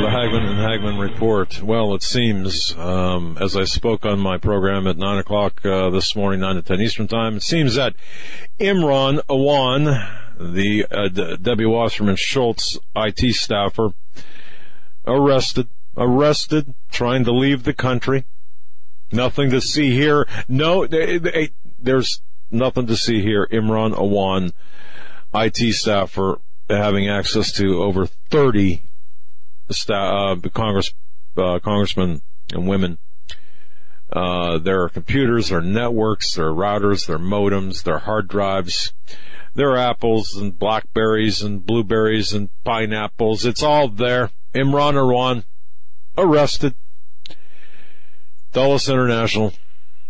The Hagmann and Hagmann Report. Well, it seems, um, as I spoke on my program at 9 o'clock uh, this morning, 9 to 10 Eastern Time, it seems that Imran Awan, the uh, D- Debbie Wasserman Schultz IT staffer, arrested, arrested, trying to leave the country. Nothing to see here. No, they- they- there's nothing to see here. Imran Awan, IT staffer, having access to over 30 sta- uh, Congress, uh, congressmen and women. Uh, there are computers, there are networks, there are routers, there are modems, there are hard drives, there are apples and blackberries and blueberries and pineapples. It's all there. Imran Awan arrested. Dulles International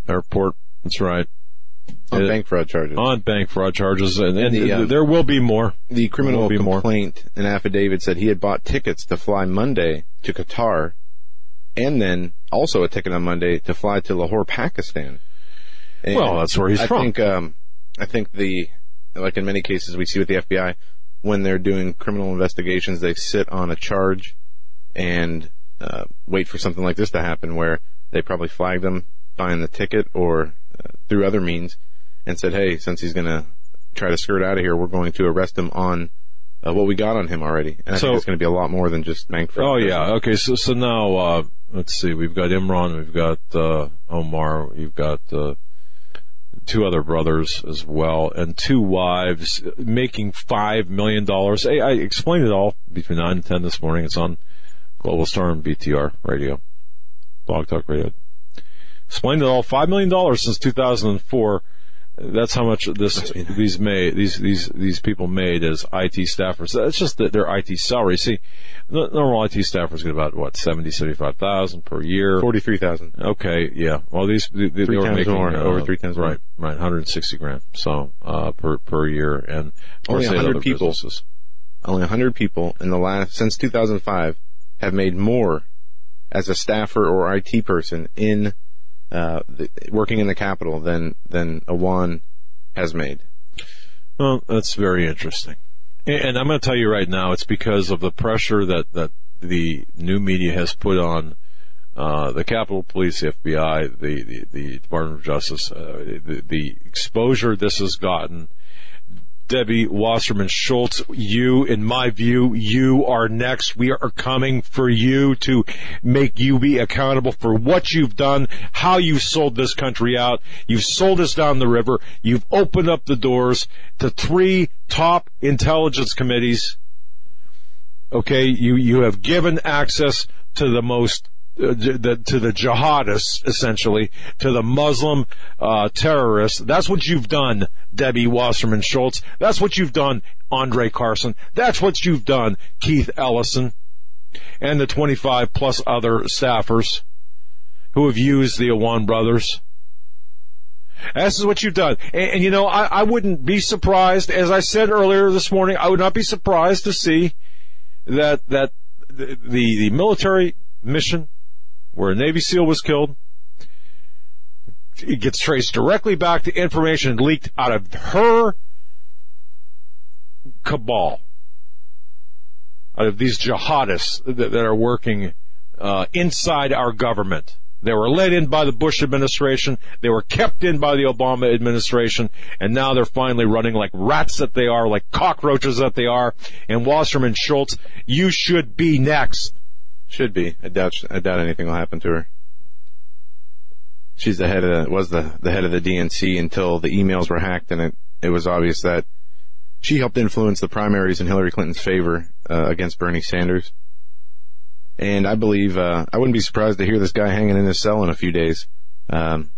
Airport. That's right. On Uh, bank fraud charges. On bank fraud charges, and, and The, um, there will be more. the criminal will be more. complaint and affidavit said he had bought tickets to fly Monday to Qatar, and then also a ticket on Monday to fly to Lahore, Pakistan. And Well, that's where he's I from. think um, I think the like in many cases we see with the FBI when they're doing criminal investigations, they sit on a charge and uh, wait for something like this to happen, where they probably flag them buying the ticket or through other means, and said, "Hey, since he's going to try to skirt out of here, we're going to arrest him on uh, what we got on him already." And I So- think it's going to be a lot more than just bank fraud. Oh yeah. Okay. So so now uh, let's see. We've got Imran. We've got uh, Omar. We've got uh, two other brothers as well, and two wives making five million dollars. Hey, I explained it all between nine and ten this morning. It's on Global Storm BTR Radio, Blog Talk Radio. Explained it all. Five million dollars since 2004. That's how much this these made these these these people made as IT staffers. That's just the, their IT salary. See, the normal IT staffers get about what seventy seventy five thousand per year. forty-three thousand. Okay, yeah. Well, these they, they Three were times making more, uh, over three times more. right, right, one hundred sixty grand. So uh, per per year, and Only 100 people. businesses. Only 100 people in the last since 2005 have made more as a staffer or IT person in uh, the, working in the capital than than Awan has made. Well, that's very interesting. And I'm going to tell you right now, it's because of the pressure that, that the new media has put on uh, the Capitol Police, the FBI, the, the, the Department of Justice, uh, the, the exposure this has gotten. Debbie Wasserman Schultz, you, in my view, you are next. We are coming for you to make you be accountable for what you've done, how you've sold this country out. You've sold us down the river. You've opened up the doors to three top intelligence committees. Okay, you, you have given access to the most uh, the, to the jihadists, essentially, to the Muslim uh, terrorists. That's what you've done, Debbie Wasserman Schultz. That's what you've done, Andre Carson. That's what you've done, Keith Ellison, and the 25 plus other staffers who have used the Awan brothers. This is what you've done. And, and you know, I, I wouldn't be surprised, as I said earlier this morning, I would not be surprised to see that, that the, the, the military mission where a Navy SEAL was killed, it gets traced directly back to information leaked out of her cabal, out of these jihadists that, that are working uh, inside our government. They were let in by the Bush administration. They were kept in by the Obama administration. And now they're finally running like rats that they are, like cockroaches that they are. And Wasserman Schultz, you should be next. Should be. I doubt. I doubt anything will happen to her. She's the head of the, was the the head of the DNC until the emails were hacked, and it it was obvious that she helped influence the primaries in Hillary Clinton's favor uh, against Bernie Sanders. And I believe uh, I wouldn't be surprised to hear this guy hanging in his cell in a few days, um,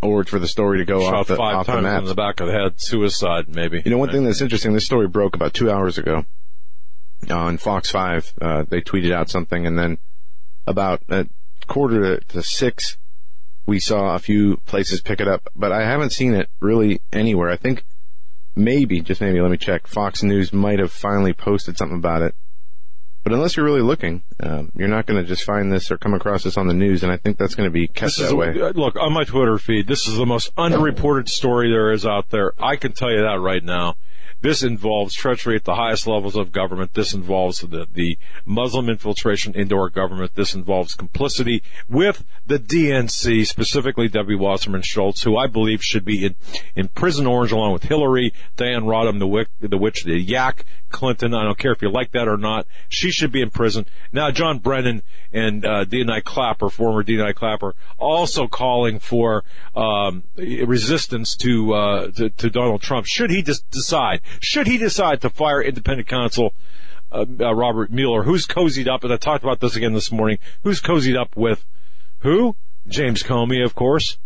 or for the story to go Shot off the, five off the times maps. in the back of the head, suicide maybe. You know, one thing that's interesting, this story broke about two hours ago. On Fox 5. Uh, they tweeted out something and then about a quarter to, six, we saw a few places pick it up, but I haven't seen it really anywhere. I think maybe, just maybe, let me check. Fox News might have finally posted something about it. But unless you're really looking, um, you're not going to just find this or come across this on the news, and I think that's going to be kept This that way. uh, look, on my Twitter feed, this is the most underreported story there is out there. I can tell you that right now. This involves treachery at the highest levels of government. This involves the, the Muslim infiltration into our government. This involves complicity with the DNC, specifically W. Wasserman Schultz, who I believe should be in, in prison orange along with Hillary, Diane Rodham, the, wick, the witch, the yak, Clinton. I don't care if you like that or not. She should be in prison. Now, John Brennan and uh. Clapper, former D.N.I. Clapper, also calling for um, resistance to, uh, to to Donald Trump. Should he just decide? Should he decide to fire independent counsel uh, uh, Robert Mueller, who's cozied up? And I talked about this again this morning. Who's cozied up with who? James Comey, of course.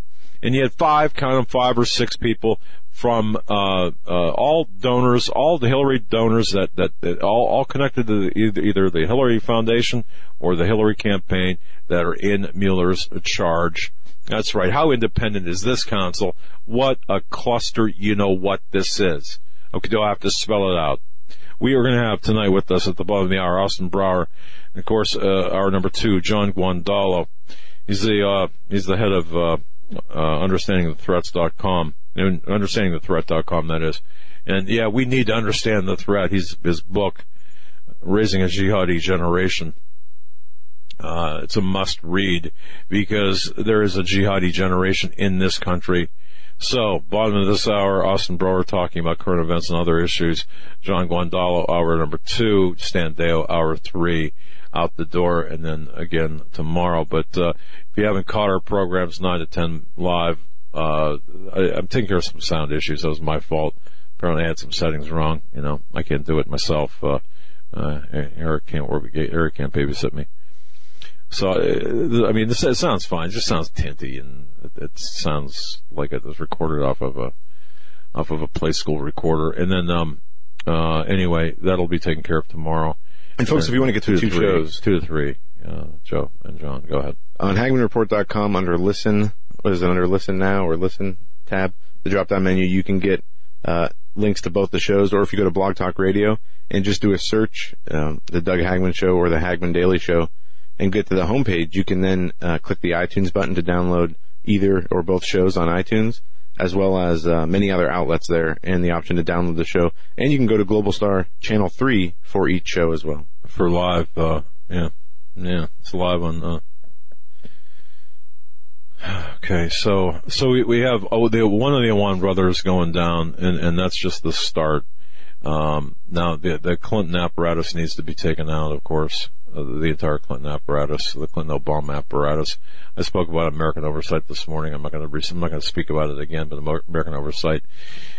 And you had five, count them five or six people from uh, uh, all donors, all the Hillary donors that that, that all, all connected to the, either, either the Hillary Foundation or the Hillary campaign that are in Mueller's charge. That's right. How independent is this council? What a cluster! You know what this is. Okay, do I have to spell it out? We are going to have tonight with us at the bottom of the hour, Austin Broer, and of course, uh, our number two, John Guandolo. He's the uh, he's the head of uh, uh, understandingthethreats.com, and understandingthethreat.com that is. And yeah, we need to understand the threat. He's his book, Raising a Jihadi Generation. Uh, it's a must read because there is a jihadi generation in this country. So, bottom of this hour, Austin Broer talking about current events and other issues. John Guandolo, hour number two. Stan Deyo, hour three, out the door, and then again tomorrow. But uh, if you haven't caught our programs, 9 to 10 live, uh, I, I'm taking care of some sound issues. That was my fault. Apparently I had some settings wrong. You know, I can't do it myself. Uh, uh, Eric can't work, Eric can't babysit me. So, uh, I mean, this it sounds fine. It just sounds tinty, and it, it sounds like it was recorded off of a off of a play school recorder. And then, um, uh, anyway, that'll be taken care of tomorrow. And folks, if you want to get to two two three, shows, two to three, uh, Joe and John, go ahead. on HagmannReport.com under listen, what is it, under listen now or listen tab, the drop down menu, you can get, uh, links to both the shows, or if you go to Blog Talk Radio and just do a search, um, the Doug Hagmann Show or the Hagmann Daily Show, and get to the homepage, you can then, uh, click the iTunes button to download either or both shows on iTunes, as well as, uh, many other outlets there, and the option to download the show. And you can go to Global Star Channel 3 for each show as well. For live, uh, yeah, yeah, it's live on, uh, Okay, so so we, we have oh the one of the Awan brothers going down, and and that's just the start. Um, now the the Clinton apparatus needs to be taken out, of course, uh, the entire Clinton apparatus, the Clinton Obama apparatus. I spoke about American Oversight this morning. I'm not going to I'm not going to speak about it again, but American Oversight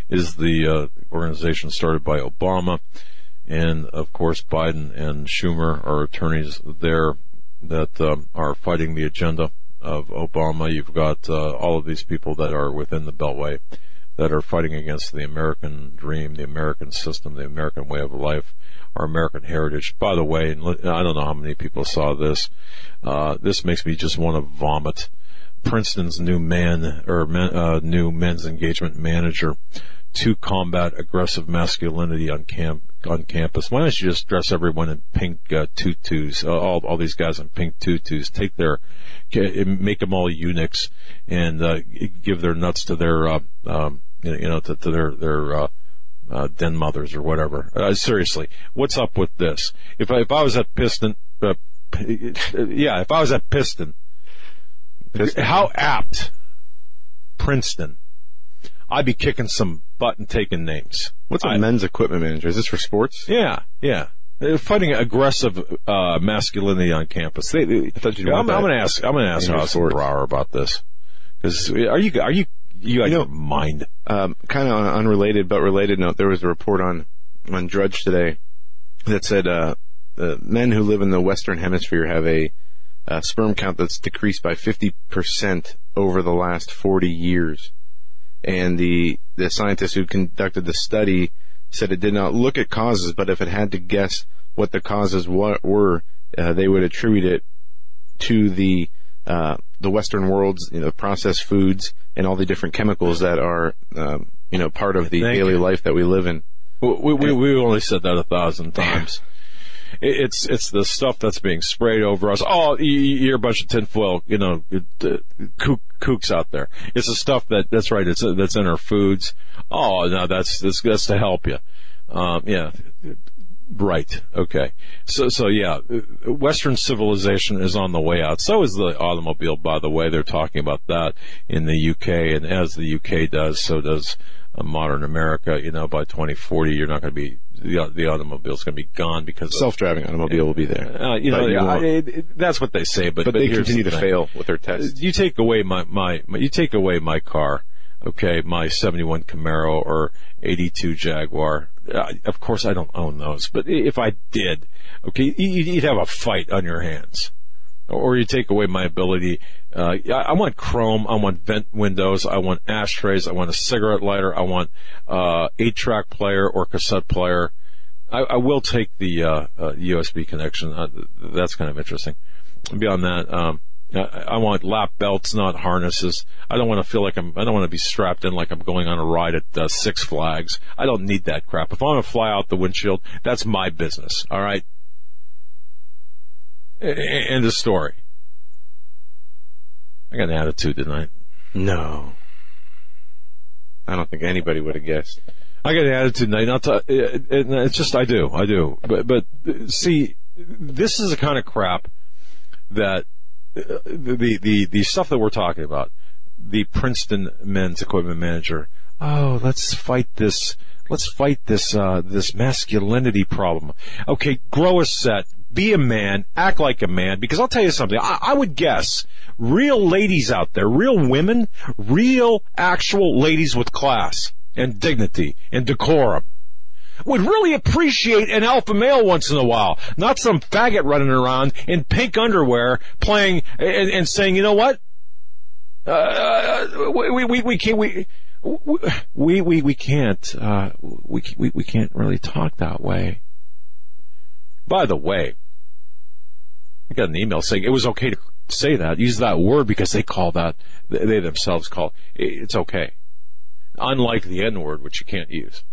is the uh, organization started by Obama, and of course Biden and Schumer are attorneys there that um, are fighting the agenda of Obama. You've got uh, all of these people that are within the Beltway that are fighting against the American dream, the American system, the American way of life, our American heritage. By the way, and I don't know how many people saw this. Uh, this makes me just want to vomit. Princeton's new man or men, uh, new men's engagement manager to combat aggressive masculinity on camp on campus. Why don't you just dress everyone in pink uh, tutus? Uh, all all these guys in pink tutus. Take their make them all eunuchs and uh, give their nuts to their uh, um, you know to, to their their uh, uh, den mothers or whatever. Uh, seriously, what's up with this? If I, if I was at Piston, uh, yeah, if I was at Piston, Piston. how apt Princeton, I'd be kicking some butt and taking names. What's a I- men's equipment manager? Is this for sports? Yeah, yeah. They're fighting aggressive uh, masculinity on campus. They, they- thought you'd I'm, I'm going to ask. I'm going to ask Austin. Broer about this. Because are you are you you of know- mind? Um, kind of on an unrelated but related note, there was a report on on Drudge today that said uh, uh, men who live in the Western Hemisphere have a, uh sperm count that's decreased by 50% over the last 40 years. And the the scientists who conducted the study said it did not look at causes, but if it had to guess, what the causes were, uh, they would attribute it to the uh, the Western world's you know, processed foods and all the different chemicals that are um, you know part of the Thank daily you. life that we live in. We, we, we only said that a thousand times. It- It's it's the stuff that's being sprayed over us. Oh, you- you're a bunch of tinfoil, you know, uh, kook, kooks out there. It's the stuff that that's right. It's that's in our foods. Oh no, that's that's that's to help you. Um, yeah, right. Okay. So so yeah, Western civilization is on the way out. So is the automobile. By the way, they're talking about that in the UK, and as the UK does, so does uh, modern America. You know, by 2040, you're not going to be the the automobile's going to be gone because Self-driving automobile will be there, uh, you know, you I- it- that's what they say, but but they here's continue the to fail with their tests. You take away my, my, my you take away my car, okay, my 71 Camaro or 82 Jaguar. Uh, of course, I don't own those, but if I did, okay, you'd have a fight on your hands. Or you take away my ability. Uh, I want chrome. I want vent windows. I want ashtrays. I want a cigarette lighter. I want uh, eight track player or cassette player. I, I will take the uh, uh, USB connection. Uh, that's kind of interesting. Beyond that, um, I, want lap belts, not harnesses. I don't want to feel like I'm. I don't want to be strapped in like I'm going on a ride at uh, Six Flags. I don't need that crap. If I want to fly out the windshield, that's my business. All right. End of story. I got an attitude tonight. No, I don't think anybody would have guessed. I got an attitude tonight. Not to, it, it, it's just I do, I do. But but see, this is the kind of crap that uh, the the the stuff that we're talking about. The Princeton men's equipment manager. Oh, let's fight this. Let's fight this uh, this masculinity problem. Okay, grow a set. Be a man. Act like a man. Because I'll tell you something. I, I would guess real ladies out there, real women, real actual ladies with class and dignity and decorum would really appreciate an alpha male once in a while, not some faggot running around in pink underwear playing and, and saying, you know what? Uh, we, we, we can't, we, we, we, we can't, uh, we, we, we can't really talk that way. By the way, I got an email saying it was okay to say that, use that word because they call that, they themselves call, it's okay. Unlike the N word, which you can't use.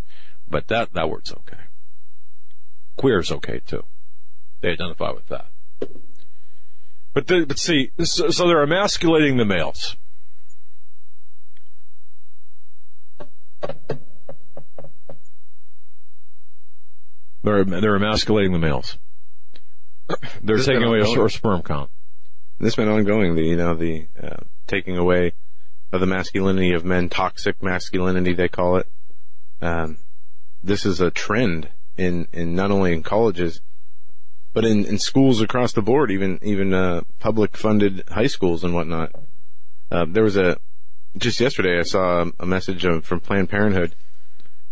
But that, that word's okay. Queer is okay too. They identify with that. But the, but see, so, so they're emasculating the males. They're, they're emasculating the males. They're taking away a ongoing. short sperm count. This has been ongoing. The you know the uh, taking away of the masculinity of men, toxic masculinity they call it. Um, this is a trend in in not only in colleges, but in, in schools across the board, even even uh, public funded high schools and whatnot. Uh, there was a just yesterday I saw a message from Planned Parenthood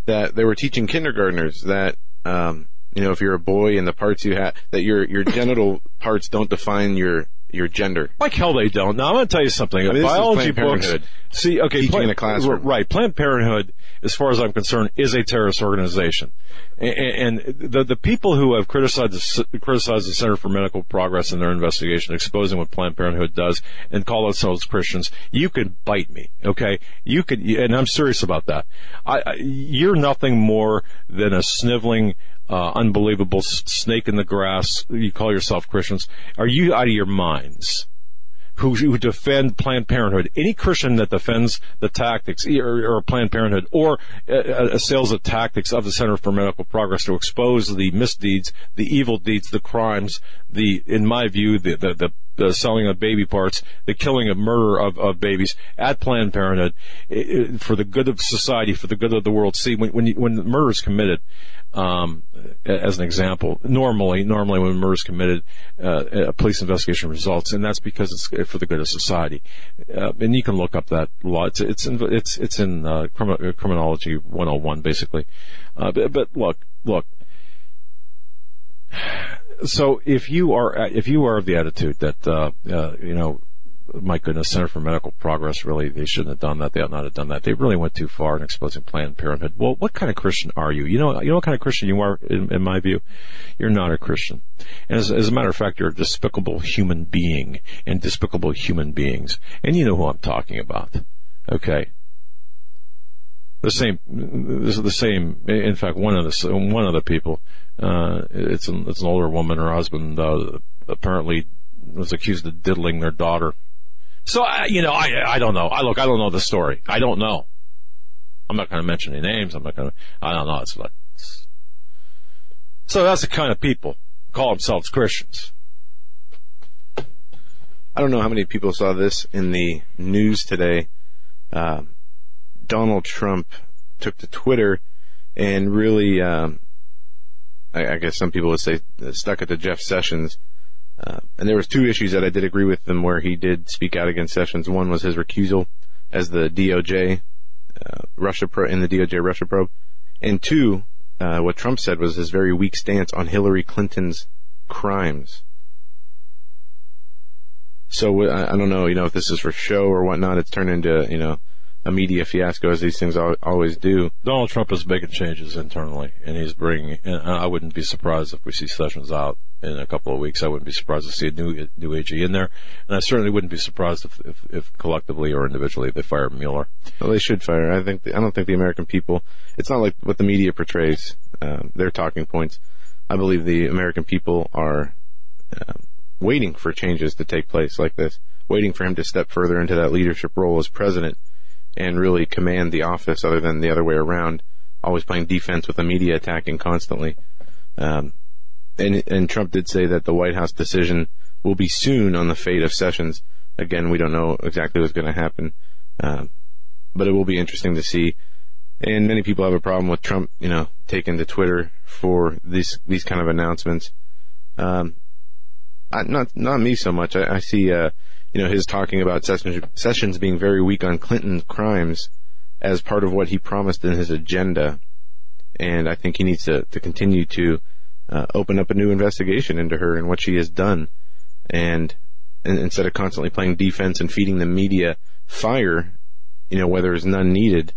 that they were teaching kindergartners that um, you know if you're a boy and the parts you have that your your genital parts don't define your your gender. Like hell they don't. Now I'm going to tell you something. mean, Biology books. See, okay, Planned- in a classroom. right? Planned Parenthood, as far as I'm concerned, is a terrorist organization, and, and the the people who have criticized the, criticized the Center for Medical Progress in their investigation, exposing what Planned Parenthood does, and call themselves Christians, you can bite me, okay? You could, and I'm serious about that. I, I you're nothing more than a sniveling. Uh, unbelievable snake in the grass. You call yourself Christians. Are you out of your minds? who, who defend Planned Parenthood. Any Christian that defends the tactics or, or Planned Parenthood or uh, assails the tactics of the Center for Medical Progress to expose the misdeeds, the evil deeds, the crimes, the, in my view, the, the, the the selling of baby parts, the killing of murder of, of babies at Planned Parenthood i- i- for the good of society, for the good of the world. See, when when, you, when murder is committed, um, as an example, normally normally when murder is committed, uh, a police investigation results, and that's because it's for the good of society. Uh, and you can look up that law. It's it's in, it's it's in uh, crimi- criminology 101 basically. Uh, but, but look, look so if you are if you are of the attitude that uh, uh, you know my goodness, Center for Medical Progress really, they shouldn't have done that. They ought not have done that. They really went too far in exposing Planned Parenthood. Well, what kind of Christian are you? You know, you know what kind of Christian you are, in, in my view? You're not a Christian. And as, as a matter of fact, you're a despicable human being and despicable human beings. And you know who I'm talking about. Okay. The same, this is the same, in fact, one of the, one of the people, uh, it's an, it's an older woman, her husband, uh, apparently was accused of diddling their daughter. So, I, you know, I, I don't know. I look, I don't know the story. I don't know. I'm not going to mention any names. I'm not going to, I don't know. It's like, so that's the kind of people call themselves Christians. I don't know how many people saw this in the news today. Uh, Donald Trump took to Twitter and really, um, I, I, guess some people would say, stuck it to Jeff Sessions. Uh, and there was two issues that I did agree with him where he did speak out against Sessions. One was his recusal as the DOJ uh, Russia pro- in the DOJ Russia probe, and two, uh, what Trump said was his very weak stance on Hillary Clinton's crimes. So I, I don't know, you know, if this is for show or whatnot. It's turned into, you know, a media fiasco as these things always do. Donald Trump is making changes internally, and he's bringing. And I wouldn't be surprised if we see Sessions out in a couple of weeks. I wouldn't be surprised to see a new new AG in there, and I certainly wouldn't be surprised if, if, if collectively or individually they fire Mueller. Well, they should fire. I think. The, I don't think the American people. It's not like what the media portrays. Um, their talking points. I believe the American people are um, waiting for changes to take place like this, waiting for him to step further into that leadership role as president and really command the office other than the other way around, always playing defense with the media attacking constantly. Um, and, and Trump did say that the White House decision will be soon on the fate of Sessions. Again, we don't know exactly what's going to happen, um, but it will be interesting to see. And many people have a problem with Trump, you know, taking to Twitter for these these kind of announcements. Um, I, not not me so much. I, I see uh, you know, his talking about Sessions, Sessions being very weak on Clinton's crimes as part of what he promised in his agenda. And I think he needs to, to continue to uh, open up a new investigation into her and what she has done. And, and instead of constantly playing defense and feeding the media fire, you know, where there's none needed,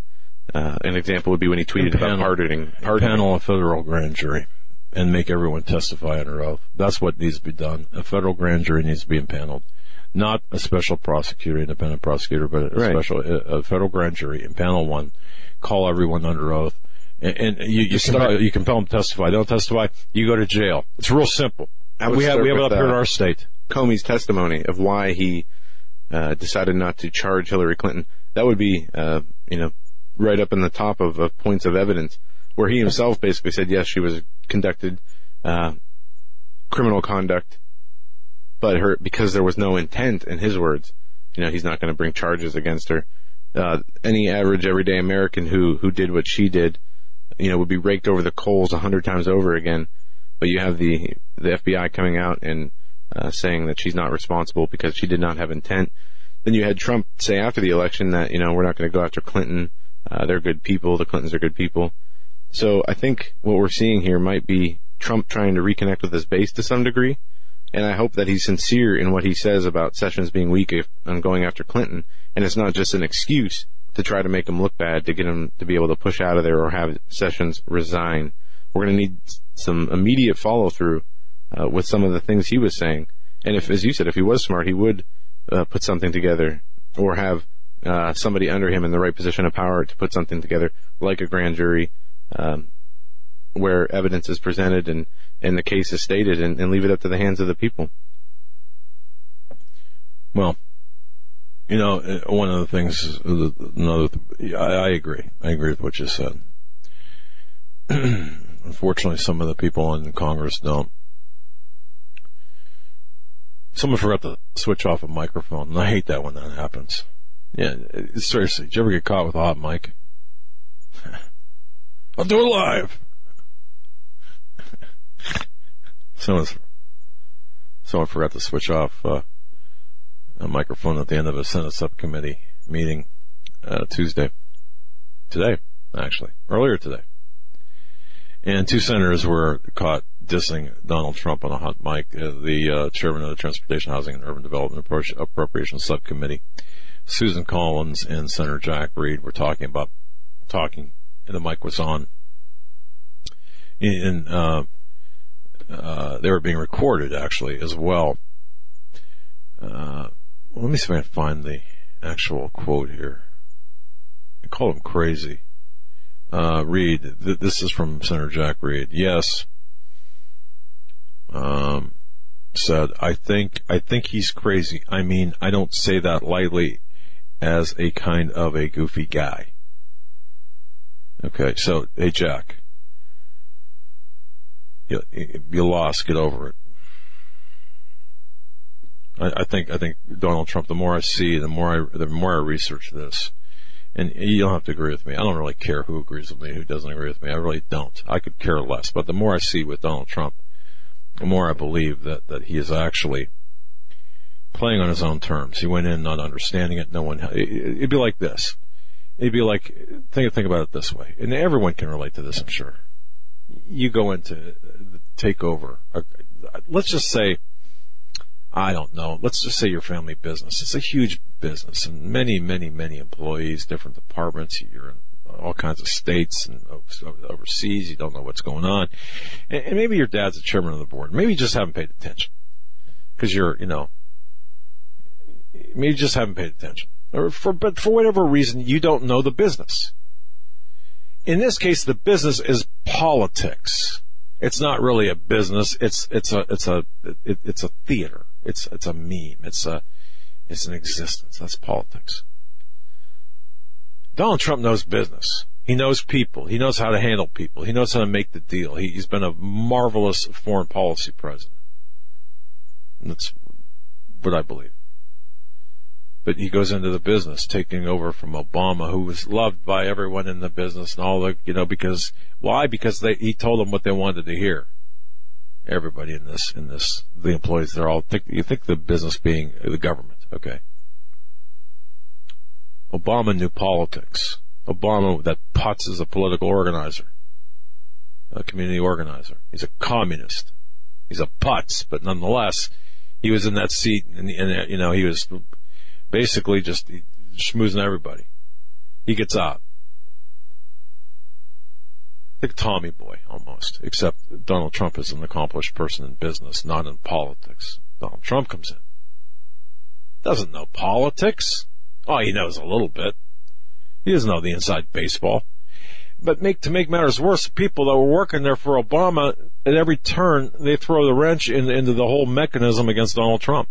uh, an example would be when he tweeted panel, about pardoning, pardoning. Panel a federal grand jury and make everyone testify under oath. That's what needs to be done. A federal grand jury needs to be impaneled not a special prosecutor, independent prosecutor, but a right. special, a, federal grand jury in panel one, call everyone under oath. And, and you, you, start, you compel them to testify. They don't testify, you go to jail. It's real simple. We have, we have it up here in our state. Comey's testimony of why he uh, decided not to charge Hillary Clinton. That would be, uh, you know, right up in the top of, of, points of evidence, where he himself basically said, yes, she was conducted uh, criminal conduct but her because there was no intent in his words, you know, he's not going to bring charges against her. Uh, any average everyday American who who did what she did, you know, would be raked over the coals a hundred times over again. But you have the the FBI coming out and uh, saying that she's not responsible because she did not have intent. Then you had Trump say after the election that you know we're not going to go after Clinton. Uh, they're good people. The Clintons are good people. So I think what we're seeing here might be Trump trying to reconnect with his base to some degree and I hope that he's sincere in what he says about Sessions being weak if, on going after Clinton, and it's not just an excuse to try to make him look bad to get him to be able to push out of there or have Sessions resign. We're going to need some immediate follow through uh, with some of the things he was saying. And if, as you said, if he was smart, he would uh, put something together or have uh, somebody under him in the right position of power to put something together, like a grand jury, um, where evidence is presented and, and the case is stated and, and leave it up to the hands of the people. Well, you know, one of the things, another, I, I agree. I agree with what you said. Unfortunately, some of the people in Congress don't. Someone forgot to switch off a microphone, and I hate that when that happens. Yeah, seriously, did you ever get caught with a hot mic? I'll do it live. Someone, someone forgot to switch off uh, a microphone at the end of a Senate subcommittee meeting uh, Tuesday. Today, actually, earlier today. And two senators were caught dissing Donald Trump on a hot mic. Uh, the uh, chairman of the Transportation, Housing, and Urban Development Appropriations Subcommittee, Susan Collins and Senator Jack Reed were talking about talking, and the mic was on. And uh, they were being recorded actually as well. Uh, let me see if I can find the actual quote here. I call him crazy. Uh, Reed, th- this is from Senator Jack Reed. Yes. Um, said, I think, I think he's crazy. I mean, I don't say that lightly as a kind of a goofy guy. Okay, so, hey Jack. You, lost, get over it. I, I think, I think Donald Trump, the more I see, the more I, the more I research this, and you don't have to agree with me. I don't really care who agrees with me, who doesn't agree with me. I really don't. I could care less. But the more I see with Donald Trump, the more I believe that, that he is actually playing on his own terms. He went in not understanding it. No one, it'd be like this. It'd be like, think, think about it this way. And everyone can relate to this, I'm sure. You go into take over. Uh, let's just say, I don't know. Let's just say your family business. It's a huge business and many, many, many employees, different departments. You're in all kinds of states and overseas. You don't know what's going on. And maybe your dad's the chairman of the board. Maybe you just haven't paid attention because you're, you know, maybe you just haven't paid attention or for, but for whatever reason, you don't know the business. In this case, the business is politics. It's not really a business. It's, it's a, it's a, it, it's a theater. It's, it's a meme. It's a, it's an existence. That's politics. Donald Trump knows business. He knows people. He knows how to handle people. He knows how to make the deal. He, has been a marvelous foreign policy president. And that's what I believe. But he goes into the business, taking over from Obama, who was loved by everyone in the business and all the, you know, because, why? Because they, he told them what they wanted to hear. Everybody in this, in this, the employees, they're all, think, you think the business being the government, okay? Obama knew politics. Obama, that Putz is a political organizer, a community organizer. He's a communist. He's a putz, but nonetheless, he was in that seat, and, and you know he was basically just schmoozing everybody. He gets out. Like Tommy Boy, almost. Except Donald Trump is an accomplished person in business, not in politics. Donald Trump comes in. Doesn't know politics. Oh, he knows a little bit. He doesn't know the inside baseball. But make, to make matters worse, people that were working there for Obama, at every turn, they throw the wrench in, into the whole mechanism against Donald Trump.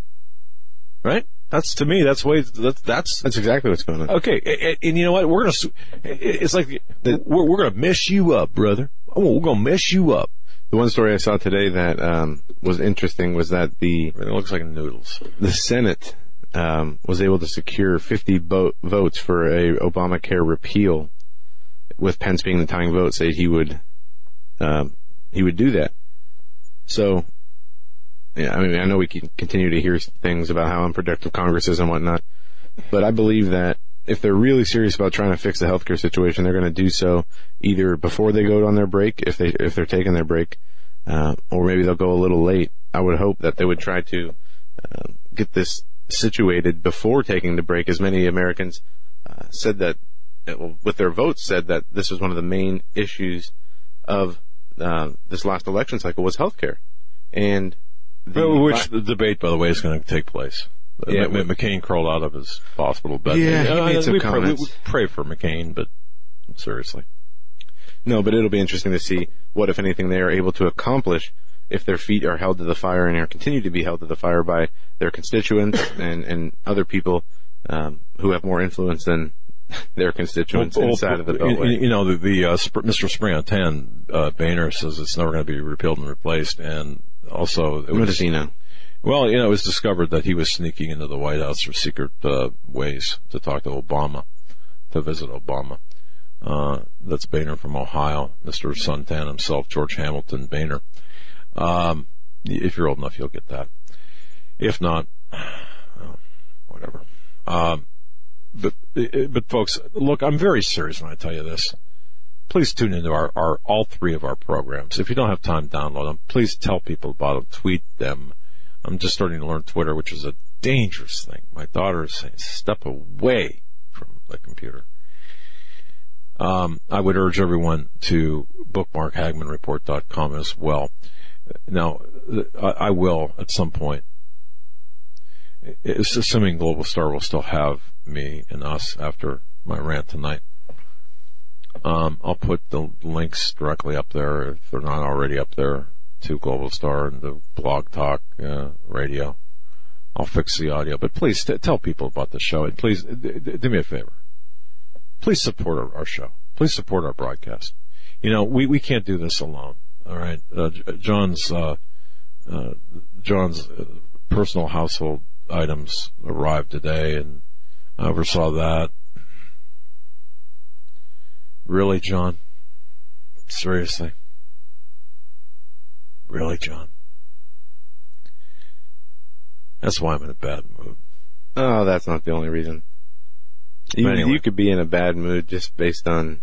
Right? That's to me. That's way. That's that's that's exactly what's going on. Okay, and, and you know what? We're gonna. It's like the, we're we're gonna mess you up, brother. Oh, we're gonna mess you up. The one story I saw today that um, was interesting was that the it looks like noodles. The Senate um, was able to secure 50 bo- votes for a Obamacare repeal, with Pence being the tying vote, say he would um, he would do that. So, yeah, I mean, I know we can continue to hear things about how unproductive Congress is and whatnot, but I believe that if they're really serious about trying to fix the healthcare situation, they're going to do so either before they go on their break, if they if they're taking their break, uh, or maybe they'll go a little late. I would hope that they would try to uh, get this situated before taking the break, as many Americans uh, said that, with their votes, said that this was one of the main issues of uh, this last election cycle was healthcare. And the, which the debate, by the way, is going to take place. Yeah, M- McCain crawled out of his hospital bed. Yeah, he made some we comments. Pray, we pray for McCain, but seriously. No, but it'll be interesting to see what, if anything, they are able to accomplish if their feet are held to the fire and are continue to be held to the fire by their constituents and, and other people um, who have more influence than their constituents well, inside of the beltway. You know, the, the uh, Mr. Spring on Ten, uh, Boehner says it's never going to be repealed and replaced, and also it was, what does he know? Well, you know, it was discovered that he was sneaking into the White House for secret uh, ways to talk to Obama, to visit Obama. Uh, that's Boehner from Ohio, Mr. Suntan himself, George Hamilton Boehner. Um, if you're old enough, you'll get that. If not, well, whatever. Um, but, but folks, look, I'm very serious when I tell you this. Please tune into our, our all three of our programs. If you don't have time, download them. Please tell people about them. Tweet them. I'm just starting to learn Twitter, which is a dangerous thing. My daughter is saying, "Step away from the computer." Um, I would urge everyone to bookmark HagmannReport.com as well. Now, I will at some point, assuming Global Star will still have me and us after my rant tonight. Um, I'll put the links directly up there if they're not already up there to Global Star and the Blog Talk uh, Radio. I'll fix the audio, but please t- tell people about the show and please d- d- do me a favor. Please support our, our, show. Please support our broadcast. You know, we, we can't do this alone. All right. Uh, John's, uh, uh John's uh, personal household items arrived today and I oversaw that. Really, John? Seriously? Really, John? That's why I'm in a bad mood. Oh, that's not the only reason. You, anyway. you could be in a bad mood just based on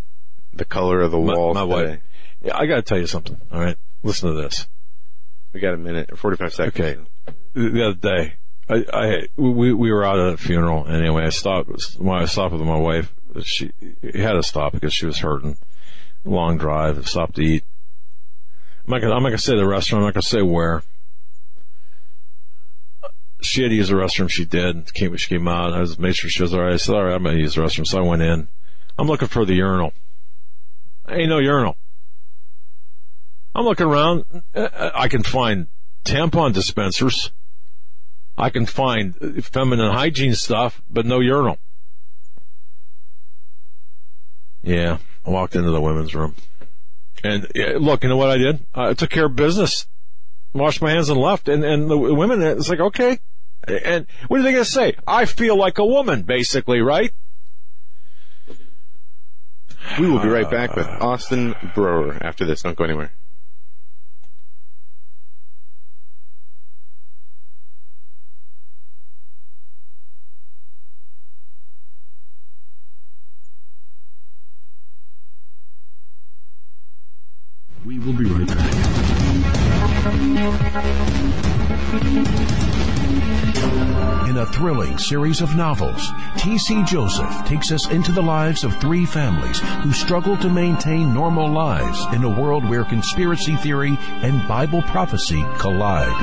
the color of the walls. My, my wife. Yeah, I got to tell you something. All right, listen to this. We got a minute or forty-five seconds. Okay. The other day, I, I we we were out at a funeral anyway. I stopped when I stopped with my wife she had to stop because she was hurting. Long drive, stopped to eat. I'm not gonna, I'm not gonna say the restaurant. I'm not gonna say where. She had to use the restroom. She did. Came, she came out. I was made sure she was all right. I said, all right, I'm gonna use the restroom. So I went in. I'm looking for the urinal. Ain't no urinal. I'm looking around. Uh, uh, I can find tampon dispensers. I can find feminine hygiene stuff, but no urinal. Yeah, I walked into the women's room. And yeah, look, you know what I did? I took care of business, washed my hands and left. And, and the women, it's like, okay. And what are they going to say? I feel like a woman, basically, right? We will be right back with uh. Austin Broer after this. Don't go anywhere. We will be right back. In a thrilling series of novels, T.C. Joseph takes us into the lives of three families who struggle to maintain normal lives in a world where conspiracy theory and Bible prophecy collide.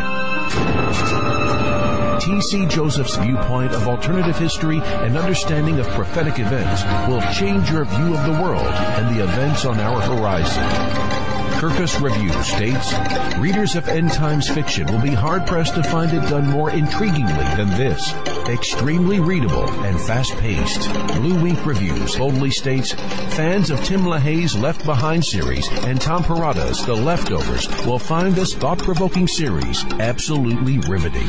T.C. Joseph's viewpoint of alternative history and understanding of prophetic events will change your view of the world and the events on our horizon. Kirkus Review states, readers of end times fiction will be hard pressed to find it done more intriguingly than this. Extremely readable and fast paced. BlueInk Reviews boldly states, fans of Tim LaHaye's Left Behind series and Tom Perrotta's The Leftovers will find this thought provoking series absolutely riveting.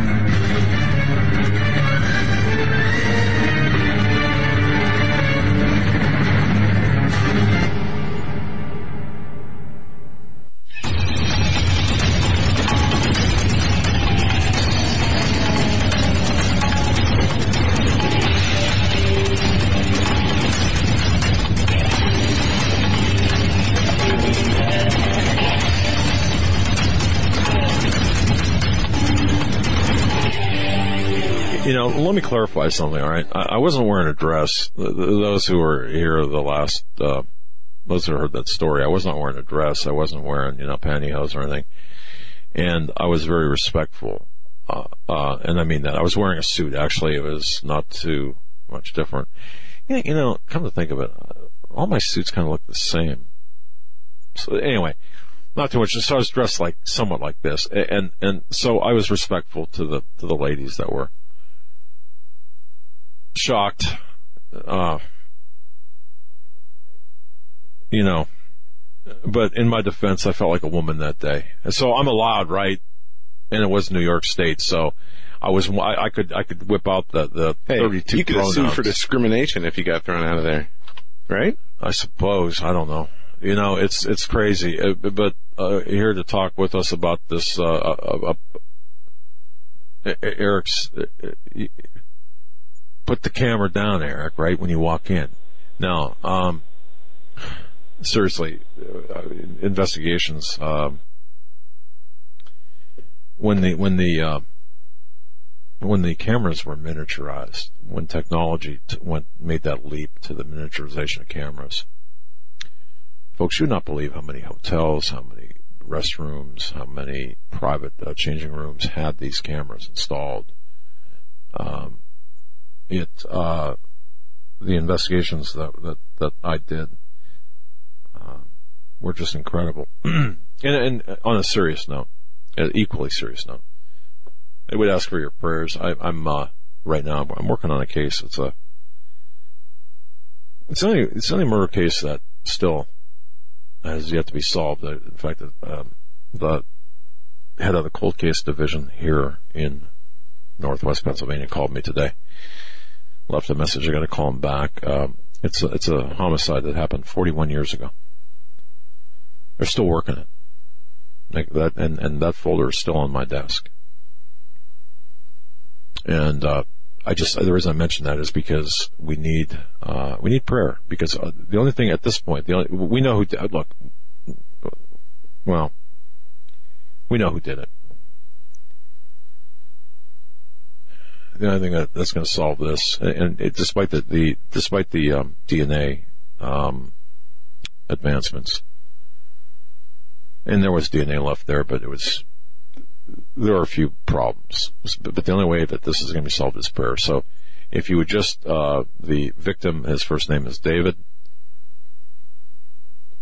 You know, let me clarify something, all right? I, I wasn't wearing a dress. Th- th- Those who were here the last, uh, those who heard that story, I was not wearing a dress. I wasn't wearing, you know, pantyhose or anything. And I was very respectful. Uh, uh, and I mean that. I was wearing a suit, actually. It was not too much different. Yeah, you know, come to think of it, uh, all my suits kind of look the same. So anyway, not too much. So I was dressed like somewhat like this, and and so I was respectful to the to the ladies that were shocked. Uh, you know, but in my defense, I felt like a woman that day, and so I'm allowed, right? And it was New York State, so I was I, I could I could whip out the the Hey, 32 you could pronouns. for discrimination if you got thrown out of there, right? I suppose. I don't know. You know, it's it's crazy. Uh, but uh, here to talk with us about this, uh, uh, uh, Eric's. Put the camera down, Eric. Right when you walk in. Now, um, seriously, uh, investigations. Um, when the when the uh, when the cameras were miniaturized, when technology t- went made that leap to the miniaturization of cameras, folks, you would not believe how many hotels, how many restrooms, how many private uh, changing rooms had these cameras installed. Um, it uh, the investigations that that, that I did uh, were just incredible. and, and on a serious note, an equally serious note. I would ask for your prayers. I, I'm uh, right now. I'm working on a case. It's a it's only it's only murder case that still has yet to be solved. Uh, In fact, um, the head of the cold case division here in Northwest Pennsylvania called me today. Left a message. I got to call him back. Um, it's a, it's a homicide that happened 41 years ago. They're still working it. Like that, and and that folder is still on my desk. And uh, I just the reason I mention that is because we need uh, we need prayer because uh, the only thing at this point the only we know who look well we know who did it. The only thing that, that's going to solve this, and, it, despite the, the despite the um, DNA um, advancements, and there was DNA left there, but it was there are a few problems, but, but the only way that this is going to be solved is prayer. So, if you would just uh, the victim, his first name is David,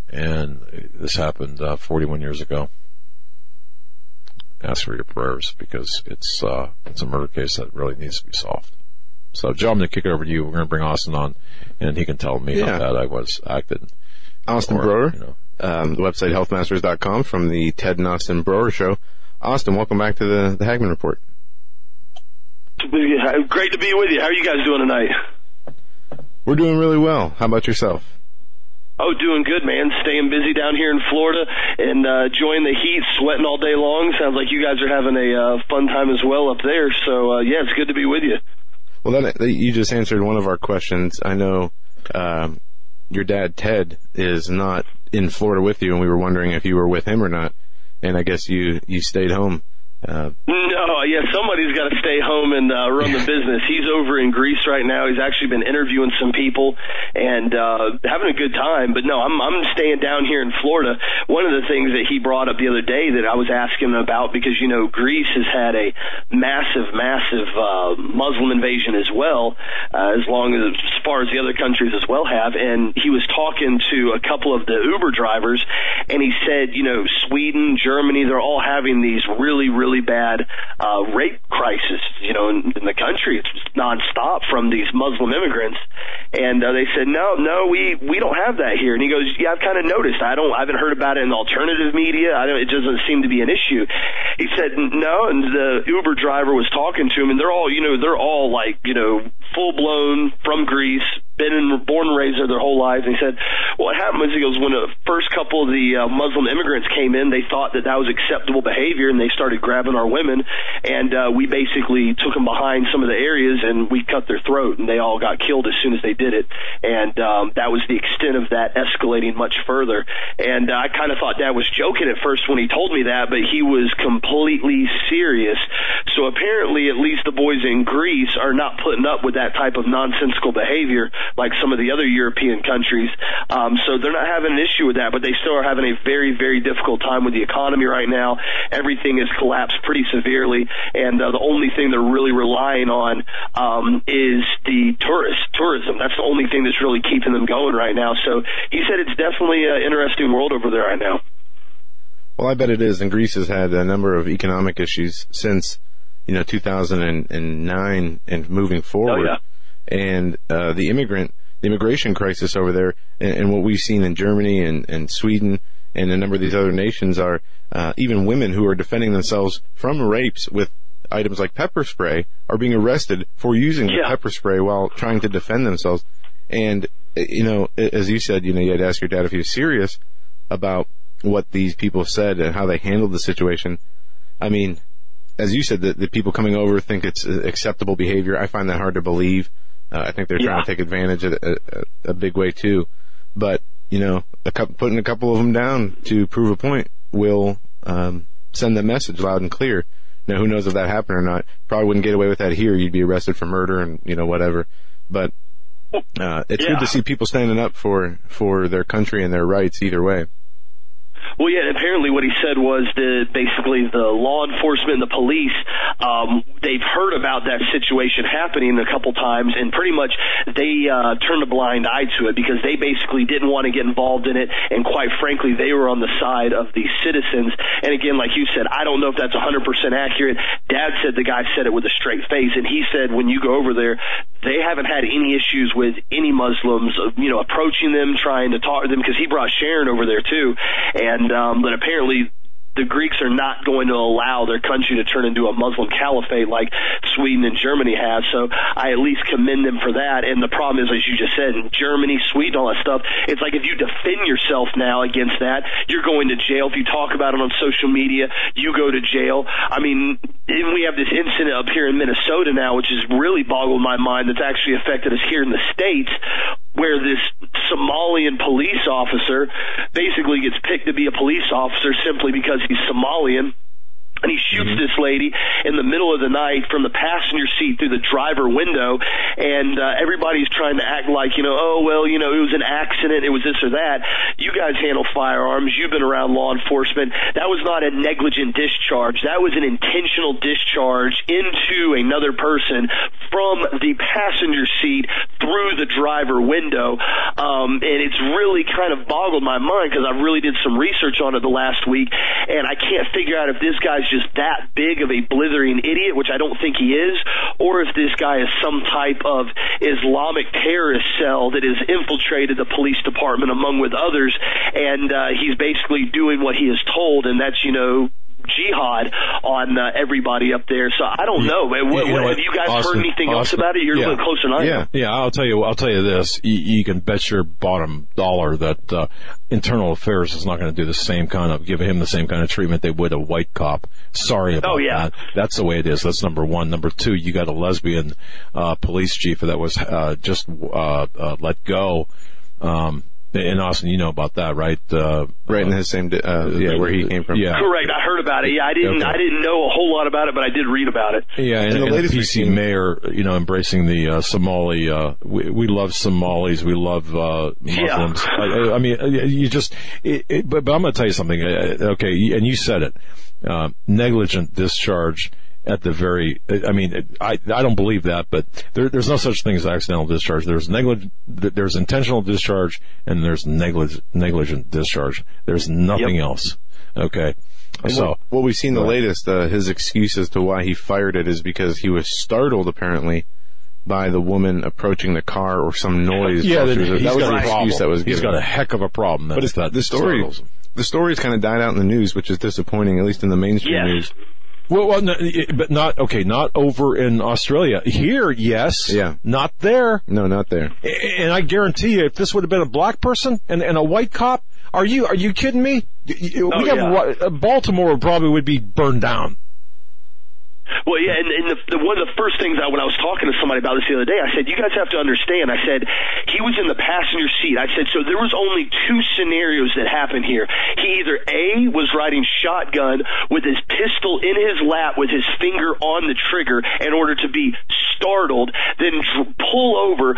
and this happened uh, 41 years ago. Ask for your prayers because it's uh, it's a murder case that really needs to be solved. So, Joe, I'm going to kick it over to you. We're going to bring Austin on, and he can tell me Yeah. how bad I was acted. Austin Or, Broer, you know. um, the website healthmasters.com from the Ted and Austin Broer Show. Austin, welcome back to the, the Hagmann Report. Great to be with you. How are you guys doing tonight? We're doing really well. How about yourself? Oh, doing good, man. Staying busy down here in Florida and uh, enjoying the heat, sweating all day long. Sounds like you guys are having a uh, fun time as well up there. So, uh, yeah, it's good to be with you. Well, that, that you just answered one of our questions. I know um, your dad Ted is not in Florida with you, and we were wondering if you were with him or not. And I guess you you stayed home Uh, No, yeah, somebody's got to stay home and uh, run the business. He's over in Greece right now. He's actually been interviewing some people and uh, having a good time. But no, I'm I'm staying down here in Florida. One of the things that he brought up the other day that I was asking him about because you know Greece has had a massive, massive uh, Muslim invasion as well, uh, as long as as far as the other countries as well have. And he was talking to a couple of the Uber drivers, and he said, you know, Sweden, Germany, they're all having these really, really bad uh, rape crisis, you know, in, in the country. It's nonstop from these Muslim immigrants. And uh, they said, no, no, we we don't have that here. And he goes, yeah, I've kind of noticed. I don't, I haven't heard about it in alternative media. I don't, it doesn't seem to be an issue. He said, no, and the Uber driver was talking to him, and they're all, you know, they're all like, you know, full blown from Greece, been in, born and raised there their whole lives. And he said, what happened was, he goes, when the first couple of the uh, Muslim immigrants came in, they thought that that was acceptable behavior, and they started grabbing our women, and uh, we basically took them behind some of the areas, and we cut their throat, and they all got killed as soon as they did it. And um, that was the extent of that escalating much further. And uh, I kind of thought Dad was joking at first when he told me that, but he was completely serious. So apparently, at least the boys in Greece are not putting up with that type of nonsensical behavior like some of the other European countries. Um, so they're not having an issue with that, but they still are having a very, very difficult time with the economy right now. Everything has collapsed pretty severely, and uh, the only thing they're really relying on um, is the tourist tourism. That's the only thing that's really keeping them going right now. So he said it's definitely an interesting world over there right now. well, I bet it is. And Greece has had a number of economic issues since, you know, 2009 and moving forward. Oh, And uh, the immigrant, the immigration crisis over there, and, and what we've seen in Germany and, and Sweden and a number of these other nations are uh, even women who are defending themselves from rapes with items like pepper spray are being arrested for using the Yeah. pepper spray while trying to defend themselves. And uh, you know, as you said, you know, you had to ask your dad if he was serious about what these people said and how they handled the situation. I mean, as you said, the, the people coming over think it's uh, acceptable behavior. I find that hard to believe. Uh, I think they're trying Yeah. to take advantage of a, a, a big way too. But you know, a couple, putting a couple of them down to prove a point will um, send the message loud and clear. Now, who knows if that happened or not? Probably wouldn't get away with that here. You'd be arrested for murder and you know whatever. But uh, it's good to see people standing up for for their country and their rights either way. Well, yeah, apparently what he said was that basically the law enforcement and the police, um, they've heard about that situation happening a couple times, and pretty much they uh, turned a blind eye to it because they basically didn't want to get involved in it, and quite frankly, they were on the side of the citizens. And again, like you said, I don't know if that's 100% accurate. Dad said the guy said it with a straight face, and he said when you go over there, they haven't had any issues with any Muslims, you know, approaching them, trying to talk to them, because he brought Sharon over there too, and um, but apparently the Greeks are not going to allow their country to turn into a Muslim caliphate like Sweden and Germany have. So I at least commend them for that. And the problem is, as you just said, in Germany, Sweden, all that stuff, it's like if you defend yourself now against that, you're going to jail. If you talk about it on social media, you go to jail. I mean, and we have this incident up here in Minnesota now, which has really boggled my mind that's actually affected us here in the States where this Somalian police officer basically gets picked to be a police officer simply because he's Somalian. And he shoots this lady in the middle of the night from the passenger seat through the driver window, and uh, everybody's trying to act like, you know, oh well, you know, it was an accident, it was this or that. You guys handle firearms, you've been around law enforcement. That was not a negligent discharge. That was an intentional discharge into another person from the passenger seat through the driver window, um, and it's really kind of boggled my mind because I really did some research on it the last week, and I can't figure out if this guy's just that big of a blithering idiot, which I don't think he is, or if this guy is some type of Islamic terrorist cell that has infiltrated the police department among with others, and uh, he's basically doing what he is told, and that's you know jihad on uh, everybody up there. So I don't know. What, you what, have you guys Austin, heard anything else about it? You're yeah. a little closer than I am. Yeah. Yeah, I'll tell you. I'll tell you this: you, you can bet your bottom dollar that uh, Internal Affairs is not going to do the same kind of give him the same kind of treatment they would a white cop. Sorry about Oh, yeah. that. That's the way it is. That's number one. Number two, you got a lesbian uh, police chief that was uh, just uh, uh, let go. Um, in Austin, you know about that, right? Uh, right in the same, uh, yeah, where he came from. Yeah. Correct. I heard about it. Yeah, I didn't. Okay. I didn't know a whole lot about it, but I did read about it. Yeah, and, And the and the PC regime- mayor, you know, embracing the uh, Somali. Uh, we, we love Somalis. We love uh, Muslims. I, I- I mean, uh, you just. It, it, but, but I'm going to tell you something. Uh, Okay, and you said it. Uh, negligent discharge at the very. I mean, I I don't believe that, but there, there's no such thing as accidental discharge. There's neglig- There's intentional discharge, and there's neglig- negligent discharge. There's nothing Yep. else. Okay. And So. what, what we've seen the latest, uh, his excuse as to why he fired it is because he was startled apparently by the woman approaching the car or some noise. Yeah, while that, was he's that was the excuse that was He's given. got a heck of a problem. but it's that the story. startles him. The story's kind of died out in the news, which is disappointing, at least in the mainstream Yes. news. Well, well, no, but not okay. Not over in Australia. Here, yes. Yeah. Not there. No, not there. And I guarantee you, if this would have been a black person and, and a white cop, are you are you kidding me? Y- y- Oh, we have yeah. uh, Baltimore probably would be burned down. Well, yeah, and, and the, the, one of the first things I, when I was talking to somebody about this the other day, I said, "You guys have to understand." I said, "He was in the passenger seat." I said, "So there was only two scenarios that happened here. He either a was riding shotgun with his pistol in his lap with his finger on the trigger in order to be startled, then dr- pull over,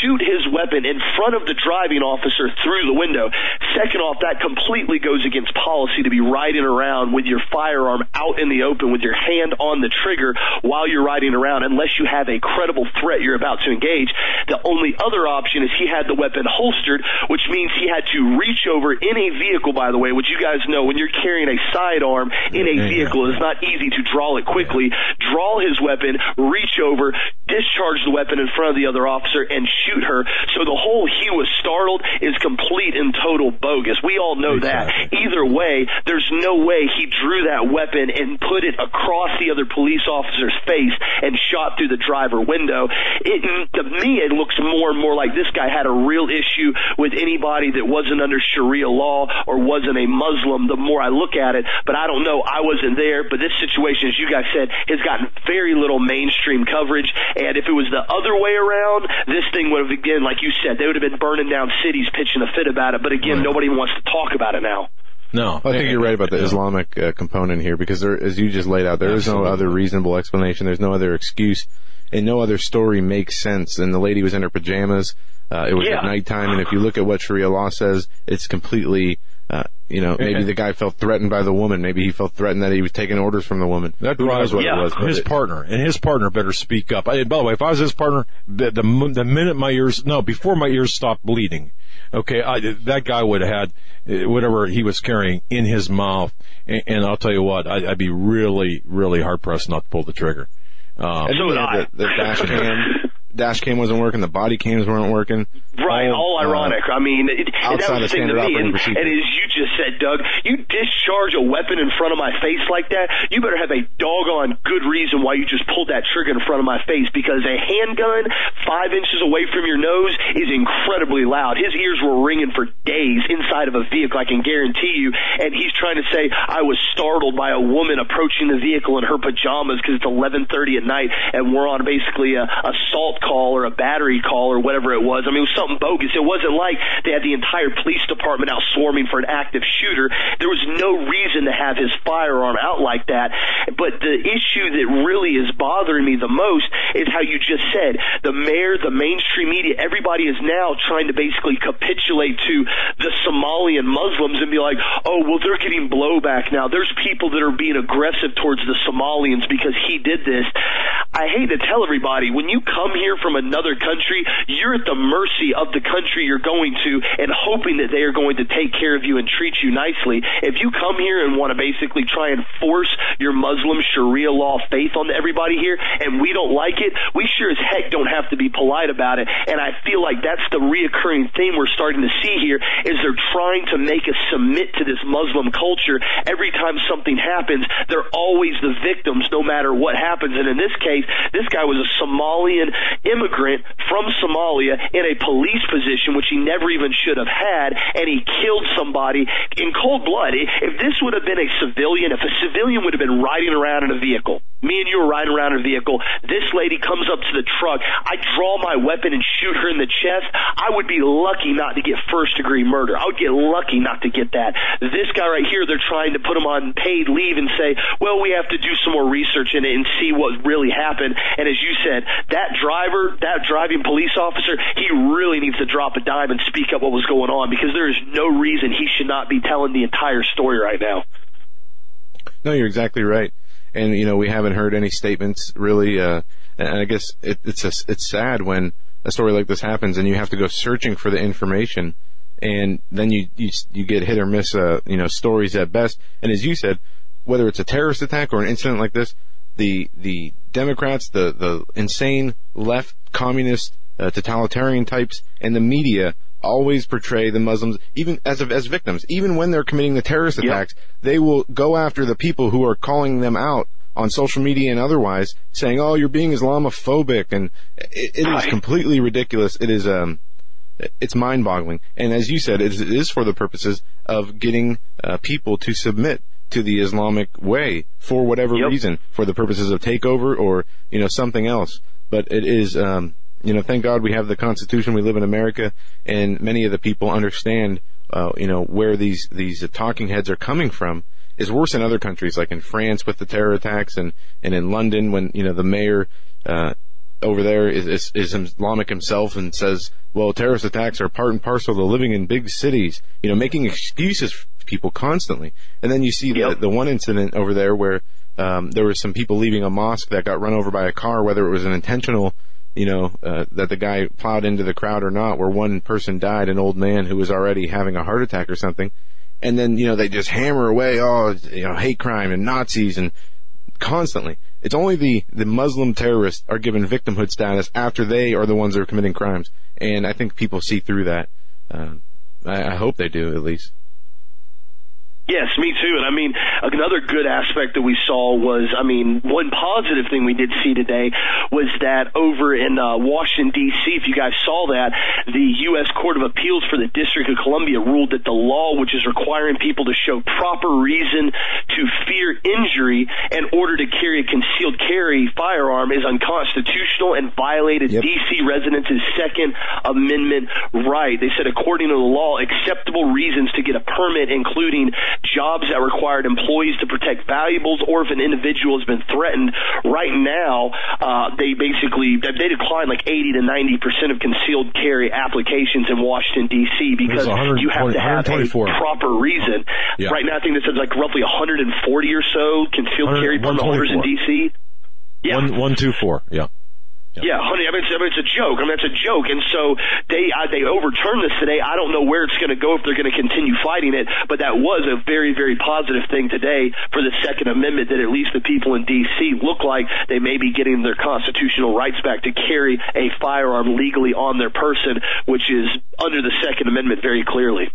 shoot his weapon in front of the driving officer through the window. Second off, that completely goes against policy to be riding around with your firearm out in the open with your hand on the trigger while you're riding around unless you have a credible threat you're about to engage. The only other option is he had the weapon holstered, which means he had to reach over in a vehicle, by the way, which you guys know when you're carrying a sidearm in a vehicle, it's not easy to draw it quickly. Draw his weapon, reach over, discharge the weapon in front of the other officer, and shoot her. So the whole he was startled is complete and total bogus. We all know that. Either way, there's no way he drew that weapon and put it across the other police officer's face and shot through the driver window. It, to me, it looks more and more like this guy had a real issue with anybody that wasn't under Sharia law or wasn't a Muslim. The more I look at it, but I don't know. I wasn't there. But this situation, as you guys said, has gotten very little mainstream coverage. And if it was the other way around, this thing would have again, like you said, they would have been burning down cities, pitching a fit about it. But again, Right. nobody wants to talk about it now. No, I think you're right about the Islamic uh, component here because there, as you just laid out, there is no other reasonable explanation. There's no other excuse, and no other story makes sense. And the lady was in her pajamas. Uh, it was Yeah. at nighttime, and if you look at what Sharia law says, it's completely, uh, you know, maybe And- the guy felt threatened by the woman. Maybe he felt threatened that he was taking orders from the woman. That Who knows what Yeah. it was. his it- partner, and his partner better speak up. I, by the way, if I was his partner, the, the the minute my ears, no, before my ears stopped bleeding, okay, I, that guy would have had uh, whatever he was carrying in his mouth, and, and I'll tell you what, I, I'd be really, really hard pressed not to pull the trigger. Um, and So would I. the, the dash cam, dash cam wasn't working. The body cams weren't working. Right, all uh, ironic. I mean, it, and that outside was the thing to standard me. And, and as you just said, Doug, you discharge a weapon in front of my face like that, you better have a doggone good reason why you just pulled that trigger in front of my face because a handgun five inches away from your nose is incredibly loud. His ears were ringing for days inside of a vehicle, I can guarantee you. And he's trying to say, I was startled by a woman approaching the vehicle in her pajamas because it's 11.30 at night and we're on basically a assault call or a battery call or whatever it was. I mean, it was something bogus. It wasn't like they had the entire police department out swarming for an active shooter. There was no reason to have his firearm out like that. But the issue that really is bothering me the most is how you just said the mayor, the mainstream media, everybody is now trying to basically capitulate to the Somalian Muslims and be like, oh, well, they're getting blowback now. There's people that are being aggressive towards the Somalians because he did this. I hate to tell everybody, when you come here from another country, you're at the mercy of the country you're going to and hoping that they are going to take care of you and treat you nicely. If you come here and want to basically try and force your Muslim Sharia law faith on everybody here and we don't like it, we sure as heck don't have to be polite about it. And I feel like that's the reoccurring theme we're starting to see here is they're trying to make us submit to this Muslim culture. Every time something happens, they're always the victims no matter what happens. And in this case. This guy was a Somalian immigrant from Somalia in a police position, which he never even should have had, and he killed somebody in cold blood. If this would have been a civilian, if a civilian would have been riding around in a vehicle, me and you are riding around in a vehicle, this lady comes up to the truck, I draw my weapon and shoot her in the chest, I would be lucky not to get first degree murder. I would get lucky not to get that. This guy right here, they're trying to put him on paid leave and say, well, we have to do some more research in it and see what really happened. And as you said, that driver, that driving police officer, he really needs to drop a dime and speak up what was going on because there is no reason he should not be telling the entire story right now. No, you're exactly right. And you know, we haven't heard any statements really. Uh, and I guess it, it's a, it's sad when a story like this happens and you have to go searching for the information, and then you you, you get hit or miss, uh, you know, stories at best. And as you said, whether it's a terrorist attack or an incident like this, the the Democrats, the the insane left communist uh, totalitarian types, and the media always portray the Muslims even as as victims. Even when they're committing the terrorist attacks, yep. they will go after the people who are calling them out on social media and otherwise, saying, "Oh, you're being Islamophobic," and it, it is completely ridiculous. It is um, it's mind-boggling. And as you said, it is for the purposes of getting uh, people to submit to the Islamic way for whatever yep. reason, for the purposes of takeover or you know something else. But it is um, you know, thank God we have the Constitution. We live in America, and many of the people understand, uh, you know, where these these talking heads are coming from. Is worse in other countries, like in France with the terror attacks, and and in London when you know the mayor uh, over there is, is, is Islamic himself and says, well, terrorist attacks are part and parcel of living in big cities. You know, making excuses people constantly. And then you see yep. the the one incident over there where um, there was some people leaving a mosque that got run over by a car, whether it was an intentional you know, uh, that the guy plowed into the crowd or not, where one person died, an old man who was already having a heart attack or something. And then, you know, they just hammer away, oh, you know, hate crime and Nazis and constantly. It's only the, the Muslim terrorists are given victimhood status after they are the ones that are committing crimes. And I think people see through that. Uh, I, I hope they do, at least. Yes, me too. And I mean, another good aspect that we saw was, I mean, one positive thing we did see today was that over in uh, Washington D.C., if you guys saw that, the U.S. Court of Appeals for the District of Columbia ruled that the law, which is requiring people to show proper reason to fear injury in order to carry a concealed carry firearm, is unconstitutional and violated yep. D.C. residents' Second Amendment right. They said, according to the law, acceptable reasons to get a permit, including jobs that required employees to protect valuables or if an individual has been threatened. Right now, uh, they basically they decline like 80 to 90 percent of concealed carry applications in Washington D.C. because you have to have a proper reason. Yeah. Right now, I think this is like roughly 140 or so concealed carry permit holders in D.C. Yeah, one one two four. Yeah. Yeah, honey, I mean, it's, I mean, it's a joke. I mean, it's a joke. And so they, uh, they overturned this today. I don't know where it's going to go if they're going to continue fighting it, but that was a very, very positive thing today for the Second Amendment that at least the people in D.C. look like they may be getting their constitutional rights back to carry a firearm legally on their person, which is under the Second Amendment very clearly.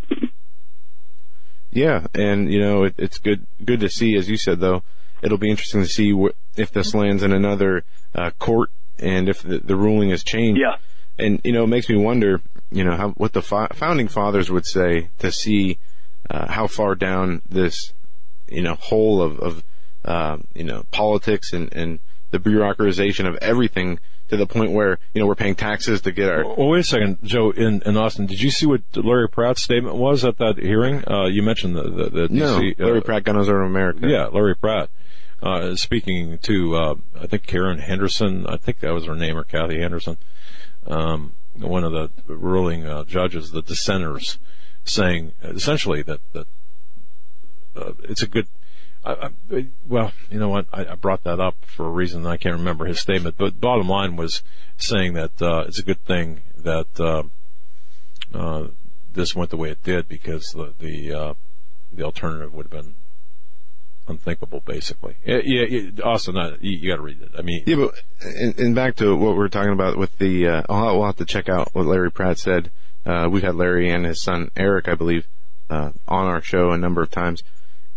Yeah, and you know, it, it's good, good to see, as you said, though, it'll be interesting to see wh- if this lands in another uh, court and if the, the ruling has changed. Yeah. And, you know, it makes me wonder, you know, how, what the fa- founding fathers would say to see, uh, how far down this, you know, hole of, of, uh, you know, politics and, and the bureaucratization of everything to the point where, you know, we're paying taxes to get our. Well, wait a second, Joe, in, in Austin, did you see what Larry Pratt's statement was at that hearing? Uh, you mentioned the, the, the DC, no, Larry uh, Pratt, Gun Owners of America. Yeah, Larry Pratt uh, speaking to, uh, I think Karen Henderson, I think that was her name, or Kathy Henderson, um, one of the ruling uh, judges, the dissenters, saying essentially that, that uh, it's a good, I, I, well, you know what? I, I, brought that up for a reason. I can't remember his statement, but bottom line was saying that uh, it's a good thing that uh, this went the way it did because the the, the alternative would have been unthinkable, basically. Yeah, yeah Austin, uh, you, you got to read it. I mean, yeah, but and, and, back to what we are talking about with the, uh, I'll, we'll have to check out what Larry Pratt said. Uh, we've had Larry and his son Eric, I believe, uh, on our show a number of times,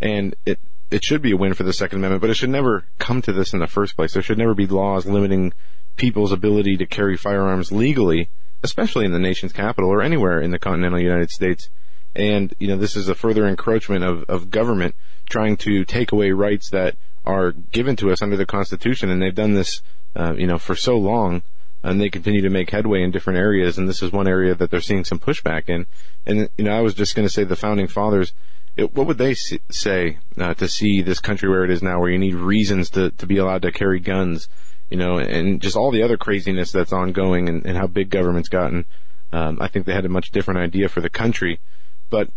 and it it should be a win for the Second Amendment, but it should never come to this in the first place. There should never be laws limiting people's ability to carry firearms legally, especially in the nation's capital or anywhere in the continental United States. And, you know, this is a further encroachment of, of government trying to take away rights that are given to us under the Constitution. And they've done this, uh, you know, for so long and they continue to make headway in different areas. And this is one area that they're seeing some pushback in. And, you know, I was just going to say the founding fathers, it, what would they say uh, to see this country where it is now, where you need reasons to, to be allowed to carry guns, you know, and just all the other craziness that's ongoing and, and how big government's gotten. Um, I think they had a much different idea for the country. But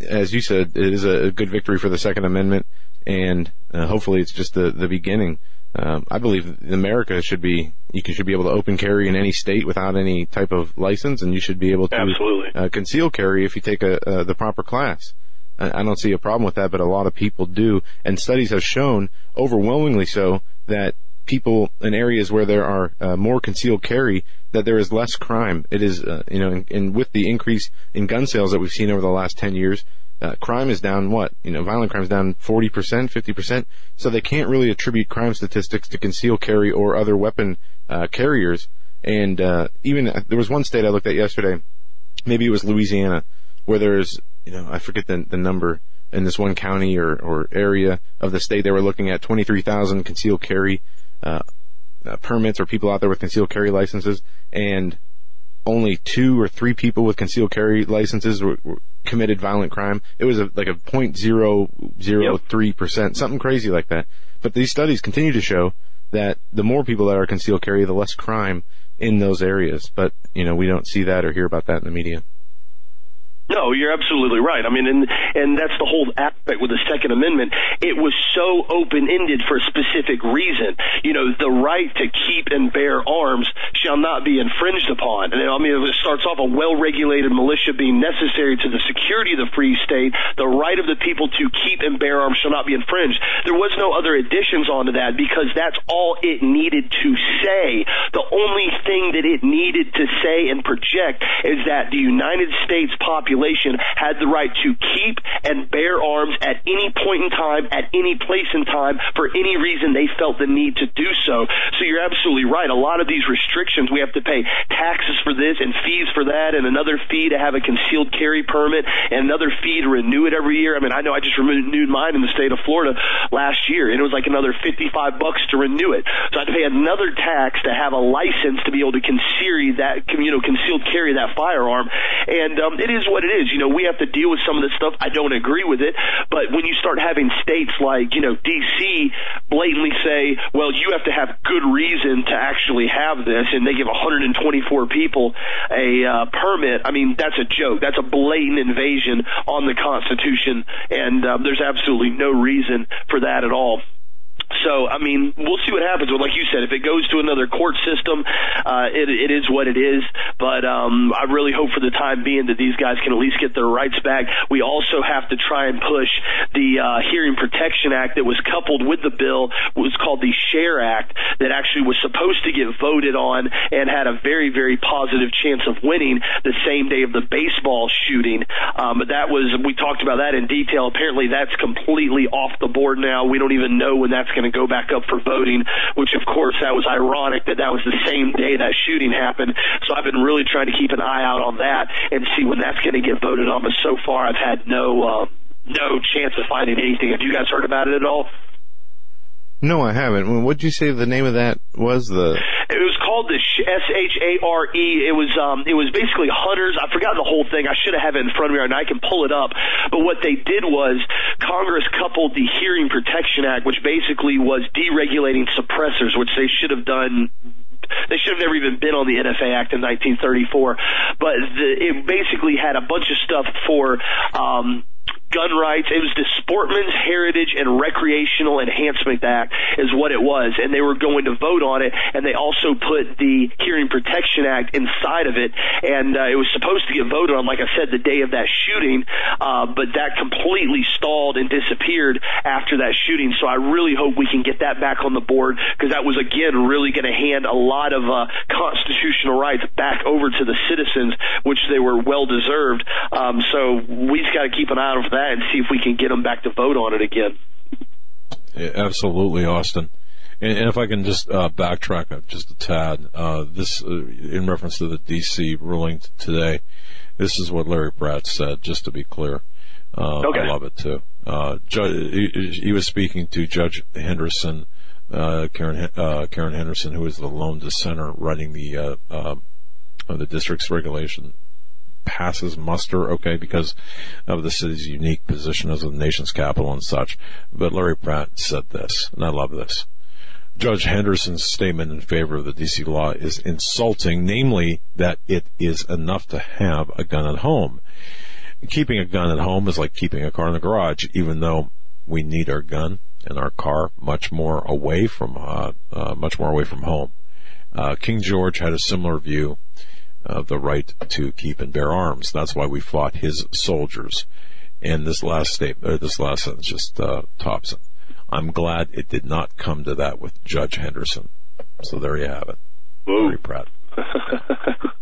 as you said, it is a good victory for the Second Amendment, and uh, hopefully it's just the, the beginning. Um, I believe America should be you should be able to open carry in any state without any type of license, and you should be able to Absolutely. Uh, conceal carry if you take a, uh, the proper class. I don't see a problem with that, but a lot of people do, and studies have shown overwhelmingly so that people in areas where there are uh, more concealed carry that there is less crime. It is, uh, you know, and, with the increase in gun sales that we've seen over the last 10 years, uh, crime is down what? You know, violent crime is down 40%, 50%. So they can't really attribute crime statistics to concealed carry or other weapon uh, carriers. And uh, even uh, there was one state I looked at yesterday, maybe it was Louisiana, where there's you know, I forget the, the number in this one county or, or area of the state. They were looking at 23,000 concealed carry, uh, uh, permits or people out there with concealed carry licenses and only two or three people with concealed carry licenses were, were committed violent crime. It was a, like a point zero zero three percent, something crazy like that. But these studies continue to show that the more people that are concealed carry, the less crime in those areas. But, you know, we don't see that or hear about that in the media. No, you're absolutely right. I mean, and and that's the whole aspect with the Second Amendment. It was so open ended for a specific reason. You know, the right to keep and bear arms shall not be infringed upon. And I mean, it starts off a well regulated militia being necessary to the security of the free state. The right of the people to keep and bear arms shall not be infringed. There was no other additions onto that because that's all it needed to say. The only thing that it needed to say and project is that the United States population population had the right to keep and bear arms at any point in time, at any place in time, for any reason they felt the need to do so. So you're absolutely right. A lot of these restrictions, we have to pay taxes for this and fees for that, and another fee to have a concealed carry permit, and another fee to renew it every year. I mean, I know I just renewed mine in the state of Florida last year, and it was like another 55 bucks to renew it. So I had to pay another tax to have a license to be able to conceal that, you know, concealed carry that firearm. And um, it is what it is. You know, we have to deal with some of this stuff. I don't agree with it, but when you start having states like, you know, D.C. blatantly say, well, you have to have good reason to actually have this, and they give 124 people a uh, permit, I mean, that's a joke. That's a blatant invasion on the Constitution, and um, there's absolutely no reason for that at all. So, I mean, we'll see what happens. Like you said, if it goes to another court system, uh, it, it is what it is. But um, I really hope for the time being that these guys can at least get their rights back. We also have to try and push the uh, Hearing Protection Act that was coupled with the bill, was called the Share Act, that actually was supposed to get voted on and had a very, very positive chance of winning the same day of the baseball shooting. Um, but that was, we talked about that in detail. Apparently, that's completely off the board now. We don't even know when that's going to go back up for voting, which of course that was ironic that that was the same day that shooting happened. So I've been really trying to keep an eye out on that and see when that's going to get voted on. But so far I've had no, uh, no chance of finding anything. Have you guys heard about it at all? No, I haven't. What did you say the name of that was? The it was called the S H A R E. It was um, it was basically hunters. I forgot the whole thing. I should have it in front of me, and I can pull it up. But what they did was Congress coupled the Hearing Protection Act, which basically was deregulating suppressors, which they should have done they should have never even been on the NFA Act in 1934. But the, it basically had a bunch of stuff for um, gun rights. It was the Sportsman's Heritage and Recreational Enhancement Act is what it was, and they were going to vote on it. And they also put the Hearing Protection Act inside of it, and uh, it was supposed to get voted on, like I said, the day of that shooting. Uh, but that completely stalled and disappeared after that shooting. So I really hope we can get that back on the board because that was again really going to hand a lot of uh, constitutional rights back over to the citizens, which they were well deserved. Um, so we just got to keep an eye out for that that and see if we can get them back to vote on it again. Absolutely, Austin. And, and if I can just uh, backtrack just a tad, uh, this uh, in reference to the D.C. ruling t- today, this is what Larry Pratt said. Just to be clear, uh, Okay. I love it too. Uh, Ju- he, he was speaking to Judge Henderson, uh, Karen uh, Karen Henderson, who is the lone dissenter writing the uh, uh, the district's regulation passes muster, okay, because of the city's unique position as the nation's capital and such. But Larry Pratt said this, and I love this. Judge Henderson's statement in favor of the DC law is insulting, namely that it is enough to have a gun at home. Keeping a gun at home is like keeping a car in the garage, even though we need our gun and our car much more away from, uh, uh, much more away from home. Uh, King George had a similar view of the right to keep and bear arms. That's why we fought his soldiers. And this last statement, or this last sentence just uh, tops it. I'm glad it did not come to that with Judge Henderson. So there you have it. Very proud.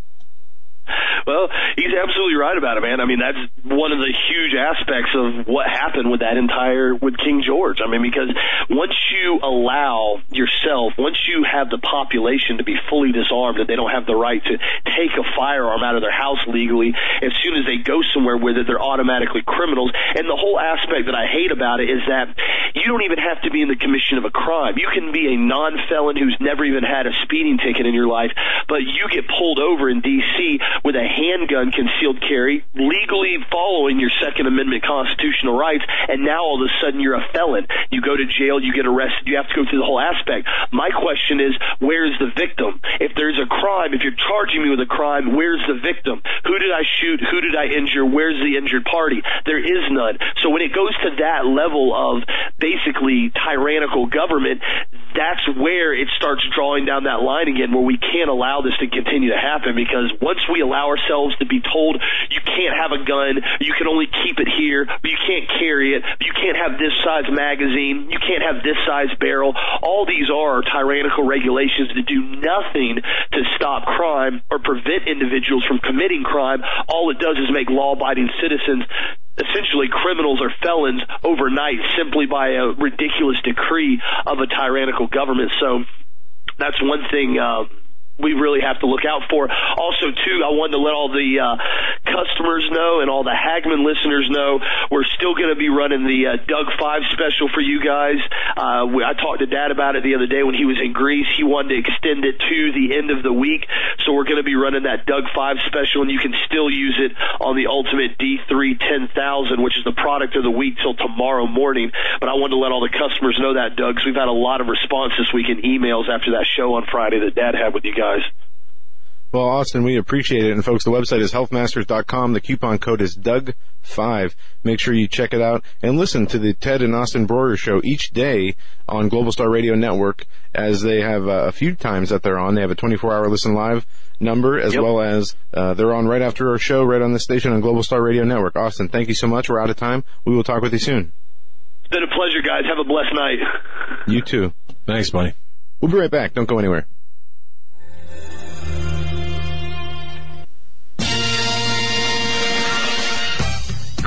Well, he's absolutely right about it, man. I mean, that's one of the huge aspects of what happened with that entire with King George. I mean, because once you allow yourself, once you have the population to be fully disarmed and they don't have the right to take a firearm out of their house legally, as soon as they go somewhere with it, they're automatically criminals. And the whole aspect that I hate about it is that you don't even have to be in the commission of a crime. You can be a non-felon who's never even had a speeding ticket in your life, but you get pulled over in D.C. with a handgun concealed carry, legally following your Second Amendment constitutional rights, and now all of a sudden you're a felon. You go to jail, you get arrested, you have to go through the whole aspect. My question is, where is the victim? If there's a crime, if you're charging me with a crime, where's the victim? Who did I shoot? Who did I injure? Where's the injured party? There is none. So when it goes to that level of basically tyrannical government, that's where it starts drawing down that line again where we can't allow this to continue to happen because once we allow ourselves to be told you can't have a gun, you can only keep it here, but you can't carry it, you can't have this size magazine, you can't have this size barrel, all these are tyrannical regulations that do nothing to stop crime or prevent individuals from committing crime. All it does is make law abiding citizens essentially criminals or felons overnight simply by a ridiculous decree of a tyrannical government. So that's one thing. Um, we really have to look out for. Also, too, I wanted to let all the uh, customers know and all the Hagmann listeners know we're still going to be running the uh, Doug Five special for you guys. Uh, we, I talked to Dad about it the other day when he was in Greece. He wanted to extend it to the end of the week, so we're going to be running that Doug Five special, and you can still use it on the Ultimate D3 10000, which is the product of the week till tomorrow morning. But I wanted to let all the customers know that, Doug, because we've had a lot of response this week in emails after that show on Friday that Dad had with you guys. Well, Austin, we appreciate it. And folks, the website is healthmasters.com. The coupon code is Doug5. Make sure you check it out and listen to the Ted and Austin Broer show each day on Global Star Radio Network as they have uh, a few times that they're on. They have a 24 hour listen live number as Yep. well as uh, they're on right after our show right on the station on Global Star Radio Network. Austin, thank you so much. We're out of time. We will talk with you soon. It's been a pleasure, guys. Have a blessed night. You too. Thanks, buddy. We'll be right back. Don't go anywhere.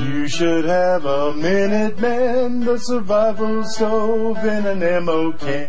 You should have a Minuteman, the survival stove and an ammo can.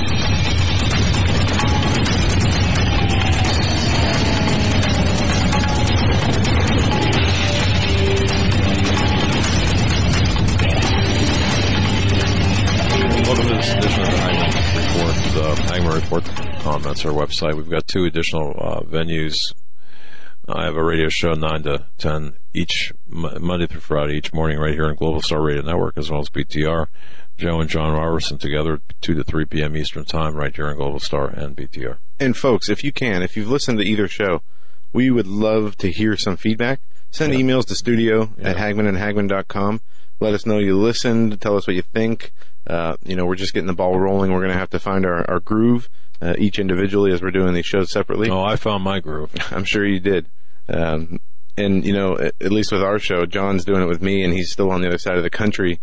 Uh. That's our website. We've got two additional uh, venues. I have a radio show 9 to 10 each, Monday through Friday, each morning right here on Global Star Radio Network as well as BTR. Joe and John Robertson together 2 to 3 p.m. Eastern Time right here on Global Star and BTR. And folks, if you can, if you've listened to either show, we would love to hear some feedback. Send Yeah. emails to studio Yeah. at hagmannandhagmann.com. Let us know you listened. Tell us what you think. Uh, you know, we're just getting the ball rolling. We're going to have to find our, our groove, uh, each individually as we're doing these shows separately. Oh, I found my groove. I'm sure you did. Um, and you know, at, at least with our show, John's doing it with me, and he's still on the other side of the country.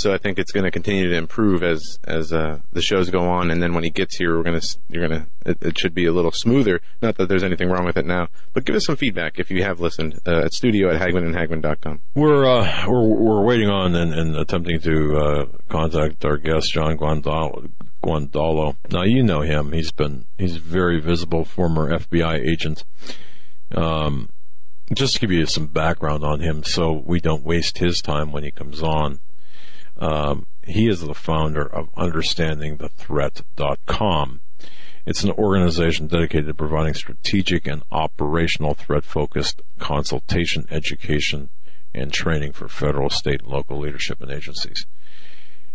So I think it's going to continue to improve as as uh, the shows go on. And then when he gets here, we're to you're to it, it should be a little smoother. Not that there's anything wrong with it now, but give us some feedback if you have listened uh, at studio at hagmannandhagmann.com. We're uh, we're we're waiting on and, and attempting to uh, contact our guest John Guandolo. Guandolo. Now you know him. He's been he's very visible former FBI agent. Um, just to give you some background on him, so we don't waste his time when he comes on. Um, he is the founder of UnderstandingTheThreat.com. It's an organization dedicated to providing strategic and operational threat focused consultation, education, and training for federal, state, and local leadership and agencies.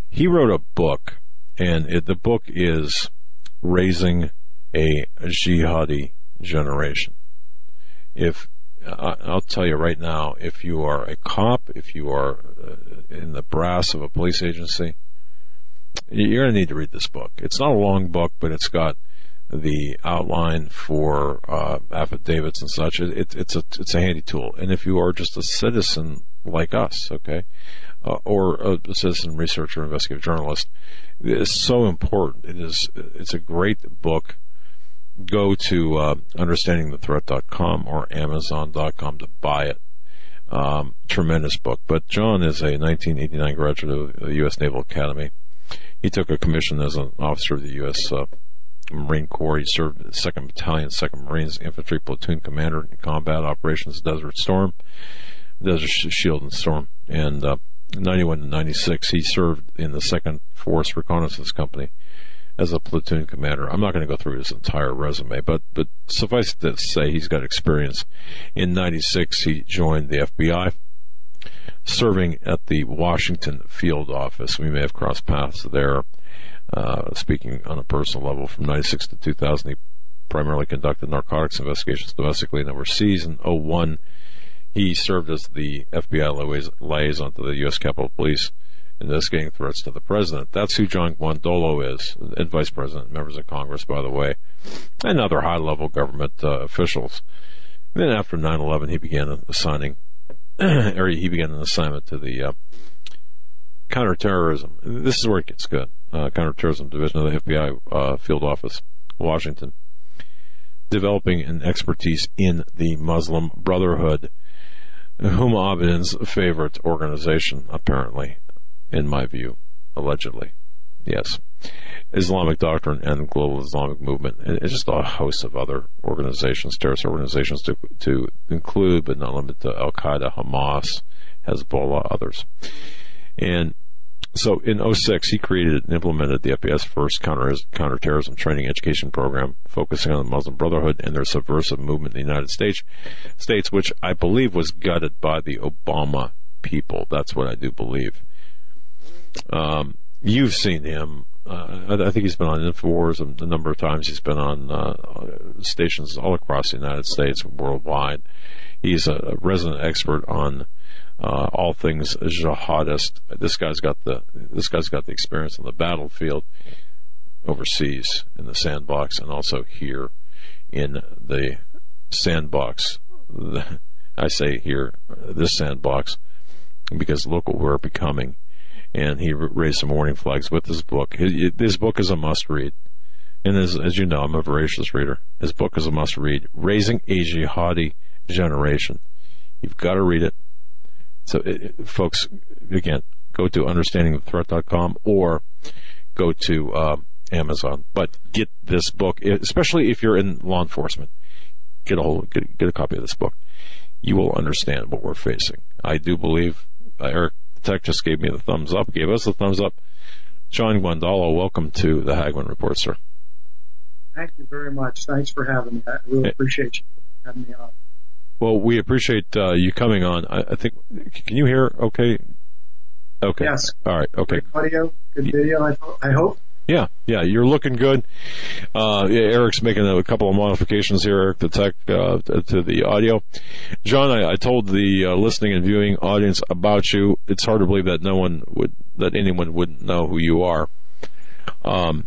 He wrote a book, and it, the book is Raising a Jihadi Generation. If I'll tell you right now, if you are a cop, if you are uh, in the brass of a police agency, you're going to need to read this book. It's not a long book, but it's got the outline for uh, affidavits and such. It, it, it's a it's a handy tool. And if you are just a citizen like us, okay, uh, or a citizen researcher, investigative journalist, it is so important. It is it's a great book. Go to uh, understandingthethreat.com or amazon.com to buy it. Um, tremendous book. But John is a 1989 graduate of the U.S. Naval Academy. He took a commission as an officer of the U.S. Uh, Marine Corps. He served the 2nd Battalion, 2nd Marines Infantry Platoon Commander in Combat Operations Desert Storm, Desert Shield and Storm. And uh, 91 to 96, he served in the 2nd Force Reconnaissance Company as a platoon commander. I'm not going to go through his entire resume, but but suffice it to say he's got experience. In 96, he joined the FBI serving at the Washington field office. We may have crossed paths there. Uh, speaking on a personal level, from 96 to 2000, he primarily conducted narcotics investigations domestically and overseas. In 01, he served as the FBI liaison to the U.S. Capitol Police investigating threats to the president. That's who John Guandolo is, and vice president, members of Congress, by the way, and other high-level government uh, officials. And then after 9/11, he began assigning, or he began an assignment to the uh, counterterrorism. This is where it gets good. Uh, counterterrorism division of the FBI uh, field office, Washington, developing an expertise in the Muslim Brotherhood, Huma Abedin's favorite organization, apparently in my view, allegedly. Yes. Islamic doctrine and global Islamic movement, and just a host of other organizations, terrorist organizations to, to include, but not limited to Al Qaeda, Hamas, Hezbollah, others. And so in 06, he created and implemented the FBI's first counter, counterterrorism training education program, focusing on the Muslim Brotherhood and their subversive movement in the United States, states, which I believe was gutted by the Obama people. That's what I do believe. Um, you've seen him. Uh, I, think he's been on Infowars a, a number of times. He's been on uh, stations all across the United States, worldwide. He's a resident expert on uh, all things jihadist. This guy's got the this guy's got the experience on the battlefield overseas in the sandbox, and also here in the sandbox. I say here this sandbox because look what we're becoming and he raised some warning flags with his book. His, book is a must read. And as, as you know, I'm a voracious reader. His book is a must read. Raising a Jihadi Generation. You've got to read it. So, it, folks, again, go to understandingthethreat.com or go to uh, Amazon. But get this book, especially if you're in law enforcement. Get a hold, get, get a copy of this book. You will understand what we're facing. I do believe, uh, Eric Tech just gave me the thumbs up, gave us the thumbs up. John Guandolo, welcome to the Hagmann Report, sir. Thank you very much. Thanks for having me. I really appreciate you having me on. Well, we appreciate uh, you coming on. I, I, think. Can you hear? Okay. Okay. Yes. All right. Okay. Good audio. Good video. I, I hope. Yeah, yeah, you're looking good. Uh, Eric's making a couple of modifications here, Eric, the tech, uh, to the audio. John, I, I told the uh, listening and viewing audience about you. It's hard to believe that no one would, that anyone wouldn't know who you are. Um,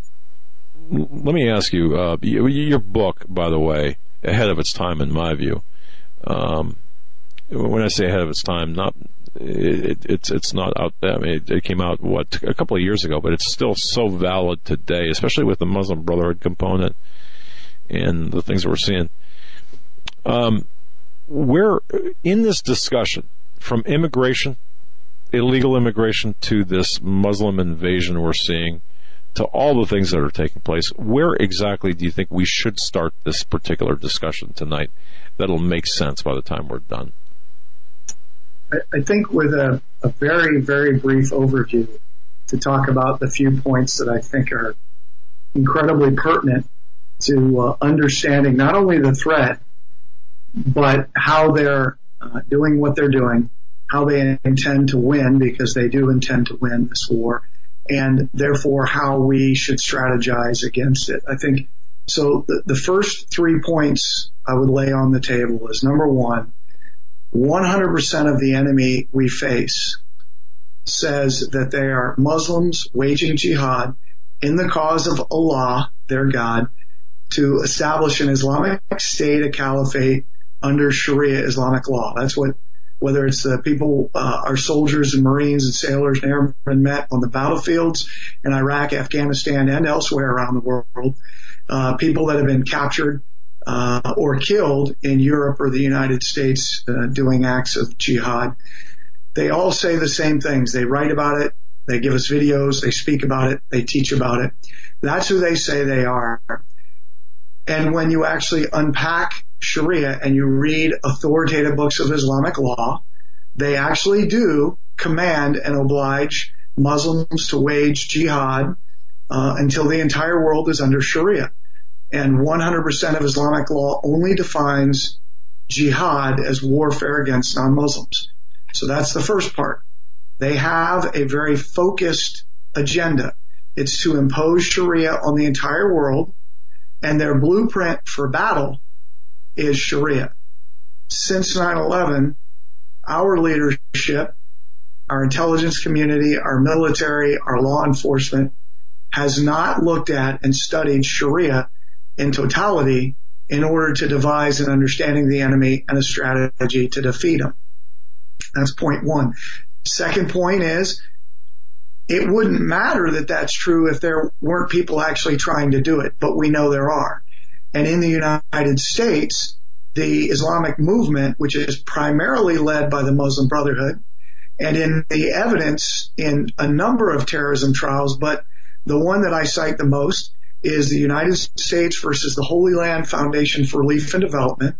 let me ask you, uh, your book, by the way, ahead of its time, in my view. Um, when I say ahead of its time, not it, it's it's not out. I mean, it, it, came out what a couple of years ago, but it's still so valid today, especially with the Muslim Brotherhood component and the things that we're seeing. Um, we're in this discussion from immigration, illegal immigration, to this Muslim invasion we're seeing, to all the things that are taking place. Where exactly do you think we should start this particular discussion tonight? That'll make sense by the time we're done. I think with a, a very, very brief overview to talk about the few points that I think are incredibly pertinent to uh, understanding not only the threat, but how they're uh, doing what they're doing, how they intend to win, because they do intend to win this war, and therefore how we should strategize against it. I think so. The, the first three points I would lay on the table is number one, 100% of the enemy we face says that they are Muslims waging jihad in the cause of Allah, their God, to establish an Islamic state, a caliphate under Sharia Islamic law. That's what, whether it's the people, uh, our soldiers and Marines and sailors and airmen met on the battlefields in Iraq, Afghanistan, and elsewhere around the world, uh, people that have been captured uh, or killed in Europe or the United States uh, doing acts of jihad. They all say the same things. They write about it. They give us videos. They speak about it. They teach about it. That's who they say they are. And when you actually unpack Sharia and you read authoritative books of Islamic law, they actually do command and oblige Muslims to wage jihad uh, until the entire world is under Sharia and 100% of Islamic law only defines jihad as warfare against non-Muslims. So that's the first part. They have a very focused agenda. It's to impose Sharia on the entire world and their blueprint for battle is Sharia. Since 9-11, our leadership, our intelligence community, our military, our law enforcement has not looked at and studied Sharia in totality in order to devise an understanding of the enemy and a strategy to defeat them. That's point one. Second point is it wouldn't matter that that's true if there weren't people actually trying to do it, but we know there are. And in the United States, the Islamic movement, which is primarily led by the Muslim Brotherhood, and in the evidence in a number of terrorism trials, but the one that I cite the most is the United States versus the Holy Land Foundation for Relief and Development,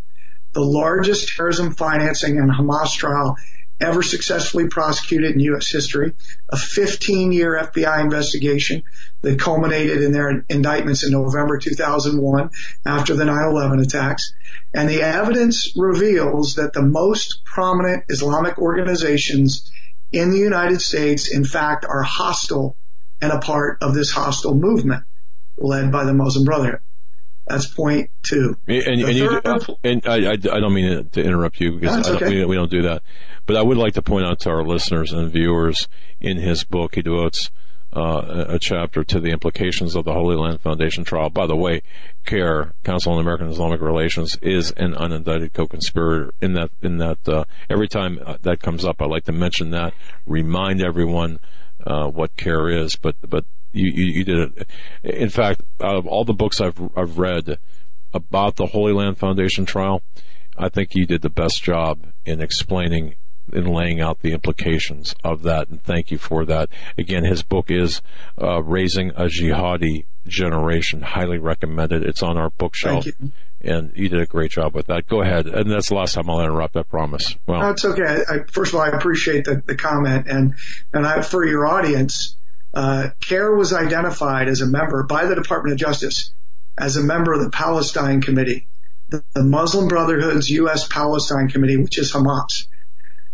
the largest terrorism financing and Hamas trial ever successfully prosecuted in U.S. history, a 15 year FBI investigation that culminated in their indictments in November 2001 after the 9-11 attacks. And the evidence reveals that the most prominent Islamic organizations in the United States, in fact, are hostile and a part of this hostile movement led by the Muslim Brotherhood. That's point two. And, and, you, and I, I, don't mean to interrupt you because okay. we, we, don't do that. But I would like to point out to our listeners and viewers in his book, he devotes uh, a chapter to the implications of the Holy Land Foundation trial. By the way, CAIR, Council on American Islamic Relations, is an unindicted co-conspirator. In that, in that, uh, every time uh, that comes up, I like to mention that, remind everyone uh, what CAIR is. But, but you, you, you did it. In fact, out of all the books I've I've read about the Holy Land Foundation trial, I think you did the best job in explaining in laying out the implications of that, and thank you for that. Again, his book is uh, "Raising a Jihadi Generation." Highly recommended. It's on our bookshelf, you. and you did a great job with that. Go ahead, and that's the last time I'll interrupt. I promise. Well, that's okay. I, first of all, I appreciate the, the comment, and and I, for your audience, uh, CAIR was identified as a member by the Department of Justice as a member of the Palestine Committee, the, the Muslim Brotherhood's U.S. Palestine Committee, which is Hamas.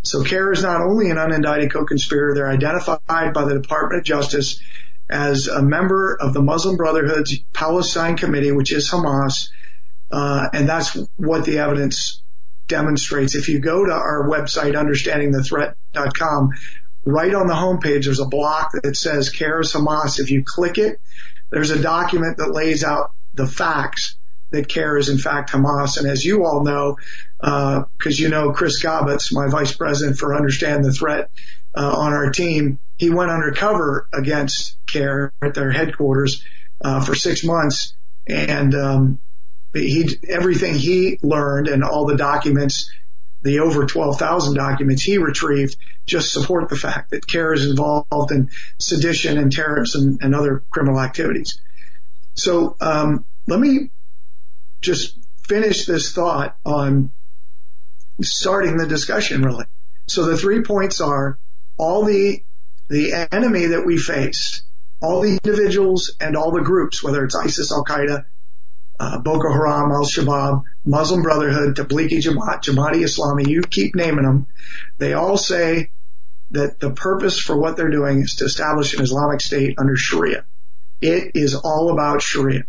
So CAIR is not only an unindicted co-conspirator, they're identified by the Department of Justice as a member of the Muslim Brotherhood's Palestine Committee, which is Hamas, uh, and that's what the evidence demonstrates. If you go to our website, understandingthethreat.com, right on the homepage, there's a block that says CAIR's Hamas. If you click it, there's a document that lays out the facts that CAIR is in fact Hamas. And as you all know, because uh, you know Chris Gaubatz, my vice president for Understand the Threat uh, on our team, he went undercover against CAIR at their headquarters uh, for six months, and um, he everything he learned and all the documents the over 12,000 documents he retrieved just support the fact that CAIR is involved in sedition and terrorism and other criminal activities. So um, let me just finish this thought on starting the discussion really. So the three points are all the the enemy that we face, all the individuals and all the groups, whether it's ISIS, Al Qaeda, uh, Boko Haram, Al Shabaab, Muslim Brotherhood, Tablighi Jamaat, Jamaati Islami, you keep naming them. They all say that the purpose for what they're doing is to establish an Islamic state under Sharia. It is all about Sharia.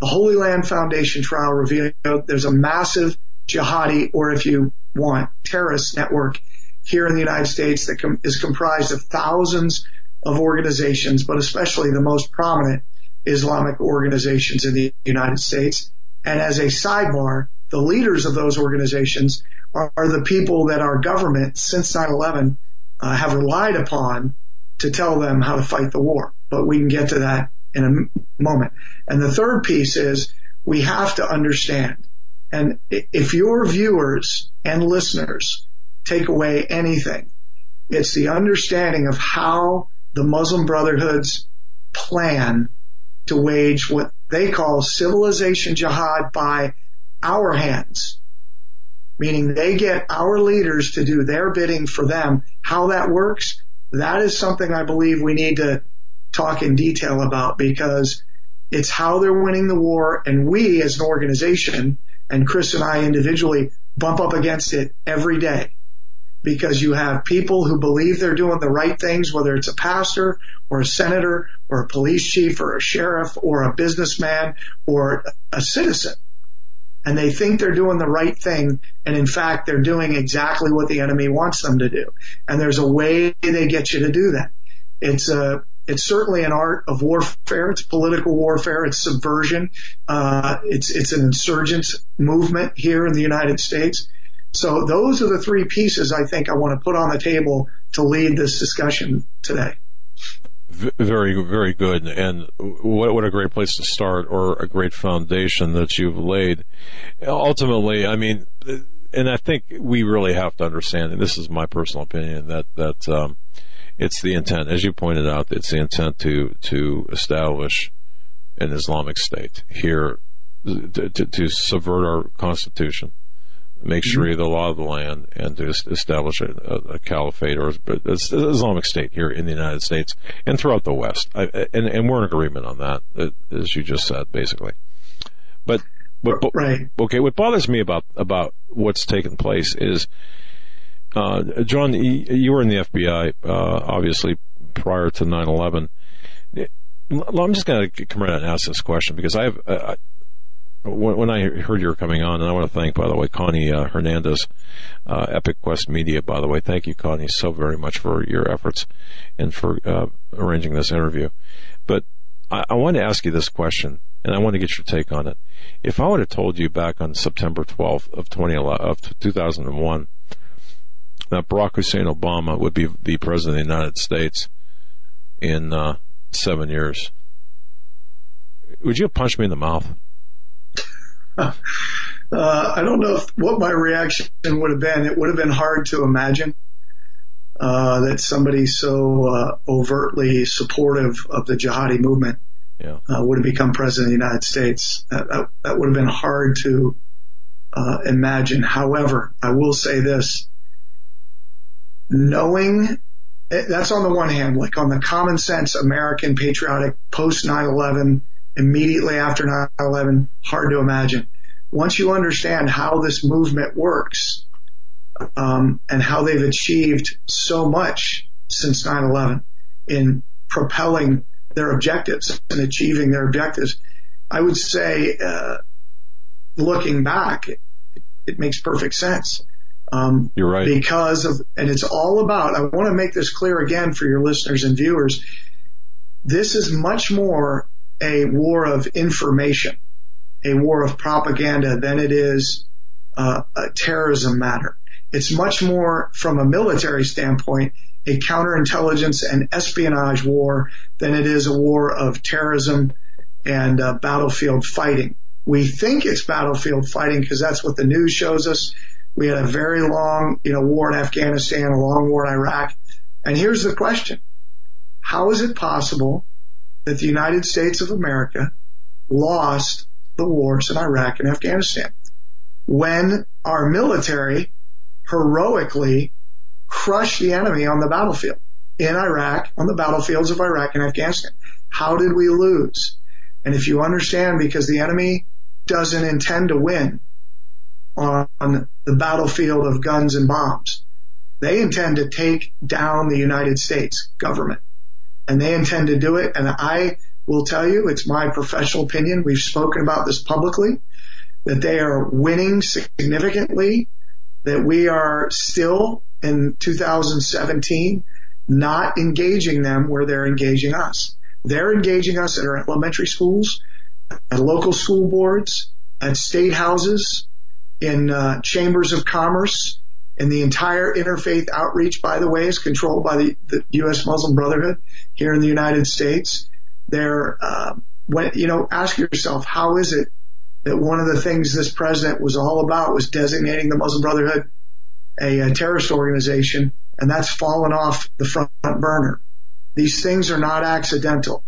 The Holy Land Foundation trial revealed there's a massive jihadi, or if you want, terrorist network here in the United States that com- is comprised of thousands of organizations, but especially the most prominent Islamic organizations in the United States. And as a sidebar, the leaders of those organizations are, are the people that our government since 9-11 uh, have relied upon to tell them how to fight the war. But we can get to that in a moment. And the third piece is we have to understand. And if your viewers and listeners take away anything, it's the understanding of how the Muslim Brotherhood's plan to wage what they call civilization jihad by our hands, meaning they get our leaders to do their bidding for them. How that works, that is something I believe we need to talk in detail about because it's how they're winning the war and we as an organization and Chris and I individually bump up against it every day. Because you have people who believe they're doing the right things, whether it's a pastor or a senator or a police chief or a sheriff or a businessman or a citizen. And they think they're doing the right thing. And in fact, they're doing exactly what the enemy wants them to do. And there's a way they get you to do that. It's a, it's certainly an art of warfare. It's political warfare. It's subversion. Uh, it's it's an insurgent movement here in the United States. So those are the three pieces I think I want to put on the table to lead this discussion today. Very, very good. And what, what a great place to start or a great foundation that you've laid. Ultimately, I mean, and I think we really have to understand, and this is my personal opinion, that, that, um, it's the intent, as you pointed out, it's the intent to, to establish an Islamic State here, to, to, to subvert our constitution make Sharia mm-hmm. the law of the land and to establish a, a, caliphate or an Islamic State here in the United States and throughout the West. I, and, and, we're in agreement on that, as you just said, basically. But, but, but right. okay, what bothers me about about what's taken place is, uh, John, you were in the FBI, uh, obviously prior to 9/11. I'm just going to come right out and ask this question because I have. Uh, when I heard you were coming on, and I want to thank, by the way, Connie uh, Hernandez, uh, Epic Quest Media, by the way. Thank you, Connie, so very much for your efforts and for uh, arranging this interview. But I, I want to ask you this question, and I want to get your take on it. If I would have told you back on September 12th of 2011, of 2001 that Barack Hussein Obama would be the president of the United States in uh, seven years, would you have punched me in the mouth? uh, I don't know if, what my reaction would have been. It would have been hard to imagine uh, that somebody so uh, overtly supportive of the jihadi movement yeah. Uh, would have become president of the United States. That, that, that would have been hard to uh, imagine. However, I will say this: knowing eh, that's on the one hand, like on the common sense American patriotic post 9/11 immediately after 9-11, hard to imagine. Once you understand how this movement works, um, and how they've achieved so much since 9-11 in propelling their objectives and achieving their objectives, I would say, uh, looking back, it, it, makes perfect sense. Um, You're right. Because of, and it's all about, I want to make this clear again for your listeners and viewers. This is much more a war of information, a war of propaganda than it is uh, a terrorism matter. It's much more from a military standpoint a counterintelligence and espionage war than it is a war of terrorism and uh, battlefield fighting. We think it's battlefield fighting because that's what the news shows us. We had a very long, you know, war in Afghanistan, a long war in Iraq. And here's the question. How is it possible that the United States of America lost the wars in Iraq and Afghanistan when our military heroically crushed the enemy on the battlefield in Iraq, on the battlefields of Iraq and Afghanistan. How did we lose? And if you understand, because the enemy doesn't intend to win on the battlefield of guns and bombs, they intend to take down the United States government and they intend to do it. And I will tell you, it's my professional opinion. We've spoken about this publicly that they are winning significantly, that we are still in 2017 not engaging them where they're engaging us. They're engaging us at our elementary schools, at local school boards, at state houses, in uh, chambers of commerce, and the entire interfaith outreach, by the way, is controlled by the, the U.S. Muslim Brotherhood here in the United States. There, uh, when, you know, ask yourself, how is it that one of the things this president was all about was designating the Muslim Brotherhood a, a terrorist organization, and that's fallen off the front burner. These things are not accidental.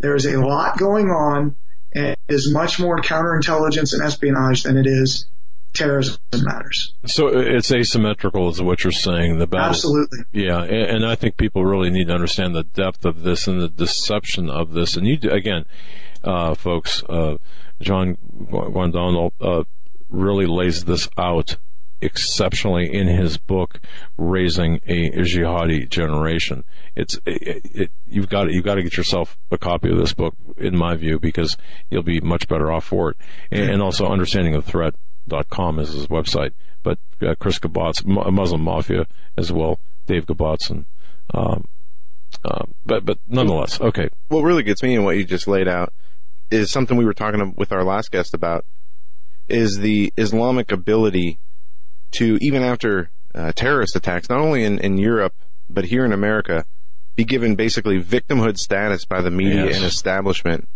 There is a lot going on, and is much more counterintelligence and espionage than it is terrorism matters. So it's asymmetrical, is what you're saying. The battle, absolutely, yeah, and, and, I think people really need to understand the depth of this and the deception of this. And you, again, uh, folks, uh, John Guandolo uh, really lays this out exceptionally in his book, "Raising a Jihadi Generation." It's it, it, you've got you've got to get yourself a copy of this book, in my view, because you'll be much better off for it, and, and also understanding the threat. Dot com is his website, but uh, Chris Gaubatz, Muslim Mafia as well, Dave Gaubatz, and um, uh, but but nonetheless, okay. What really gets me in what you just laid out is something we were talking with our last guest about is the Islamic ability to, even after uh, terrorist attacks, not only in, in Europe, but here in America, be given basically victimhood status by the media yes. and establishment,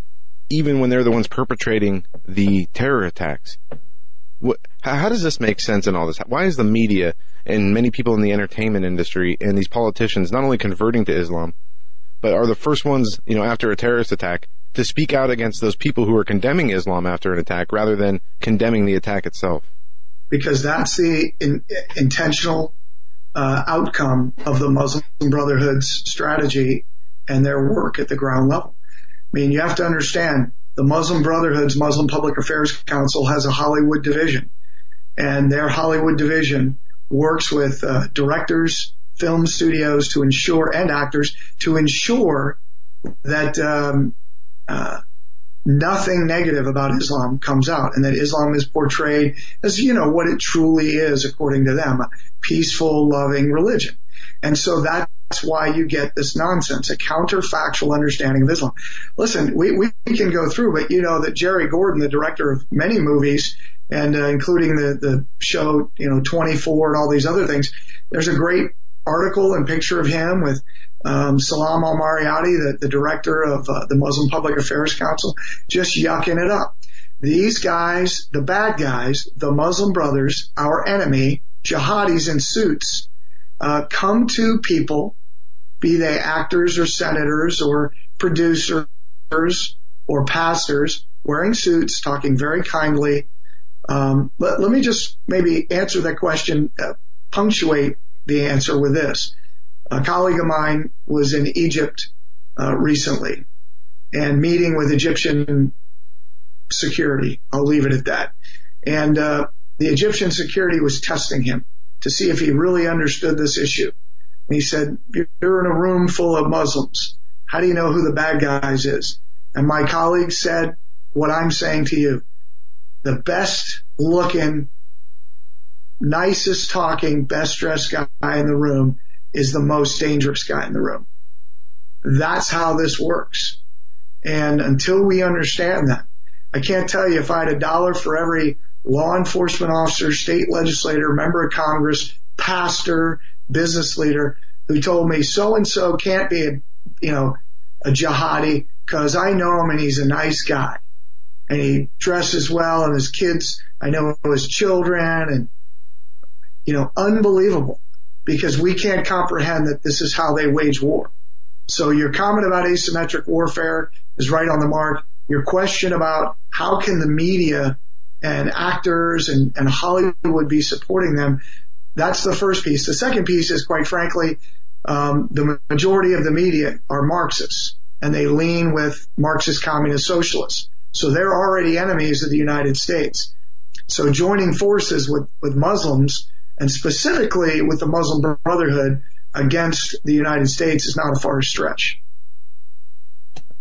even when they're the ones perpetrating the terror attacks. What, how, does this make sense in all this? Why is the media and many people in the entertainment industry and these politicians not only converting to Islam, but are the first ones, you know, after a terrorist attack to speak out against those people who are condemning Islam after an attack rather than condemning the attack itself. Because that's the in, intentional uh, outcome of the Muslim Brotherhood's strategy and their work at the ground level. I mean, you have to understand the Muslim Brotherhood's Muslim Public Affairs Council has a Hollywood division, and their Hollywood division works with uh, directors, film studios to ensure and actors to ensure that um, uh, nothing negative about Islam comes out and that Islam is portrayed as, you know, what it truly is according to them, a peaceful, loving religion. And so that's why you get this nonsense, a counterfactual understanding of Islam. Listen, we, we can go through, but you know that Jerry Gordon, the director of many movies, and uh, including the, the show, you know, 24 and all these other things, there's a great article and picture of him with um, Salam al Marayati, the, the director of uh, the Muslim Public Affairs Council, just yucking it up. These guys, the bad guys, the Muslim brothers, our enemy, jihadis in suits, uh, come to people, be they actors or senators or producers or pastors, wearing suits, talking very kindly. Um, let, let, me just maybe answer that question, uh, punctuate the answer with this. A colleague of mine was in Egypt uh, recently and meeting with Egyptian security. I'll leave it at that. And uh, the Egyptian security was testing him to see if he really understood this issue. And he said, "You're in a room full of Muslims. How do you know who the bad guys is?" And my colleague said, "What I'm saying to you, the best looking, nicest talking, best dressed guy in the room is the most dangerous guy in the room. That's how this works. And until we understand that, I can't tell you if I had a dollar for every law enforcement officer, state legislator, member of Congress, pastor, business leader who told me so and so can't be a, you know, a jihadi because I know him and he's a nice guy and he dresses well and his kids, I know his children and, you know, unbelievable because we can't comprehend that this is how they wage war. So your comment about asymmetric warfare is right on the mark. Your question about how can the media and actors and, and Hollywood be supporting them, that's the first piece. The second piece is quite frankly, um, the majority of the media are Marxists and they lean with Marxist communist socialists. So they're already enemies of the United States. So joining forces with, with Muslims and specifically with the Muslim Brotherhood against the United States is not a far stretch.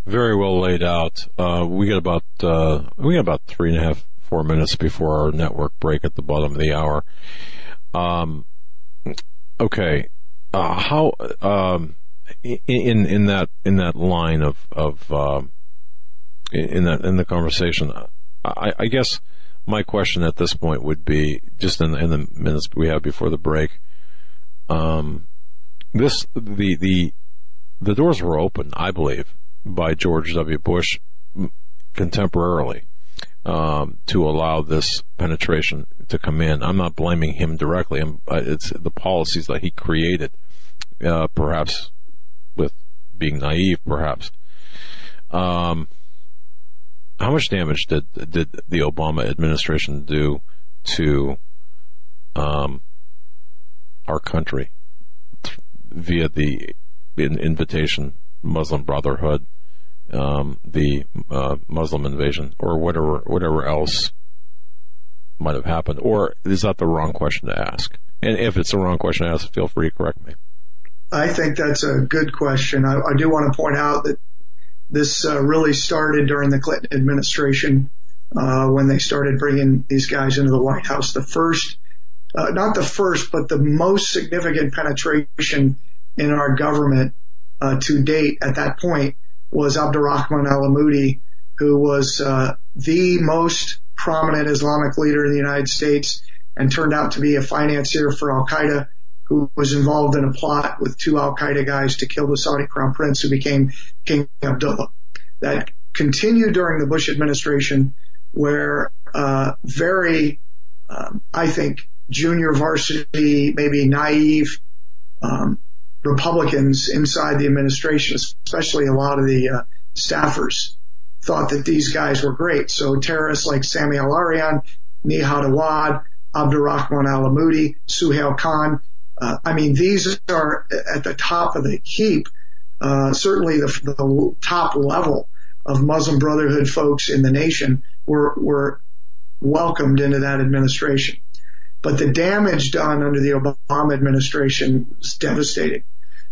Very well laid out. Uh, we got about uh, we got about three and a half, four minutes before our network break at the bottom of the hour. Um, okay, uh, how um, in in that in that line of of um, in that in the conversation, I, I guess my question at this point would be just in the, in the minutes we have before the break. Um, this the the the doors were open, I believe, by George W. Bush contemporarily um, to allow this penetration to come in. I'm not blaming him directly. I'm, uh, it's the policies that he created, uh, perhaps with being naive, perhaps. Um, how much damage did did the Obama administration do to um, our country via the invitation Muslim Brotherhood, um, the uh, Muslim invasion, or whatever whatever else might have happened, or is that the wrong question to ask? And if it's the wrong question to ask, feel free to correct me. I think that's a good question. I, I do want to point out that this uh, really started during the Clinton administration uh, when they started bringing these guys into the White House. The first, uh, not the first, but the most significant penetration in our government uh, to date at that point was Abdurrahman al-Amoudi, who was uh, the most prominent Islamic leader in the United States and turned out to be a financier for Al Qaeda who was involved in a plot with two Al Qaeda guys to kill the Saudi crown prince who became King Abdullah. That continued during the Bush administration where uh, very, um, I think, junior varsity, maybe naive um, Republicans inside the administration, especially a lot of the uh, staffers, thought that these guys were great. So terrorists like Sami al-Arian, Nihad Awad, Abdurrahman al-Amoudi, Suhail Khan, uh, I mean, these are at the top of the heap, uh, certainly the, the, top level of Muslim Brotherhood folks in the nation were, were welcomed into that administration. But the damage done under the Obama administration was devastating.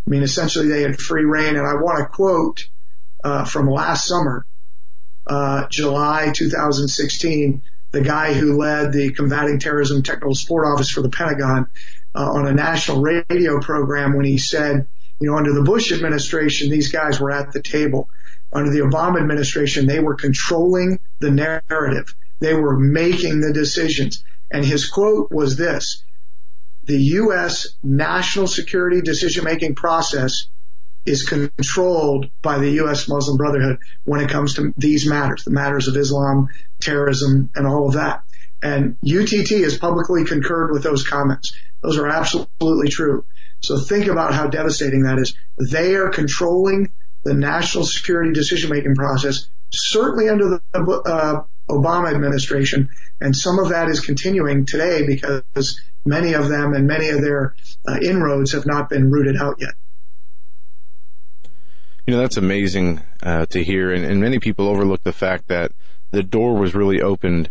I mean, essentially they had free reign, and I want to quote uh, from last summer, uh, July 2016, the guy who led the Combating Terrorism Technical Support Office for the Pentagon uh, on a national radio program when he said, you know, under the Bush administration, these guys were at the table. Under the Obama administration, they were controlling the narrative. They were making the decisions. And his quote was this, the U.S. national security decision making process is controlled by the U.S. Muslim Brotherhood when it comes to these matters, the matters of Islam, terrorism, and all of that. And UTT has publicly concurred with those comments. Those are absolutely true. So think about how devastating that is. They are controlling the national security decision making process, certainly under the uh, Obama administration, and some of that is continuing today because many of them and many of their uh, inroads have not been rooted out yet. You know, that's amazing uh, to hear, and, and many people overlook the fact that the door was really opened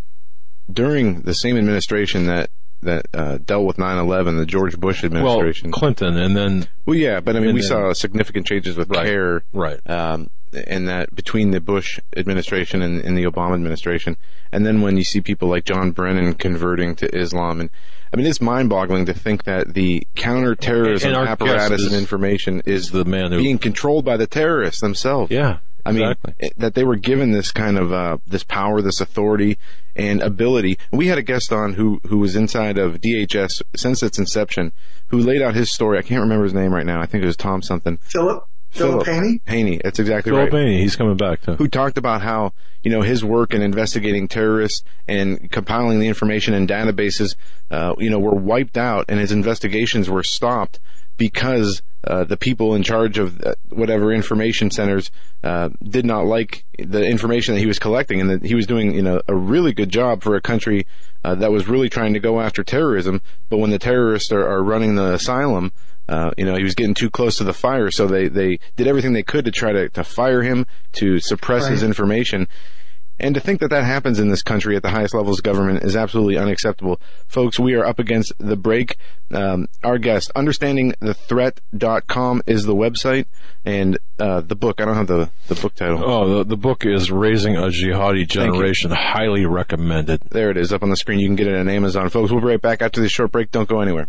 during the same administration that that uh, dealt with 9/11, the George Bush administration. Well, Clinton, and then well, yeah, but I mean, we then, saw significant changes with right, CAIR, right? Um, and that between the Bush administration and, and, the Obama administration, and then when you see people like John Brennan converting to Islam, and I mean, it's mind-boggling to think that the counterterrorism and apparatus and information is the man who, being controlled by the terrorists themselves. Yeah. I mean, that they were given this kind of, uh, this power, this authority and ability. We had a guest on who, who was inside of DHS since its inception, who laid out his story. I can't remember his name right now. I think it was Tom something. Philip? Philip, Philip Haney? Haney, that's exactly Philip right. Philip Haney, he's coming back too. Who talked about how, you know, his work in investigating terrorists and compiling the information in databases, uh, you know, were wiped out and his investigations were stopped because uh, the people in charge of uh, whatever information centers uh, did not like the information that he was collecting, and that he was doing, you know, a really good job for a country uh, that was really trying to go after terrorism. But when the terrorists are, are running the asylum, uh, you know, he was getting too close to the fire, so they they did everything they could to try to to fire him, to suppress right. his information. And to think that that happens in this country at the highest levels of government is absolutely unacceptable. Folks, we are up against the break. Um, our guest, understandingthethreat.com is the website and, uh, the book. I don't have the, the book title. Oh, the, the book is Raising a Jihadi Generation. Highly recommended. There it is up on the screen. You can get it on Amazon. Folks, we'll be right back after this short break. Don't go anywhere.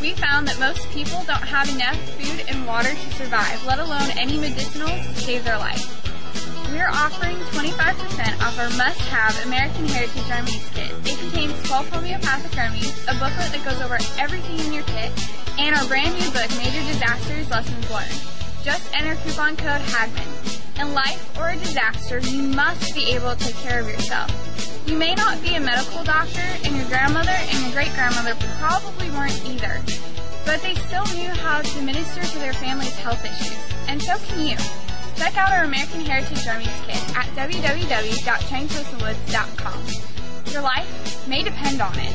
We found that most people don't have enough food and water to survive, let alone any medicinals to save their life. We're offering 25% off our must-have American Heritage Remedies kit. It contains 12 homeopathic remedies, a booklet that goes over everything in your kit, and our brand new book, Major Disasters Lessons Learned. Just enter coupon code HAGMAN. In life or a disaster, you must be able to take care of yourself. You may not be a medical doctor, and your grandmother and your great grandmother probably weren't either, but they still knew how to minister to their family's health issues, and so can you. Check out our American Heritage Remedies kit at www.chainclosewoods.com. Your life may depend on it.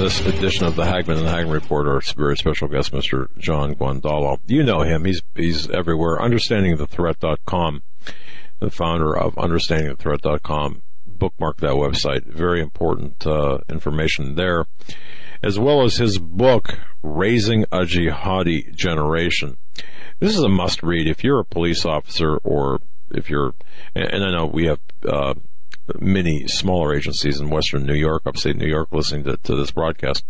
This edition of the Hagmann and Hagmann Report. Our very special guest, Mr. John Guandolo. You know him. He's he's everywhere. UnderstandingTheThreat.com, the founder of UnderstandingTheThreat.com. Bookmark that website. Very important uh, information there, as well as his book, Raising a Jihadi Generation. This is a must read if you're a police officer or if you're, and I know we have. Uh, many smaller agencies in Western New York, upstate New York, listening to, to this broadcast,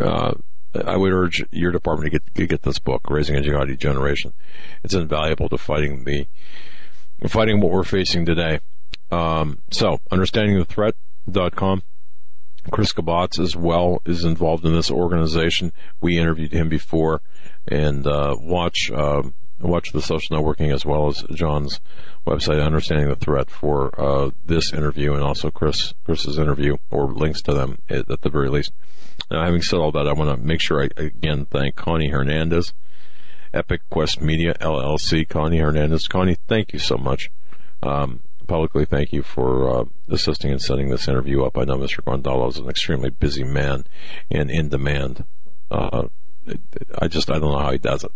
uh, I would urge your department to get to get this book, "Raising a Jihadi Generation." It's invaluable to fighting the fighting what we're facing today. Um, so, understandingthethreat.com. Chris Gaubatz as well is involved in this organization. We interviewed him before, and uh, watch um, watch the social networking as well as John's website, Understanding the Threat, for uh, this interview and also Chris Chris's interview, or links to them at, at the very least. Now, having said all that, I want to make sure I again thank Connie Hernandez, Epic Quest Media LLC. Connie Hernandez, Connie, thank you so much. Um, publicly, thank you for uh, assisting in setting this interview up. I know Mr. Guandolo is an extremely busy man and in demand. Uh, I just I don't know how he does it.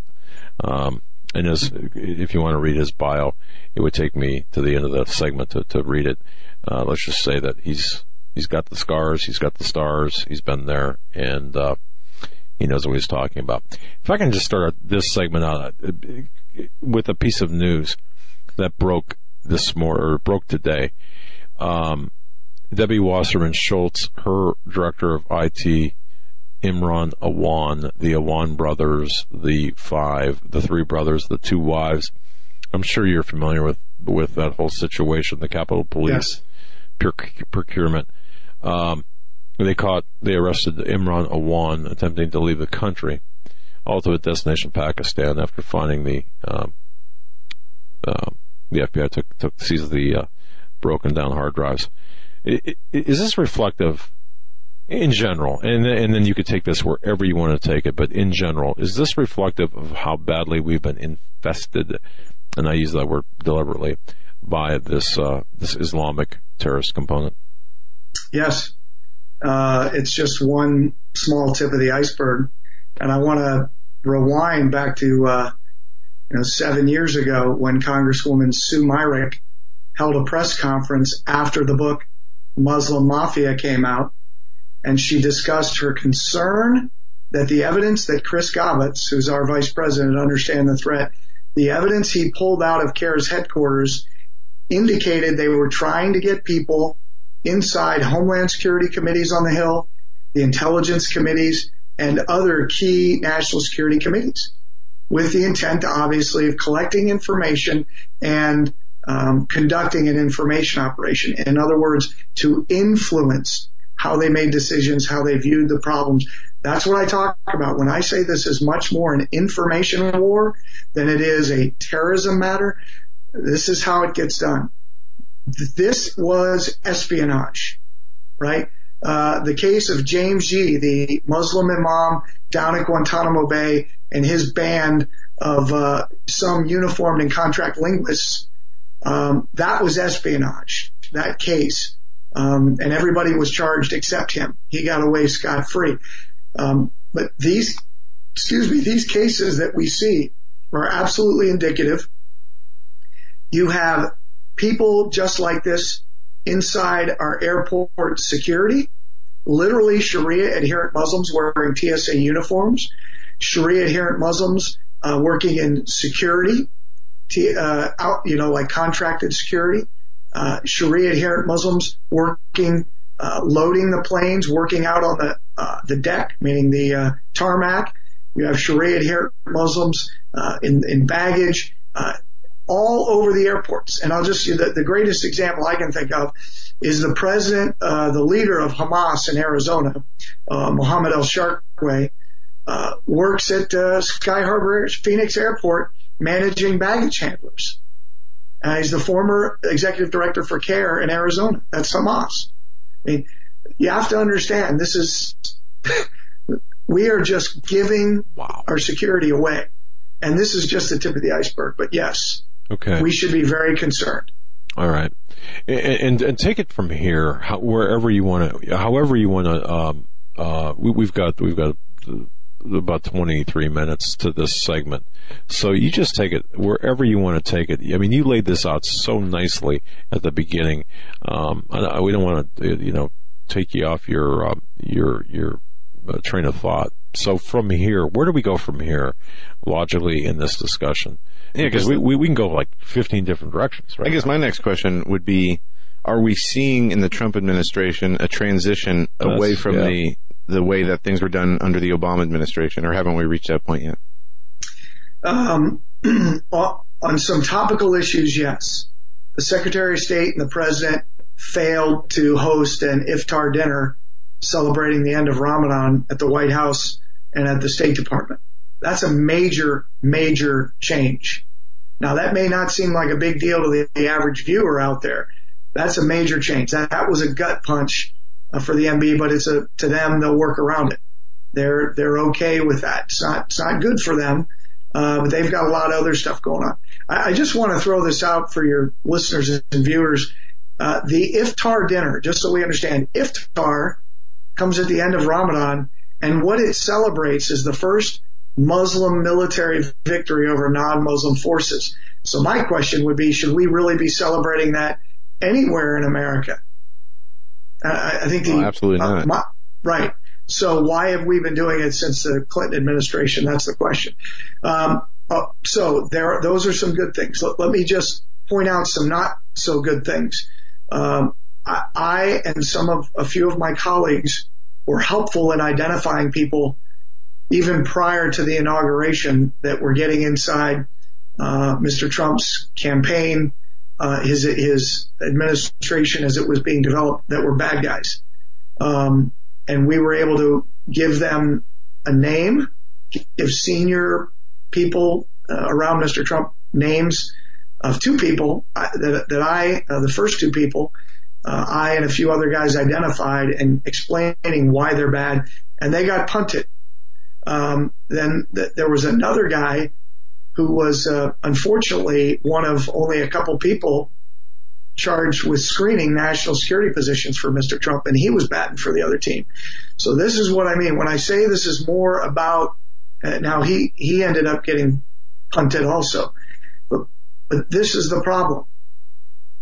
Um, and his, if you want to read his bio, it would take me to the end of the segment to, to read it. Uh, let's just say that he's he's got the scars, he's got the stars, he's been there, and uh, he knows what he's talking about. If I can just start this segment out uh, with a piece of news that broke this morning or broke today. Um, Debbie Wasserman Schultz, her director of IT Imran Awan, the Awan brothers, the five, the three brothers, the two wives. I'm sure you're familiar with with that whole situation. The Capitol Police yes. procurement. Um, they caught, they arrested Imran Awan attempting to leave the country ultimate destination Pakistan after finding the um, uh, the FBI took took seized the uh, broken down hard drives. Is this reflective in general, and and then you could take this wherever you want to take it, but in general, is this reflective of how badly we've been infested, and I use that word deliberately, by this uh, this Islamic terrorist component? Yes, uh, it's just one small tip of the iceberg, and I want to rewind back to uh, you know seven years ago when Congresswoman Sue Myrick held a press conference after the book Muslim Mafia came out and she discussed her concern that the evidence that Chris Gaubatz, who's our vice president, understand the threat, the evidence he pulled out of CAIR's headquarters indicated they were trying to get people inside Homeland Security committees on the Hill, the intelligence committees, and other key national security committees with the intent, obviously, of collecting information and um, conducting an information operation. In other words, to influence how they made decisions, how they viewed the problems. That's what I talk about when I say this is much more an information war than it is a terrorism matter. This is how it gets done. This was espionage, right? Uh, the case of James Yee, the Muslim imam down at Guantanamo Bay and his band of uh, some uniformed and contract linguists, um, that was espionage. That case um, and everybody was charged except him. He got away scot free. Um, but these, excuse me, these cases that we see are absolutely indicative. You have people just like this inside our airport security, literally Sharia adherent Muslims wearing TSA uniforms, Sharia adherent Muslims uh, working in security, uh, out, you know, like contracted security uh, Sharia adherent Muslims working, uh, loading the planes, working out on the uh, the deck, meaning the uh, tarmac. You have Sharia adherent Muslims uh, in in baggage, uh, all over the airports. And I'll just the, the greatest example I can think of is the president, uh, the leader of Hamas in Arizona, uh, Mohammed El uh, works at Sky Harbor Phoenix Airport managing baggage handlers. Uh, he's the former executive director for CAIR in Arizona. That's Hamas. I mean, you have to understand this is, we are just giving wow. our security away. And this is just the tip of the iceberg. But yes, okay. we should be very concerned. All right. And, and, and take it from here, how, wherever you want to, however you want to, um, uh, we, have got, we've got about 23 minutes to this segment. So you just take it wherever you want to take it. I mean, you laid this out so nicely at the beginning. Um, I, we don't want to, you know, take you off your, uh, your, your uh, train of thought. So from here, where do we go from here logically in this discussion? Yeah, because we, we, we can go like 15 different directions, right? I guess my next question would be, are we seeing in the Trump administration a transition away from yeah. the the way that things were done under the Obama administration, or haven't we reached that point yet? Um, on some topical issues, yes. The Secretary of State and the President failed to host an iftar dinner celebrating the end of Ramadan at the White House and at the State Department. That's a major, major change. Now that may not seem like a big deal to the, the average viewer out there. That's a major change. That, that was a gut punch for the MB, but it's a to them they'll work around it. They're they're okay with that. It's not it's not good for them, uh, but they've got a lot of other stuff going on. I, I just want to throw this out for your listeners and viewers. Uh, the iftar dinner, just so we understand, iftar comes at the end of Ramadan, and what it celebrates is the first Muslim military victory over non-Muslim forces. So my question would be, should we really be celebrating that anywhere in America? I, I think the oh, absolutely uh, not. My, right. So why have we been doing it since the Clinton administration? That's the question. Um, uh, so there, are, those are some good things. Let, let, me just point out some not so good things. Um, I, I and some of a few of my colleagues were helpful in identifying people even prior to the inauguration that were getting inside uh, Mr. Trump's campaign uh, his his administration as it was being developed that were bad guys, um, and we were able to give them a name give senior people uh, around Mr. Trump names of two people uh, that, that I, uh, the first two people, uh, I and a few other guys identified and explaining why they're bad, and they got punted. Um, then th- there was another guy who was uh, unfortunately one of only a couple people charged with screening national security positions for Mr. Trump, and he was batting for the other team. So this is what I mean when I say this is more about. Uh, now he he ended up getting punted also, but but this is the problem.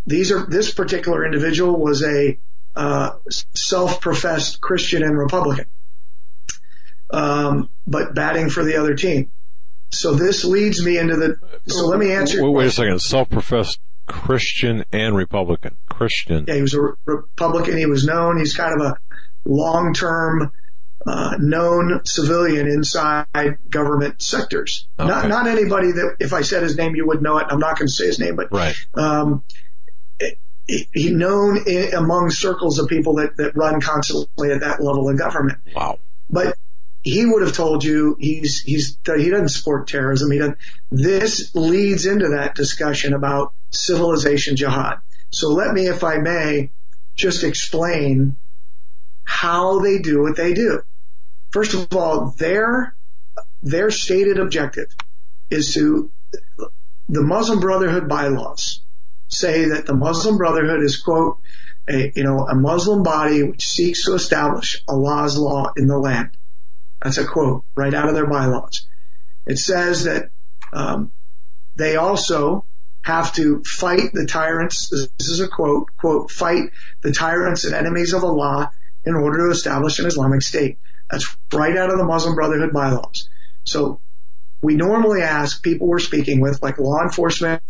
These are this particular individual was a uh, self-professed Christian and Republican, um, but batting for the other team. So this leads me into the. So let me answer. Wait, wait a second. Self-professed Christian and Republican. Christian. Yeah, he was a Republican. He was known. He's kind of a long-term uh, known civilian inside government sectors. Okay. Not not anybody that if I said his name you would know it. I'm not going to say his name, but right. Um, he, he known in, among circles of people that that run constantly at that level of government. Wow. But he would have told you he's he's he doesn't support terrorism. He doesn't. This leads into that discussion about civilization jihad. So let me, if I may, just explain how they do what they do. First of all, their their stated objective is to the Muslim Brotherhood bylaws say that the Muslim Brotherhood is quote a you know a Muslim body which seeks to establish Allah's law in the land. That's a quote right out of their bylaws. It says that um, they also have to fight the tyrants. This is a quote, quote, fight the tyrants and enemies of Allah in order to establish an Islamic state. That's right out of the Muslim Brotherhood bylaws. So we normally ask people we're speaking with, like law enforcement,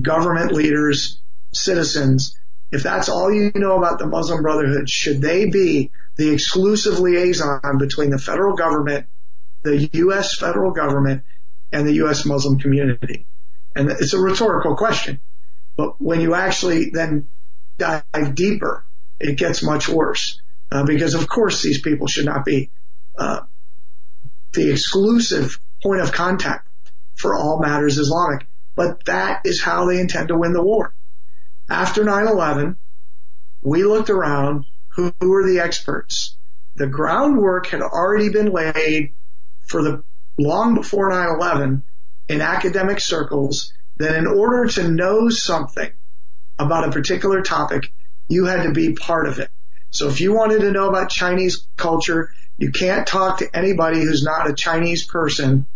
government leaders, citizens, if that's all you know about the Muslim Brotherhood, should they be the exclusive liaison between the federal government, the U.S. federal government, and the U.S. Muslim community? And it's a rhetorical question. But when you actually then dive deeper, it gets much worse. Uh, because of course these people should not be uh, the exclusive point of contact for all matters Islamic. But that is how they intend to win the war. After 9-11, we looked around who, who were the experts. The groundwork had already been laid for the long before 9-11 in academic circles that in order to know something about a particular topic, you had to be part of it. So if you wanted to know about Chinese culture, you can't talk to anybody who's not a Chinese person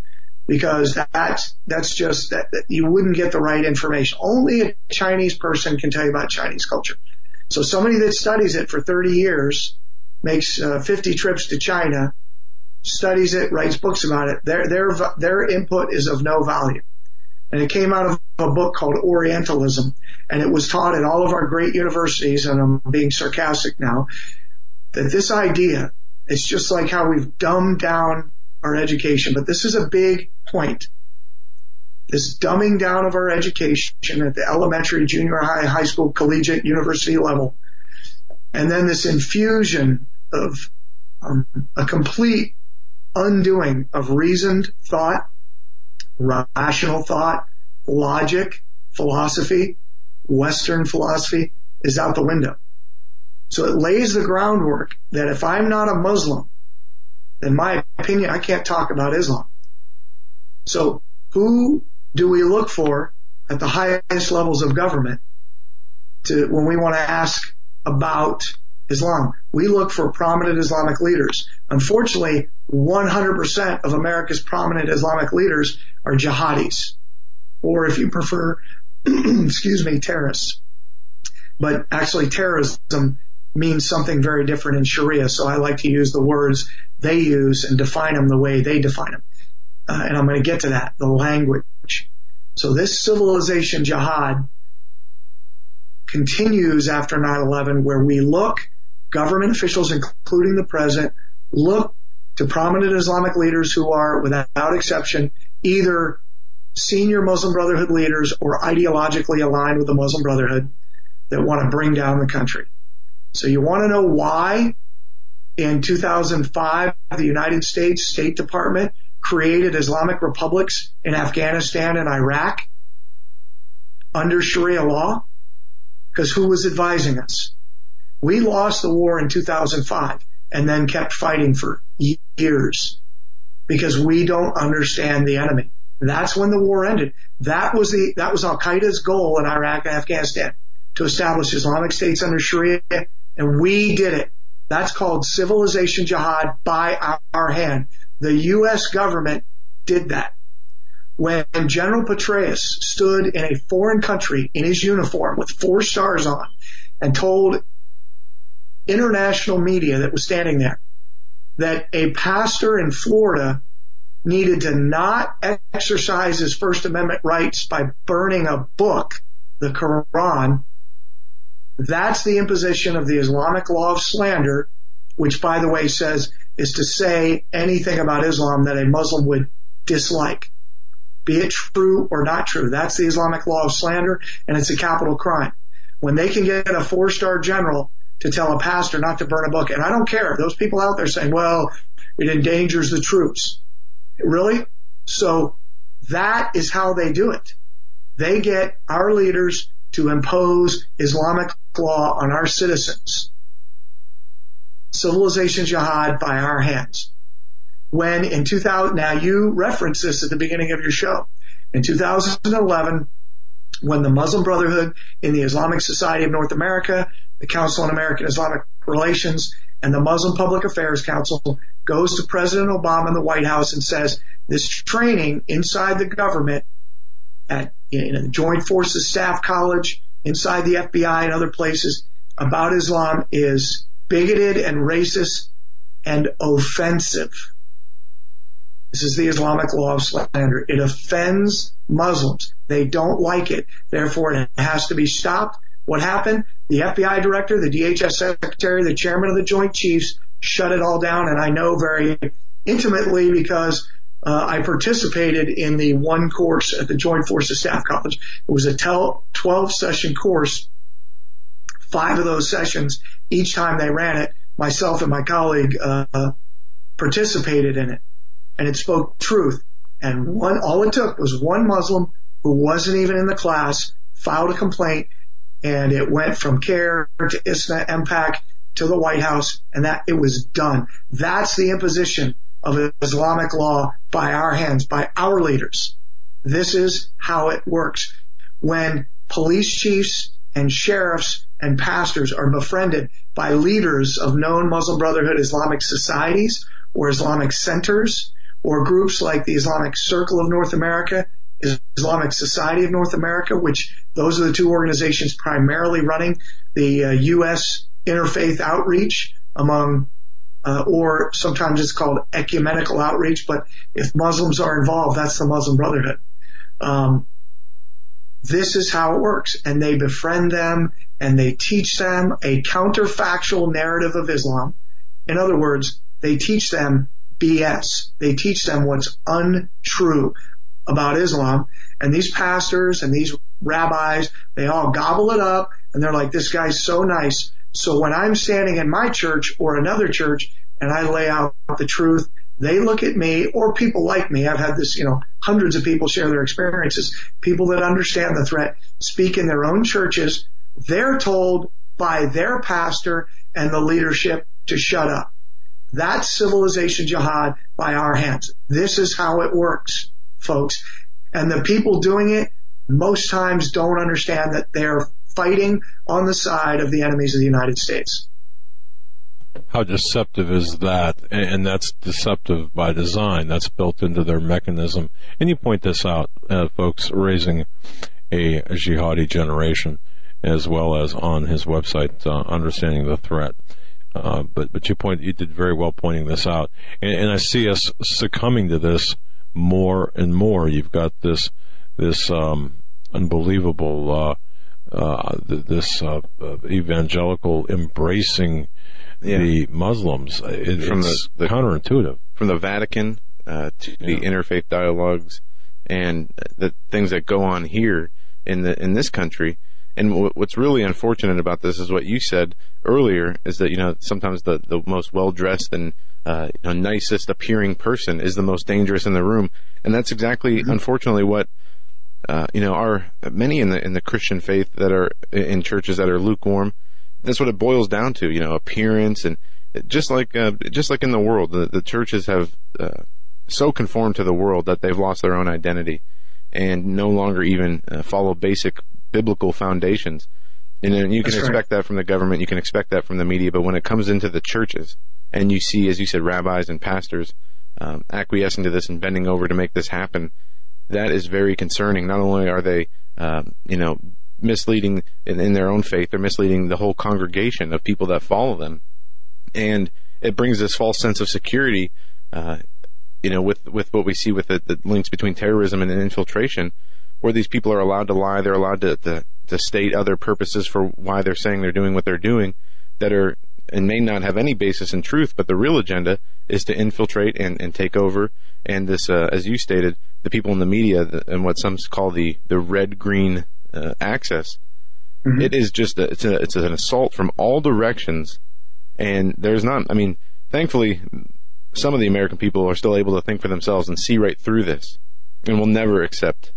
because that's that's just that, that you wouldn't get the right information. Only a Chinese person can tell you about Chinese culture. So somebody that studies it for 30 years, makes uh, 50 trips to China, studies it, writes books about it. Their their their input is of no value. And it came out of a book called Orientalism, and it was taught at all of our great universities. And I'm being sarcastic now that this idea it's just like how we've dumbed down our education, but this is a big point this dumbing down of our education at the elementary, junior high, high school, collegiate, university level, and then this infusion of um, a complete undoing of reasoned thought, rational thought, logic, philosophy, Western philosophy is out the window. So it lays the groundwork that if I'm not a Muslim, in my opinion, I can't talk about Islam. So who do we look for at the highest levels of government to when we want to ask about Islam? We look for prominent Islamic leaders. Unfortunately, 100% of America's prominent Islamic leaders are jihadis, or if you prefer, excuse me, terrorists. But actually, terrorism means something very different in Sharia, so I like to use the words they use and define them the way they define them. Uh, and I'm going to get to that, the language. So this civilization jihad continues after 9-11 where we look, government officials, including the president, look to prominent Islamic leaders who are, without exception, either senior Muslim Brotherhood leaders or ideologically aligned with the Muslim Brotherhood that want to bring down the country. So you want to know why in 2005 the United States State Department created Islamic republics in Afghanistan and Iraq under Sharia law? Because who was advising us? We lost the war in 2005 and then kept fighting for years because we don't understand the enemy. That's when the war ended. That was the, that was Al Qaeda's goal in Iraq and Afghanistan to establish Islamic states under Sharia and we did it. That's called civilization jihad by our, our hand. The U.S. government did that. When General Petraeus stood in a foreign country in his uniform with four stars on and told international media that was standing there that a pastor in Florida needed to not exercise his First Amendment rights by burning a book, the Quran. That's the imposition of the Islamic law of slander, which by the way says is to say anything about Islam that a Muslim would dislike. Be it true or not true. That's the Islamic law of slander and it's a capital crime. When they can get a four star general to tell a pastor not to burn a book, and I don't care, if those people out there saying, well, it endangers the troops. Really? So that is how they do it. They get our leaders to impose Islamic law on our citizens. Civilization jihad by our hands. When in 2000, now you referenced this at the beginning of your show. In 2011, when the Muslim Brotherhood in the Islamic Society of North America, the Council on American Islamic Relations, and the Muslim Public Affairs Council goes to President Obama in the White House and says this training inside the government at the Joint Forces Staff College, inside the FBI and other places about Islam is bigoted and racist and offensive. This is the Islamic law of slander. It offends Muslims. They don't like it. Therefore, it has to be stopped. What happened? The FBI director, the DHS secretary, the chairman of the Joint Chiefs shut it all down. And I know very intimately because uh, I participated in the one course at the Joint Forces Staff College. It was a 12 session course. Five of those sessions, each time they ran it, myself and my colleague uh, participated in it and it spoke truth. And one, all it took was one Muslim who wasn't even in the class filed a complaint and it went from CAIR to ISNA, MPAC to the White House and that it was done. That's the imposition of Islamic law by our hands, by our leaders. This is how it works. When police chiefs and sheriffs and pastors are befriended by leaders of known Muslim Brotherhood Islamic societies or Islamic centers or groups like the Islamic Circle of North America, Islamic Society of North America, which those are the two organizations primarily running the uh, U.S. interfaith outreach among, uh, or sometimes it's called ecumenical outreach, but if Muslims are involved, that's the Muslim Brotherhood. Um, this is how it works. And they befriend them and they teach them a counterfactual narrative of Islam. In other words, they teach them BS. They teach them what's untrue about Islam. And these pastors and these rabbis, they all gobble it up and they're like, this guy's so nice. So when I'm standing in my church or another church and I lay out the truth, they look at me or people like me. I've had this, you know, hundreds of people share their experiences. People that understand the threat speak in their own churches. They're told by their pastor and the leadership to shut up. That's civilization jihad by our hands. This is how it works, folks. And the people doing it most times don't understand that they're fighting on the side of the enemies of the United States. How deceptive is that? And that's deceptive by design. That's built into their mechanism. And you point this out, uh, folks, raising a, a jihadi generation, as well as on his website, uh, understanding the threat. Uh, but but you point you did very well pointing this out, and, and, I see us succumbing to this more and more. You've got this this um, unbelievable uh, uh, this uh, uh, evangelical embracing yeah. the Muslims. It, from the, the, counterintuitive from the Vatican to yeah. the interfaith dialogues and the things that go on here in the in this country And w- what's really unfortunate about this is what you said earlier is that, you know, sometimes the, the most well dressed and, uh, you know, nicest appearing person is the most dangerous in the room. And that's exactly, mm-hmm. unfortunately, what, uh, you know, are many in the, in the Christian faith that are in churches that are lukewarm. That's what it boils down to, you know, appearance and just like, uh, just like in the world, the, the churches have, uh, so conformed to the world that they've lost their own identity and no longer even uh, follow basic biblical foundations. And you can That's expect right. that from the government, you can expect that from the media, but when it comes into the churches, and you see, as you said, rabbis and pastors um, acquiescing to this and bending over to make this happen, that is very concerning. Not only are they, um, you know, misleading in, in, their own faith, they're misleading the whole congregation of people that follow them, and it brings this false sense of security. Uh, you know, with with what we see with the, the links between terrorism and infiltration, where these people are allowed to lie, they're allowed to, to, to state other purposes for why they're saying they're doing what they're doing that are and may not have any basis in truth, but the real agenda is to infiltrate and, and take over. And this, uh, as you stated, the people in the media and what some call the, the red green uh, axis, mm-hmm. it is just a, it's a, it's an assault from all directions. And there's not, I mean, thankfully, some of the American people are still able to think for themselves and see right through this and will never accept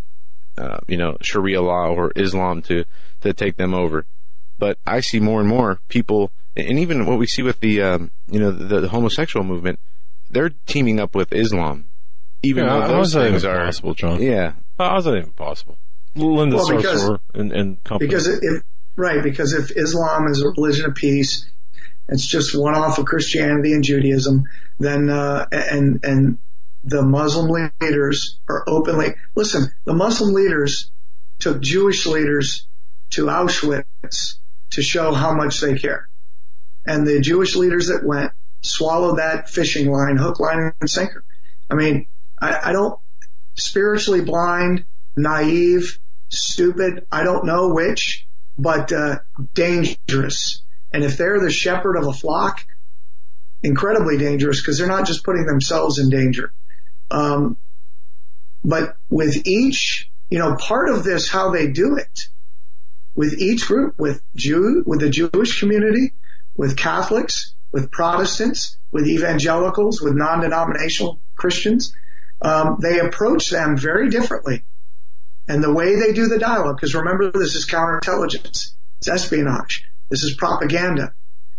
uh, you know, Sharia law or Islam to, to take them over. But I see more and more people, and even what we see with the, um, you know, the, the, homosexual movement, they're teaming up with Islam. Even yeah, though those things are possible, John. Yeah, how's that even possible? Linda well, because, and, and company. Because if right, because if Islam is a religion of peace, it's just one off of Christianity and Judaism, then uh, and and the Muslim leaders are openly, listen, the Muslim leaders took Jewish leaders to Auschwitz to show how much they care. And the Jewish leaders that went swallowed that fishing line, hook, line, and sinker. I mean, I, I don't, spiritually blind, naive, stupid, I don't know which, but uh, dangerous. And if they're the shepherd of a flock, incredibly dangerous because they're not just putting themselves in danger. Um, but with each, you know, part of this, how they do it, with each group, with Jew, with the Jewish community, with Catholics, with Protestants, with evangelicals, with non-denominational Christians, um, they approach them very differently. And the way they do the dialogue, because remember, this is counterintelligence, it's espionage, this is propaganda.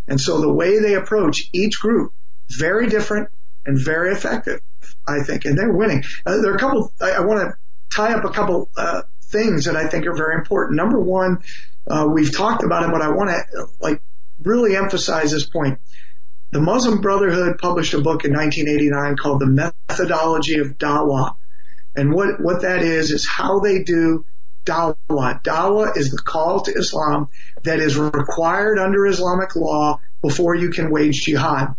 And so the way they approach each group, very different and very effective. I think, and they're winning. Uh, there are a couple. I, I want to tie up a couple uh, things that I think are very important. Number one, uh, we've talked about it, but I want to like really emphasize this point. The Muslim Brotherhood published a book in 1989 called The Methodology of Dawah. And what, what that is, is how they do dawah. Dawah is the call to Islam that is required under Islamic law before you can wage jihad.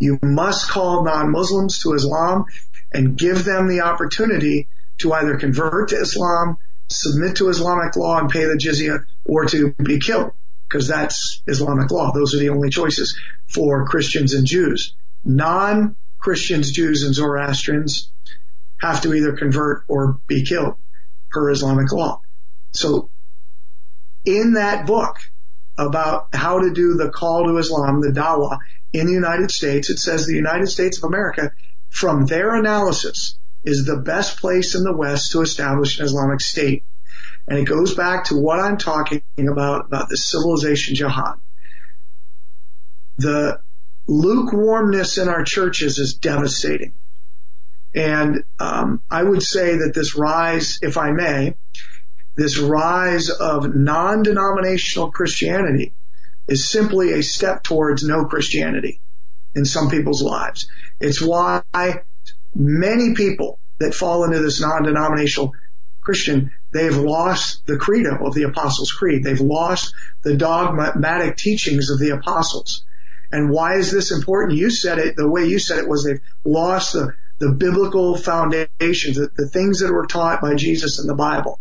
You must call non-Muslims to Islam and give them the opportunity to either convert to Islam, submit to Islamic law and pay the jizya, or to be killed, because that's Islamic law. Those are the only choices for Christians and Jews. Non-Christians, Jews, and Zoroastrians have to either convert or be killed per Islamic law. So in that book about how to do the call to Islam, the dawah, in the United States. It says the United States of America, from their analysis, is the best place in the West to establish an Islamic state. And it goes back to what I'm talking about, about the civilization jihad. The lukewarmness in our churches is devastating. And um, I would say that this rise, if I may, this rise of non-denominational Christianity is simply a step towards no Christianity in some people's lives. It's why many people that fall into this non-denominational Christian, they've lost the credo of the Apostles' Creed. They've lost the dogmatic teachings of the apostles. And why is this important? You said it, the way you said it was they've lost the, the biblical foundations, the, the things that were taught by Jesus in the Bible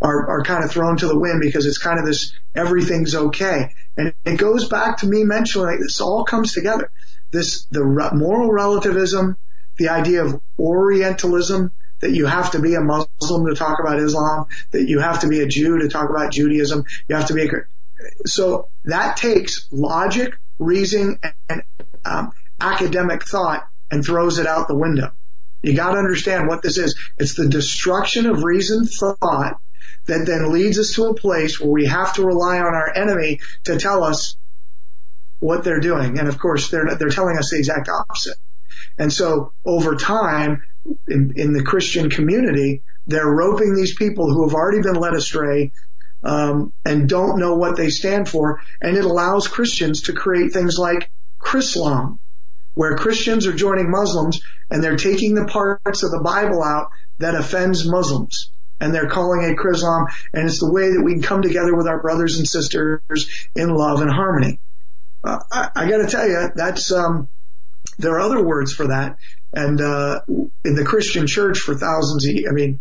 are, are kind of thrown to the wind because it's kind of this everything's okay. And it goes back to me mentioning this all comes together. This, the moral relativism, the idea of Orientalism, that you have to be a Muslim to talk about Islam, that you have to be a Jew to talk about Judaism, you have to be a, so that takes logic, reason, and um, academic thought and throws it out the window. You got to understand what this is. It's the destruction of reason thought that then leads us to a place where we have to rely on our enemy to tell us what they're doing. And of course, they're, they're telling us the exact opposite. And so over time, in, in the Christian community, they're roping these people who have already been led astray um, and don't know what they stand for, and it allows Christians to create things like Chrislam, where Christians are joining Muslims and they're taking the parts of the Bible out that offends Muslims. And they're calling it Chrislam, and it's the way that we can come together with our brothers and sisters in love and harmony. Uh, I, I got to tell you, that's um, there are other words for that, and uh, in the Christian church for thousands, of, I mean,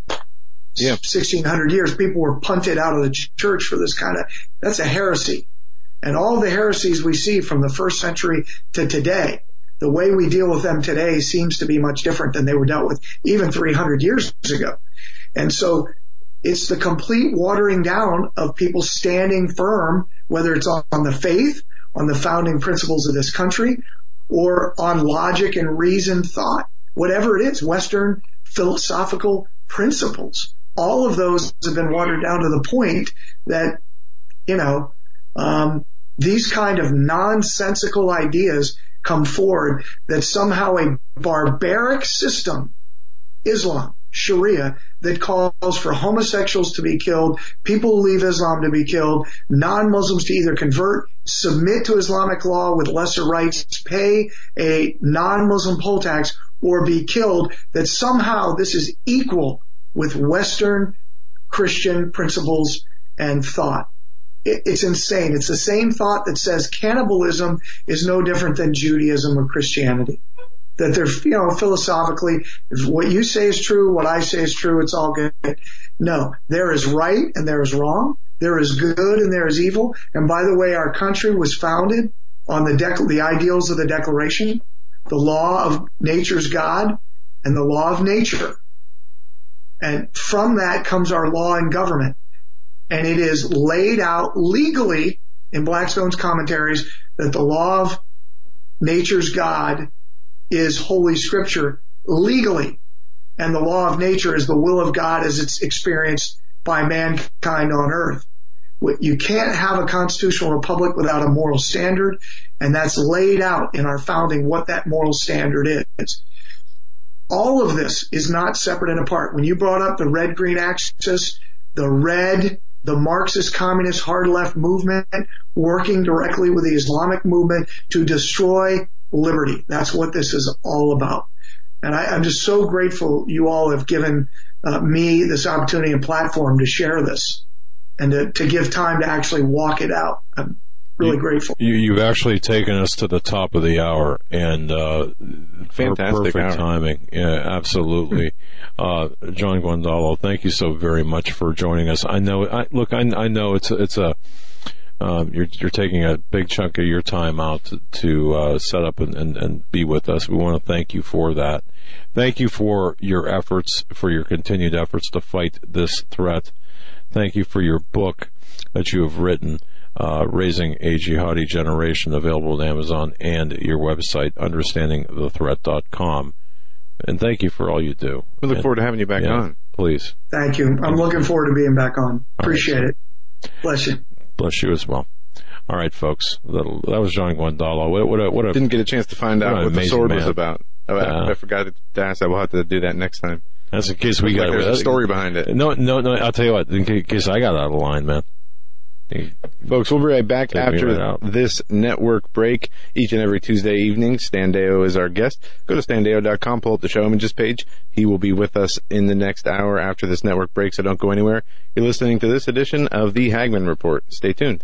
yeah. 1600 years, people were punted out of the church for this kind of, that's a heresy. And all the heresies we see from the first century to today, the way we deal with them today seems to be much different than they were dealt with even 300 years ago. And so it's the complete watering down of people standing firm, whether it's on the faith, on the founding principles of this country, or on logic and reason thought, whatever it is, Western philosophical principles. All of those have been watered down to the point that, you know, um, these kind of nonsensical ideas come forward that somehow a barbaric system, Islam, Sharia, that calls for homosexuals to be killed, people who leave Islam to be killed, non-Muslims to either convert, submit to Islamic law with lesser rights, pay a non-Muslim poll tax, or be killed, that somehow this is equal with Western Christian principles and thought. It's insane. It's the same thought that says cannibalism is no different than Judaism or Christianity. That they're, you know, philosophically, if what you say is true, what I say is true, it's all good. No, there is right and there is wrong. There is good and there is evil. And by the way, our country was founded on the dec- the ideals of the Declaration, the law of nature's God and the law of nature. And from that comes our law and government. And it is laid out legally in Blackstone's commentaries that the law of nature's God is holy scripture legally. And the law of nature is the will of God as it's experienced by mankind on earth. You can't have a constitutional republic without a moral standard, and that's laid out in our founding what that moral standard is all of this is not separate and apart. When you brought up the red green axis, the red, the Marxist communist hard left movement working directly with the Islamic movement to destroy liberty. That's what this is all about. And I, am just so grateful you all have given uh, me this opportunity and platform to share this and to, to give time to actually walk it out. I'm really you, grateful. You, have actually taken us to the top of the hour, and uh, fantastic perfect hour. timing. Yeah, absolutely. Uh, John Guandolo, thank you so very much for joining us. I know. I, look, I, I know it's a, it's a um, you're, you're taking a big chunk of your time out to, to uh, set up and, and, and be with us. We want to thank you for that. Thank you for your efforts, for your continued efforts to fight this threat. Thank you for your book that you have written uh, Raising a Jihadi Generation, available at Amazon and your website, understandingthethreat.com. And thank you for all you do. We look and, forward to having you back yeah, on. Please. Thank you. I'm looking forward to being back on. Appreciate right. it. Bless you. Bless you as well. All right, folks. That, that was John Guandolo. What, what, a, what a, Didn't get a chance to find out what the sword man. was about. I, uh, I forgot to ask that. We'll have to do that next time. That's in case we got like there's a story behind it. No, no, no. I'll tell you what. In case I got out of line, man. Folks, we'll be right back after right this network break. Each and every Tuesday evening, Stan Deyo is our guest. Go to standeyo.com, pull up the show images page. He will be with us in the next hour after this network break, so don't go anywhere. You're listening to this edition of the Hagmann Report. Stay tuned.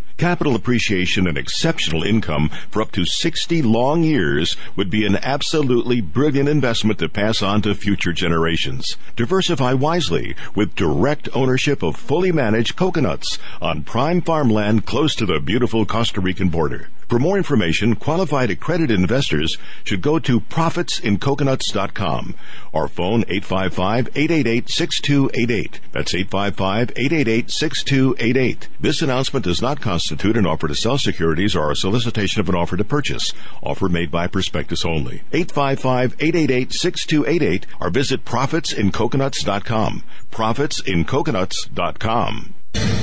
Capital appreciation and exceptional income for up to 60 long years would be an absolutely brilliant investment to pass on to future generations. Diversify wisely with direct ownership of fully managed coconuts on prime farmland close to the beautiful Costa Rican border. For more information, qualified accredited investors should go to profitsincoconuts.com or phone 855-888-6288. That's 855-888-6288. This announcement does not constitute an offer to sell securities or a solicitation of an offer to purchase. Offer made by prospectus only. 855-888-6288 or visit profitsincoconuts.com. Profitsincoconuts.com.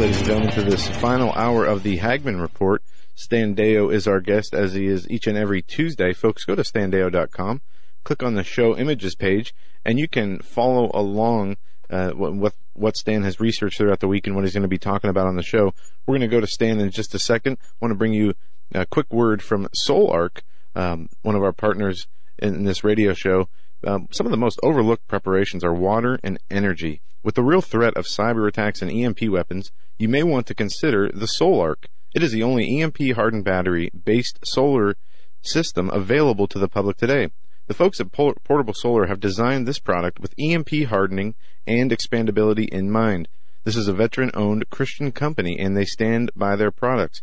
Ladies and gentlemen, to this final hour of the Hagmann Report. Stan Deyo is our guest, as he is each and every Tuesday. Folks, go to standeyo.com, click on the show images page, and you can follow along uh, what, what Stan has researched throughout the week and what he's going to be talking about on the show. We're going to go to Stan in just a second. I want to bring you a quick word from SolarC, um, one of our partners in this radio show. Um, some of the most overlooked preparations are water and energy. With the real threat of cyber attacks and EMP weapons, you may want to consider the SolarC. It is the only EMP hardened battery based solar system available to the public today. The folks at Portable Solar have designed this product with EMP hardening and expandability in mind. This is a veteran owned Christian company and they stand by their products.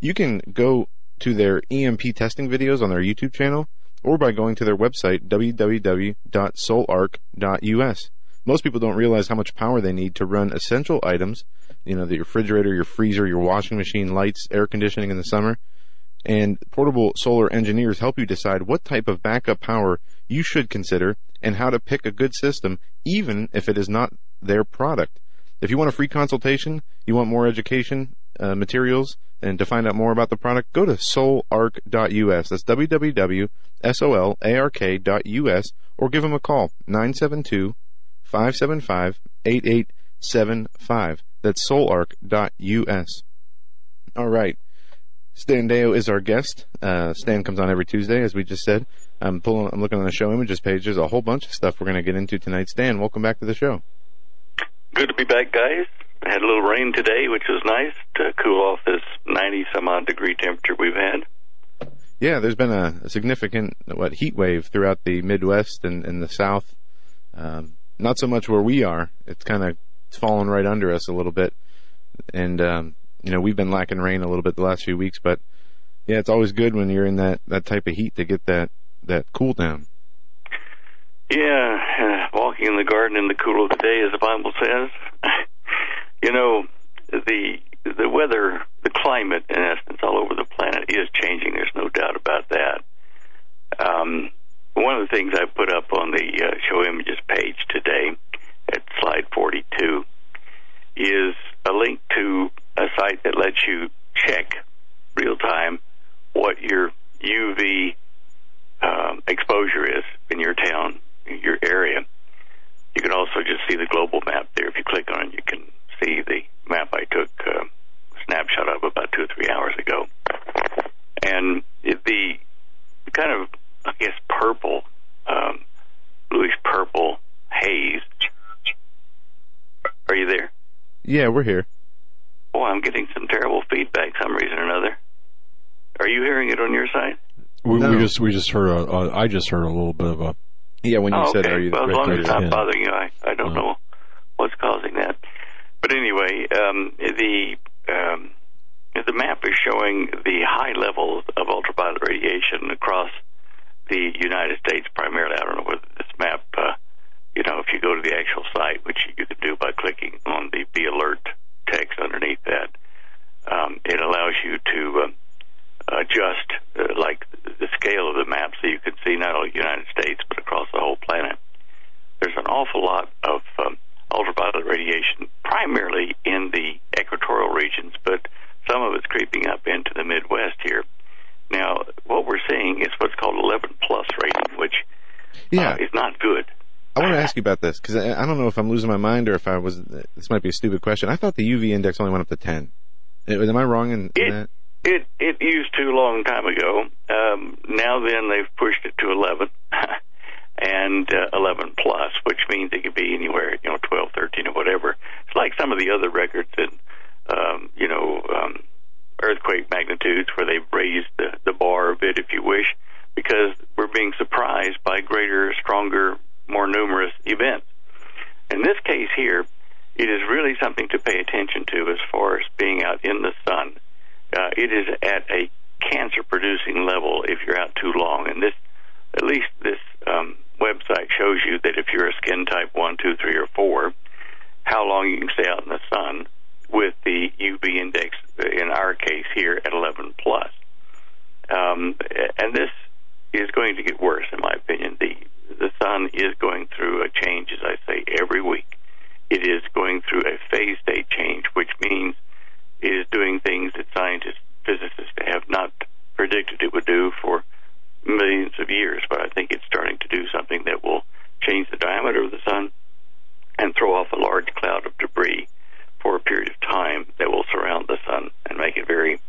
You can go to their EMP testing videos on their YouTube channel or by going to their website www.solarc.us. Most people don't realize how much power they need to run essential items, you know, the refrigerator, your freezer, your washing machine, lights, air conditioning in the summer. And portable solar engineers help you decide what type of backup power you should consider and how to pick a good system, even if it is not their product. If you want a free consultation, you want more education uh, materials, and to find out more about the product, go to solarc.us. That's www.solark.us or give them a call, 972 575 8875. That's solarc.us. All right. Stan Deyo is our guest. Uh, Stan comes on every Tuesday, as we just said. I'm pulling, I'm looking on the show images page. There's a whole bunch of stuff we're going to get into tonight. Stan, welcome back to the show. Good to be back, guys. I had a little rain today, which was nice to cool off this 90 some odd degree temperature we've had. Yeah, there's been a, a significant what heat wave throughout the Midwest and, and the South. Um, not so much where we are. It's kind of fallen right under us a little bit, and um, you know we've been lacking rain a little bit the last few weeks. But yeah, it's always good when you're in that that type of heat to get that that cool down. Yeah, walking in the garden in the cool of the day, as the Bible says. you know, the the weather, the climate, in essence, all over the planet is changing. There's no doubt about that. Um, one of the things I put up on the uh, show images page today at slide 42 is a link to a site that lets you check real time what your UV um, exposure is in your town, your area. You can also just see the global map there. If you click on it, you can see the map I took uh, a snapshot of about two or three hours ago. And the kind of, I guess, purple, um, bluish purple haze. Are you there? Yeah, we're here. Oh, I'm getting some terrible feedback, some reason or another. Are you hearing it on your side? We, No. we just we just heard a, a I just heard a little bit of a Yeah, when you oh, said okay. are you well, as long as it's not bothering you, I, I don't know what's causing that. But anyway, um, the um, the map is showing the high levels of ultraviolet radiation across the United States primarily. I don't know whether this map, uh, you know, if you go to the actual site, which you can do by clicking on the Be Alert text underneath that, um, it allows you to um, adjust uh, like the scale of the map so you can see not only the United States but across the whole planet. There's an awful lot of um, ultraviolet radiation, primarily in the equatorial regions, but some of it's creeping up into the Midwest here. Now, what we're seeing is what's called 11 plus rating, which Yeah. uh, is not good. I want to ask you about this because I, I don't know if I'm losing my mind or if I was. This might be a stupid question. I thought the UV index only went up to 10. Am I wrong in, in that? It it used to a long time ago. Um, now then, they've pushed it to 11 and uh, 11 plus, which means it could be anywhere, you know, 12, 13, or whatever. It's like some of the other records in, um, you know, um, earthquake magnitudes where they've raised the, the bar a bit, if you wish, because we're being surprised by greater, stronger, more numerous events. In this case here, it is really something to pay attention to as far as being out in the sun. Uh, it is at a cancer producing level if you're out too long. And this, at least this um, website shows you that if you're a skin type 1, 2, 3, or 4, how long you can stay out in the sun with the UV index, uh, in our case here, at 11 plus. Um, and this is going to get worse, in my opinion. The the sun is going through a change, as I say, every week. It is going through a phase state change, which means it is doing things that scientists, physicists have not predicted it would do for millions of years. But I think it's starting to do something that will change the diameter of the sun and throw off a large cloud of debris for a period of time that will surround the sun and make it very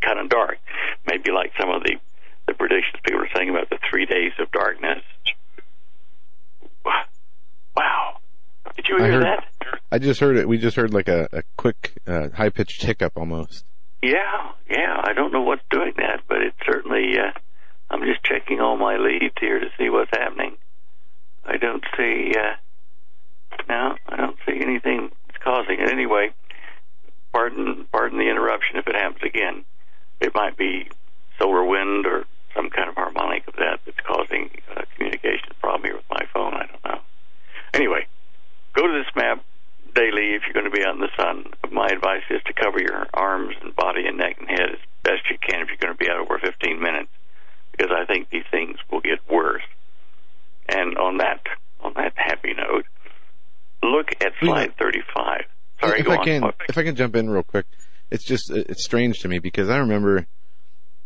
kind of dark. Maybe like some of the the predictions people are saying about the three days of darkness. Wow. Did you I hear heard- that? I just heard it. We just heard like a, a quick, uh, high pitched hiccup almost. Yeah, yeah. I don't know what's doing that, but it's certainly. Uh, I'm just checking all my leads here to see what's happening. I don't see. Uh, no, I don't see anything that's causing it. Anyway, pardon, pardon the interruption if it happens again. It might be solar wind or some kind of harmonic of that that's causing a communication problem here with my phone. I don't know. Anyway, go to this map daily if you're going to be out in the sun. My advice is to cover your arms and body and neck and head as best you can if you're going to be out over 15 minutes, because I think these things will get worse. And on that on that happy note, look at slide 35. Sorry, if go I on. can, if I can jump in real quick, it's just it's strange to me because I remember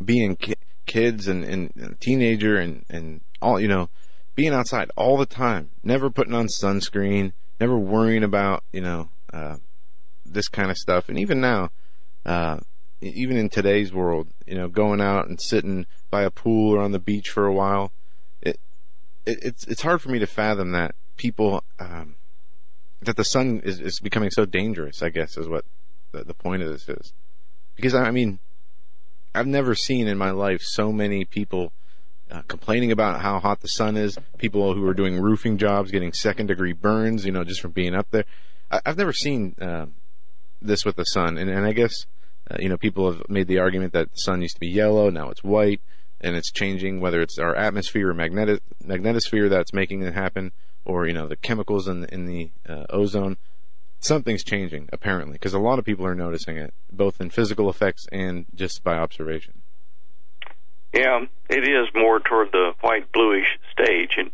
being ki- kids and, and teenager and and all you know being outside all the time, never putting on sunscreen, never worrying about you know uh, this kind of stuff, and even now, uh, even in today's world, you know, going out and sitting by a pool or on the beach for a while, it, it it's it's hard for me to fathom that people. That the sun is, is becoming so dangerous, I guess, is what the, the point of this is. Because I mean, I've never seen in my life so many people uh, complaining about how hot the sun is. People who are doing roofing jobs getting second degree burns, you know, just from being up there. I, have never seen uh, this with the sun, and, and I guess uh, you know people have made the argument that the sun used to be yellow, now it's white, and it's changing. Whether it's our atmosphere or magnetic magnetosphere that's making it happen, or you know the chemicals in the, in the uh, ozone. Something's changing apparently because a lot of people are noticing it, both in physical effects and just by observation. Yeah, it is more toward the white bluish stage, and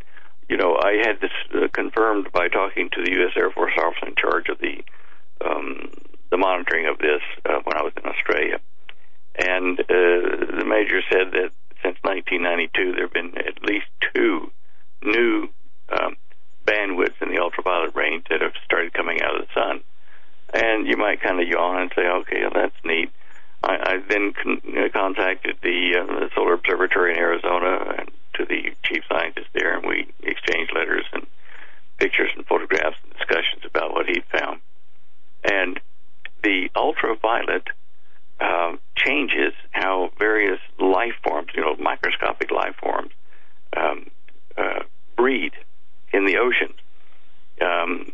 you know I had this uh, confirmed by talking to the U.S. Air Force officer in charge of the um, the monitoring of this uh, when I was in Australia, and uh, the major said that since 1992 there have been at least two new um, bandwidths in the ultraviolet range that have started coming out of the sun. And you might kind of yawn and say, okay, well, that's neat. I, I then con- contacted the, uh, the Solar Observatory in Arizona and to the chief scientist there, and we exchanged letters and pictures and photographs and discussions about what he'd found. And the ultraviolet uh, changes how various life forms, you know, microscopic life forms, um, uh, breed in the ocean. Um,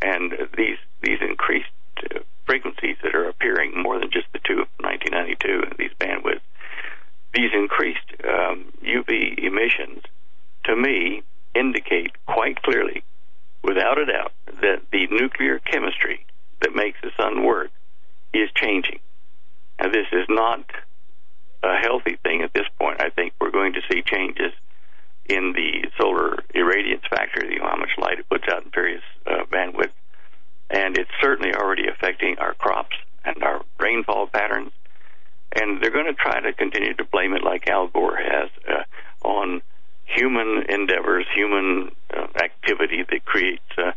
and these these increased uh, frequencies that are appearing more than just the two of 1992 and these bandwidths, these increased um, UV emissions, to me, indicate quite clearly, without a doubt, that the nuclear chemistry that makes the sun work is changing. And this is not a healthy thing at this point. I think we're going to see changes in the solar irradiance factor, you know, how much light it puts out in various uh, bandwidths. And it's certainly already affecting our crops and our rainfall patterns. And they're going to try to continue to blame it like Al Gore has uh, on human endeavors, human uh, activity that creates uh,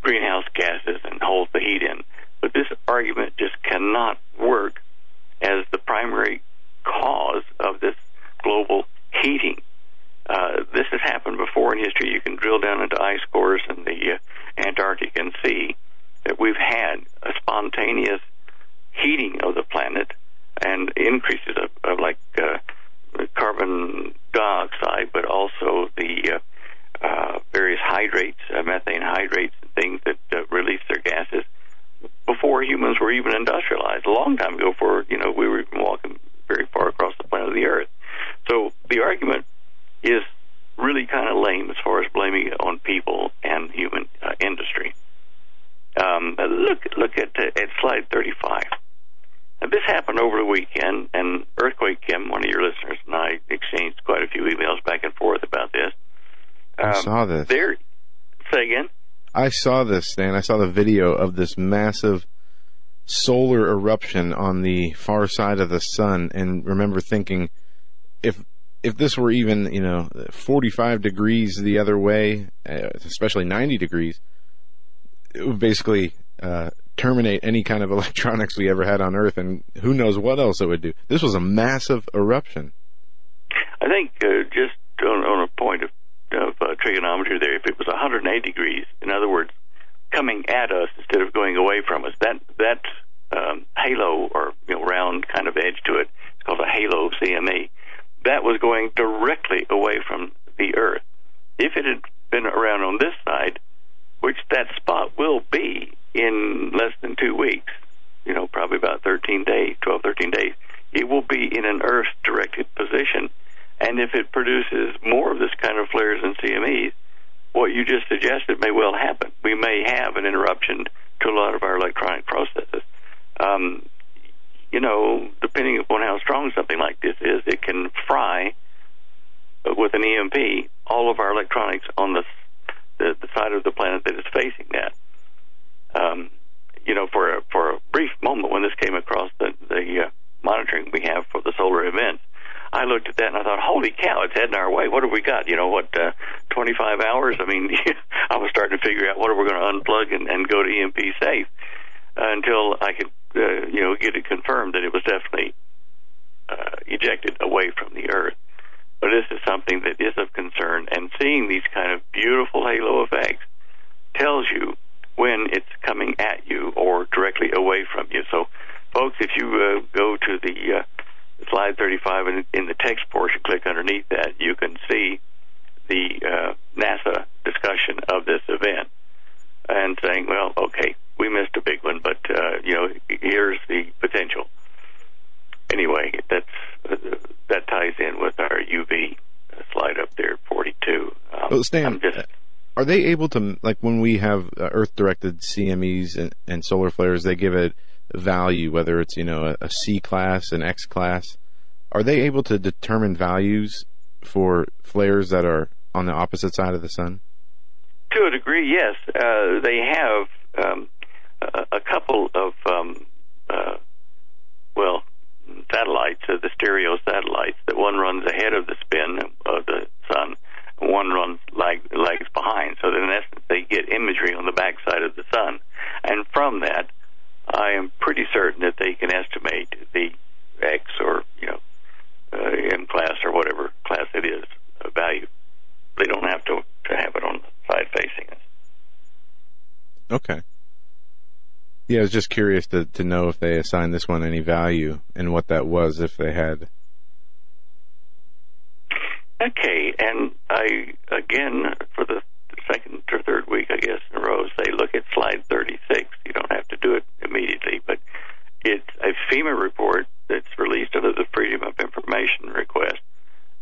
greenhouse gases and holds the heat in. But this argument just cannot work as the primary cause of this global heating. Uh, this has happened before in history. You can drill down into ice cores in the uh, Antarctic and see that we've had a spontaneous heating of the planet and increases of, of like uh, carbon dioxide, but also the uh, uh, various hydrates, uh, methane hydrates, things that uh, release their gases before humans were even industrialized. A long time ago, before you know we were even walking very far across the planet of the Earth. So the argument is really kind of lame as far as blaming it on people and human uh, industry. Um, look look at uh, at slide 35. Now, this happened over the weekend, and Earthquake Kim, one of your listeners, and I exchanged quite a few emails back and forth about this. Um, I saw this. There, say again. I saw this, Stan. I saw the video of this massive solar eruption on the far side of the sun, and remember thinking, if if this were even you know 45 degrees the other way, uh, especially 90 degrees, it would basically uh, terminate any kind of electronics we ever had on Earth, and who knows what else it would do. This was a massive eruption. I think uh, just on, on, a point of, of uh, trigonometry there, if it was 180 degrees, in other words, coming at us instead of going away from us, that that um, halo or you know round kind of edge to it, it's called a halo CME that was going directly away from the Earth. If it had been around on this side, which that spot will be in less than two weeks, you know, probably about 13 days, 12, 13 days, it will be in an Earth directed position. And if it produces more of this kind of flares and CMEs, what you just suggested may well happen. We may have an interruption to a lot of our electronic processes. Um, you know, depending upon how strong something like this is, it can fry with an EMP all of our electronics on the the, the side of the planet that is facing that. Um, you know, for a, for a brief moment when this came across the the uh, monitoring we have for the solar events, I looked at that and I thought, holy cow, it's heading our way. What have we got? You know, what, uh, 25 hours? I mean, I was starting to figure out what are we going to unplug and, and go to EMP safe until I could uh, you know, get it confirmed that it was definitely uh, ejected away from the Earth. But this is something that is of concern, and seeing these kind of beautiful halo effects tells you when it's coming at you or directly away from you. So, folks, if you uh, go to the uh, slide 35, and in the text portion, click underneath that, you can see the uh, NASA discussion of this event and saying, well, okay, we missed a big one, but uh, you know, here's the potential. Anyway, that's uh, that ties in with our UV slide up there, 42. Um, well, Stan, just, are they able to like when we have uh, Earth-directed CMEs and, and, solar flares? They give it value, whether it's you know a, a C class, an X class. Are they able to determine values for flares that are on the opposite side of the sun? To a degree, yes. Uh, they have um, a, couple of, um, uh, well, satellites, uh, the stereo satellites, that one runs ahead of the spin of the sun, and one runs lag, lags behind. So that in essence, they get imagery on the backside of the sun. And from that, I am pretty certain that they can estimate the X or, you know, uh, M class or whatever class it is uh, value. They don't have to, to have it on the side facing us. Okay. Yeah, I was just curious to, to know if they assigned this one any value and what that was if they had. Okay, and I, again, for the second or third week, I guess, in a row, say look at slide 36. You don't have to do it immediately, but it's a FEMA report that's released under the Freedom of Information request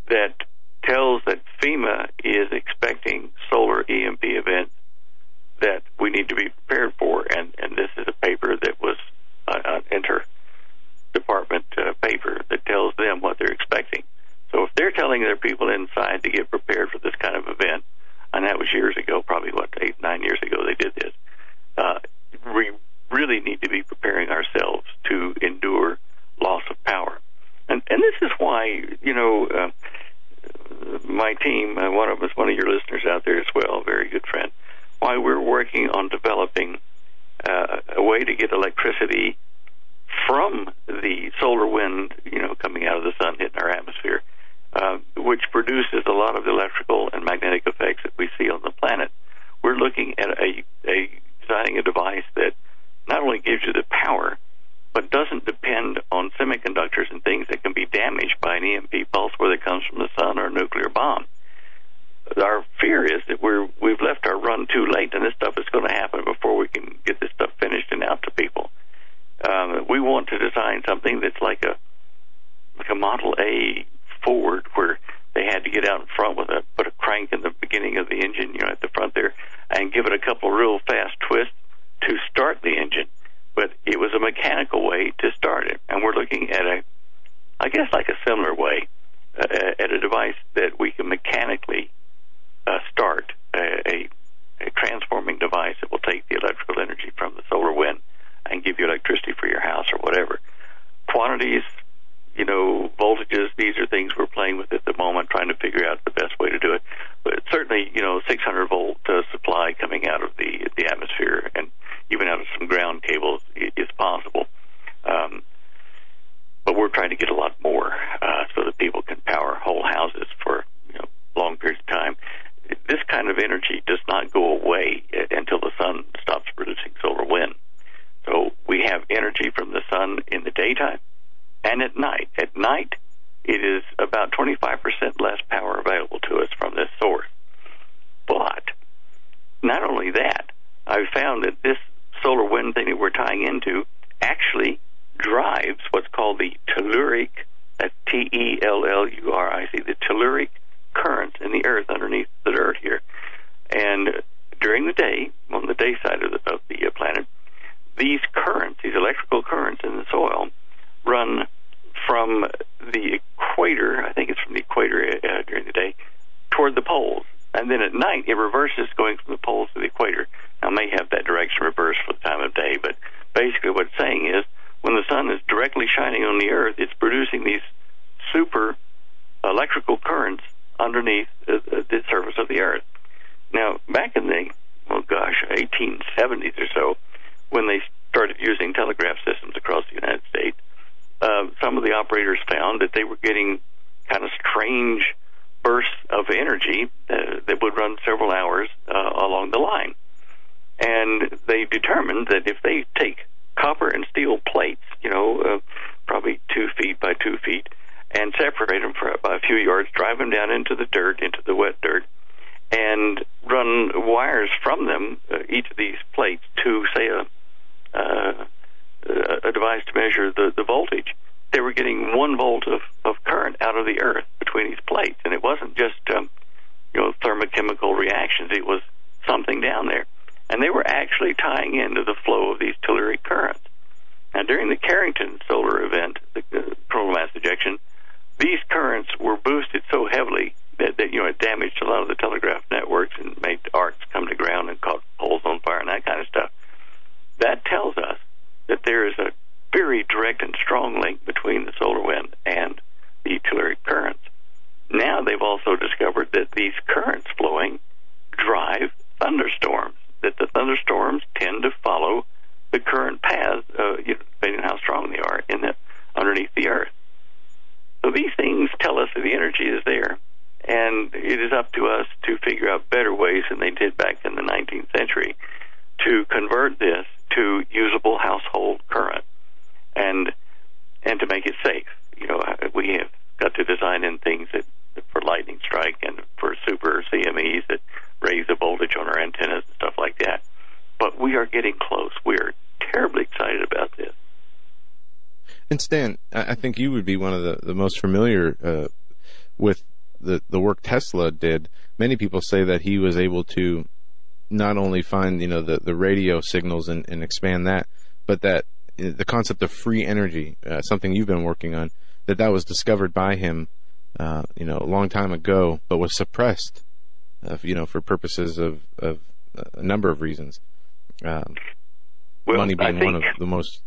that tells that FEMA is expecting solar EMP events that we need to be prepared for, and, and this is a paper that was uh, an inter department uh, paper that tells them what they're expecting. So if they're telling their people inside to get prepared for this kind of event, and that was years ago, probably what eight nine years ago they did this. Uh, we really need to be preparing ourselves to endure loss of power, and and this is why you know. Uh, my team, uh, one of us, one of your listeners out there as well, very good friend, why we're working on developing uh, a way to get electricity from the solar wind, you know, coming out of the sun hitting our atmosphere, uh, which produces a lot of the electrical and magnetic effects that we see on the planet. We're looking at a, a designing a device that not only gives you the power, but doesn't depend on semiconductors and things that can be damaged by an EMP pulse, whether it comes from the sun or a nuclear bomb our fear is that we're we've left our run too late, and this stuff is going to happen before we can get this stuff finished and out to people. Um, we want to design something that's like a like a Model A Ford, where they had to get out in front with a put a crank in the beginning of the engine, you know, at the front there, and give it a couple of real fast twists to start the engine. But it was a mechanical way to start it, and we're looking at a, I guess, like a similar way, uh, at a device be one of the, the most familiar uh, with the, the work Tesla did. Many people say that he was able to not only find you know the, the radio signals and, and expand that, but that uh, the concept of free energy, uh, something you've been working on, that that was discovered by him, uh, you know, a long time ago, but was suppressed, uh, you know, for purposes of, of uh, a number of reasons. Um, well, money being one of the most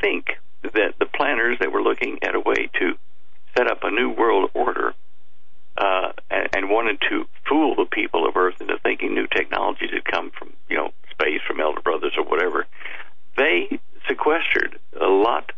think that the planners that were looking at a way to set up a new world order uh, and, and wanted to fool the people of Earth into thinking new technologies had come from you know space from Elder Brothers or whatever. They sequestered a lot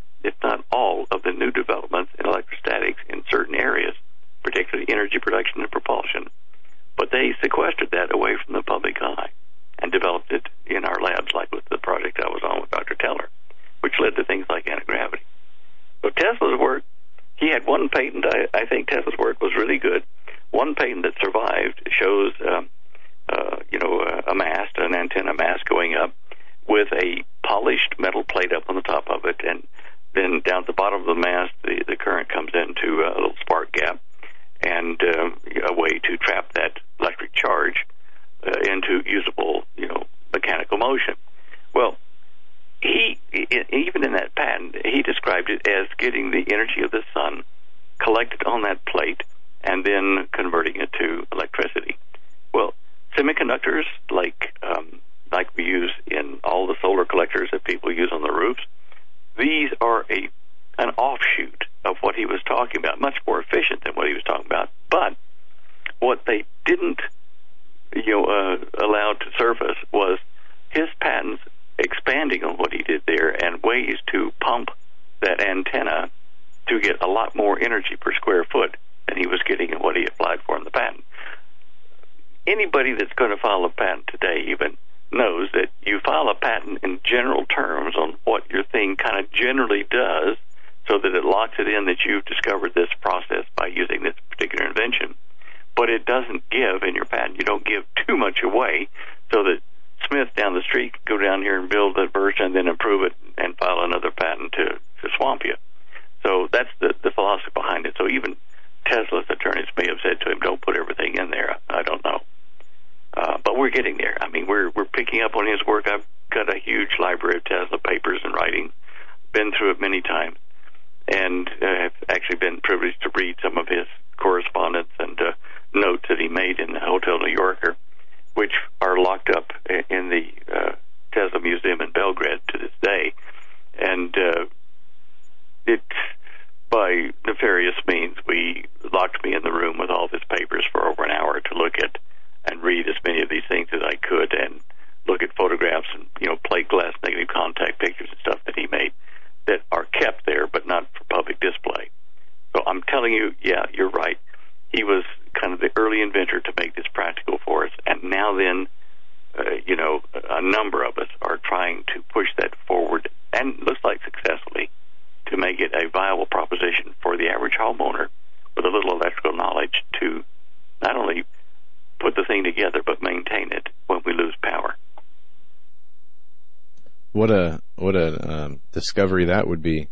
discovery that would be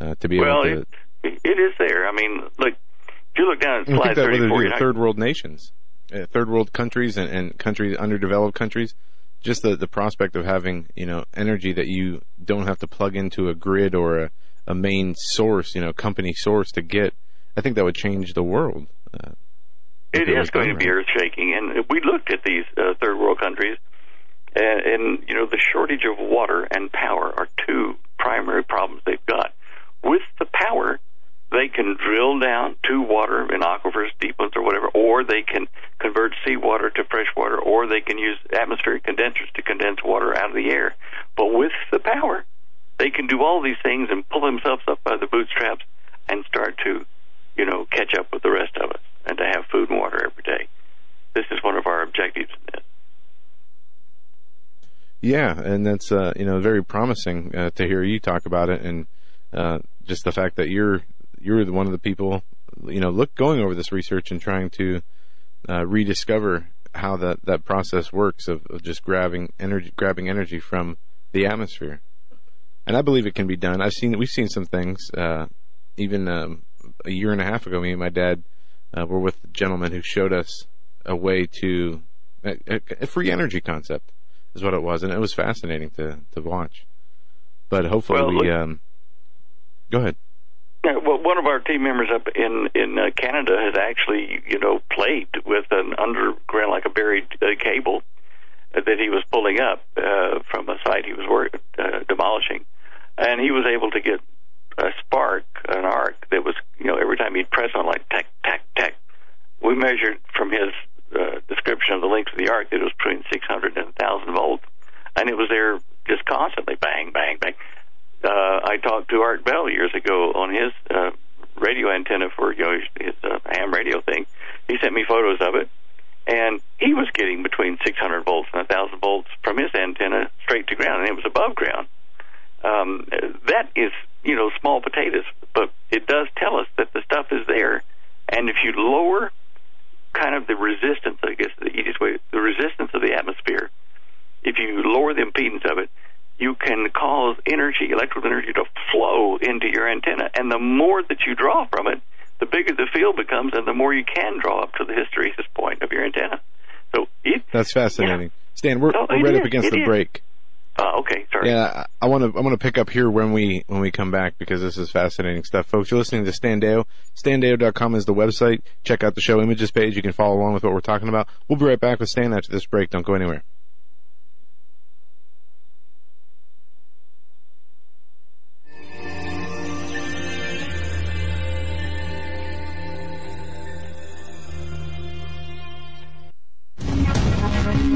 uh, to be well, able to. It, it is there. I mean, look, if you look down at slide that would thirty-four, you're not- third world nations, uh, third world countries, and, and countries underdeveloped countries. Just the the prospect of having you know energy that you don't have to plug into a grid or a, a main source, you know, company source to get. I think that would change the world. Uh, It is going to be earth shaking, and we looked at these uh, third world countries, and, and you know the shortage of water and power are two primary problems they've got. With the power, they can drill down to water in aquifers, deep ones, or whatever, or they can convert seawater to fresh water, or they can use atmospheric condensers to condense water out of the air. But with the power, they can do all these things and pull themselves up by the bootstraps and start to, you know, catch up with the rest of us and to have food and water every day. This is one of our objectives in this. Yeah, and that's uh, you know very promising uh, to hear you talk about it, and uh, just the fact that you're you're one of the people you know look going over this research and trying to uh, rediscover how that that process works of, of just grabbing energy grabbing energy from the atmosphere, and I believe it can be done. I've seen we've seen some things uh, even um, a year and a half ago. Me and my dad uh, were with a gentleman who showed us a way to a, a, a free energy concept is what it was, and it was fascinating to to watch. But hopefully, Well, we um, go ahead. Yeah, well, one of our team members up in in uh, Canada has actually, you know, played with an underground, like a buried uh, cable uh, that he was pulling up uh, from a site he was work, uh, demolishing, and he was able to get a spark, an arc that was, you know, every time he'd press on, like tack, tack, tack. We measured from his uh, description of the length of the arc that it was between 600 and 1,000 volts, and it was there just constantly, bang, bang, bang uh, I talked to Art Bell years ago on his uh, radio antenna for you know his, his uh, ham radio thing. He sent me photos of it, and he was getting between 600 volts and 1,000 volts from his antenna straight to ground, and it was above ground. Um, that is you know small potatoes, but it does tell us that the stuff is there, and if you lower kind of the resistance, I guess the easiest way, the resistance of the atmosphere, if you lower the impedance of it, you can cause energy, electrical energy, to flow into your antenna. And the more that you draw from it, the bigger the field becomes, and the more you can draw up to the hysteresis point of your antenna. So it, That's fascinating, Stan. We're, No, we're right is, up against the is. break. Uh, okay, sorry. Yeah, I want to I want to pick up here when we when we come back because this is fascinating stuff, folks. You're listening to Standeo. Standeyo.com is the website. Check out the show images page. You can follow along with what we're talking about. We'll be right back with Stan after this break. Don't go anywhere.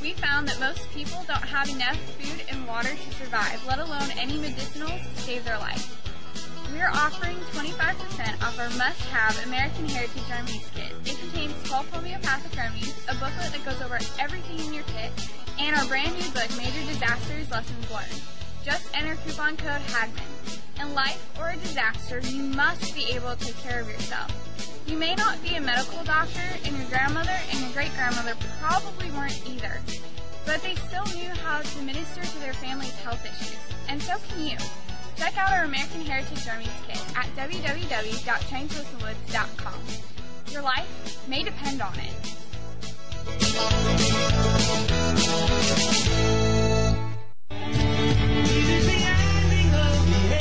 We found that most people don't have enough food and water to survive, let alone any medicinals to save their life. We are offering 25% off our must-have American Heritage Remedies kit. It contains 12 homeopathic remedies, a booklet that goes over everything in your kit, and our brand new book, Major Disasters Lessons Learned. Just enter coupon code HAGMAN. In life or a disaster, you must be able to take care of yourself. You may not be a medical doctor, and your grandmother and your great grandmother probably weren't either, but they still knew how to minister to their family's health issues, and so can you. Check out our American Heritage Remedies kit at www.tradingpostinthewoods.com. Your life may depend on it.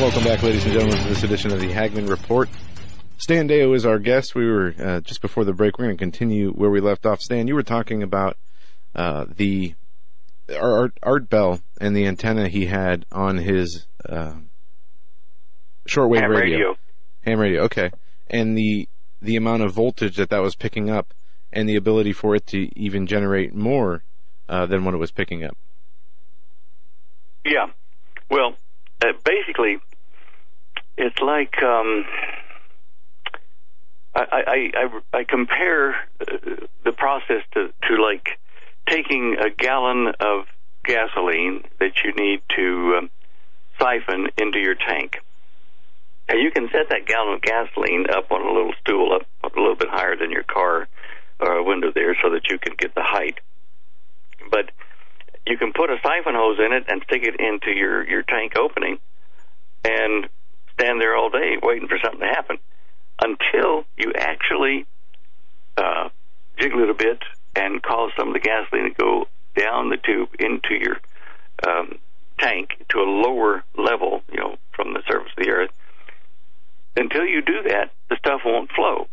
And welcome back, ladies and gentlemen, to this edition of the Hagmann Report. Stan Deyo is our guest. We were uh, just before the break. We're going to continue where we left off. Stan, you were talking about uh, the Art, Art Bell and the antenna he had on his uh, shortwave Ham radio. ham radio. Okay, and the the amount of voltage that that was picking up, and the ability for it to even generate more uh, than what it was picking up. Yeah. Well, uh, basically, it's like um, I, I, I, I compare uh, the process to, to like taking a gallon of gasoline that you need to um, siphon into your tank. And you can set that gallon of gasoline up on a little stool up, up a little bit higher than your car uh, window there so that you can get the height. But you can put a siphon hose in it and stick it into your, your tank opening and stand there all day waiting for something to happen until you actually uh, jiggle it a bit and cause some of the gasoline to go down the tube into your um, tank to a lower level, you know, from the surface of the earth. Until you do that, the stuff won't flow.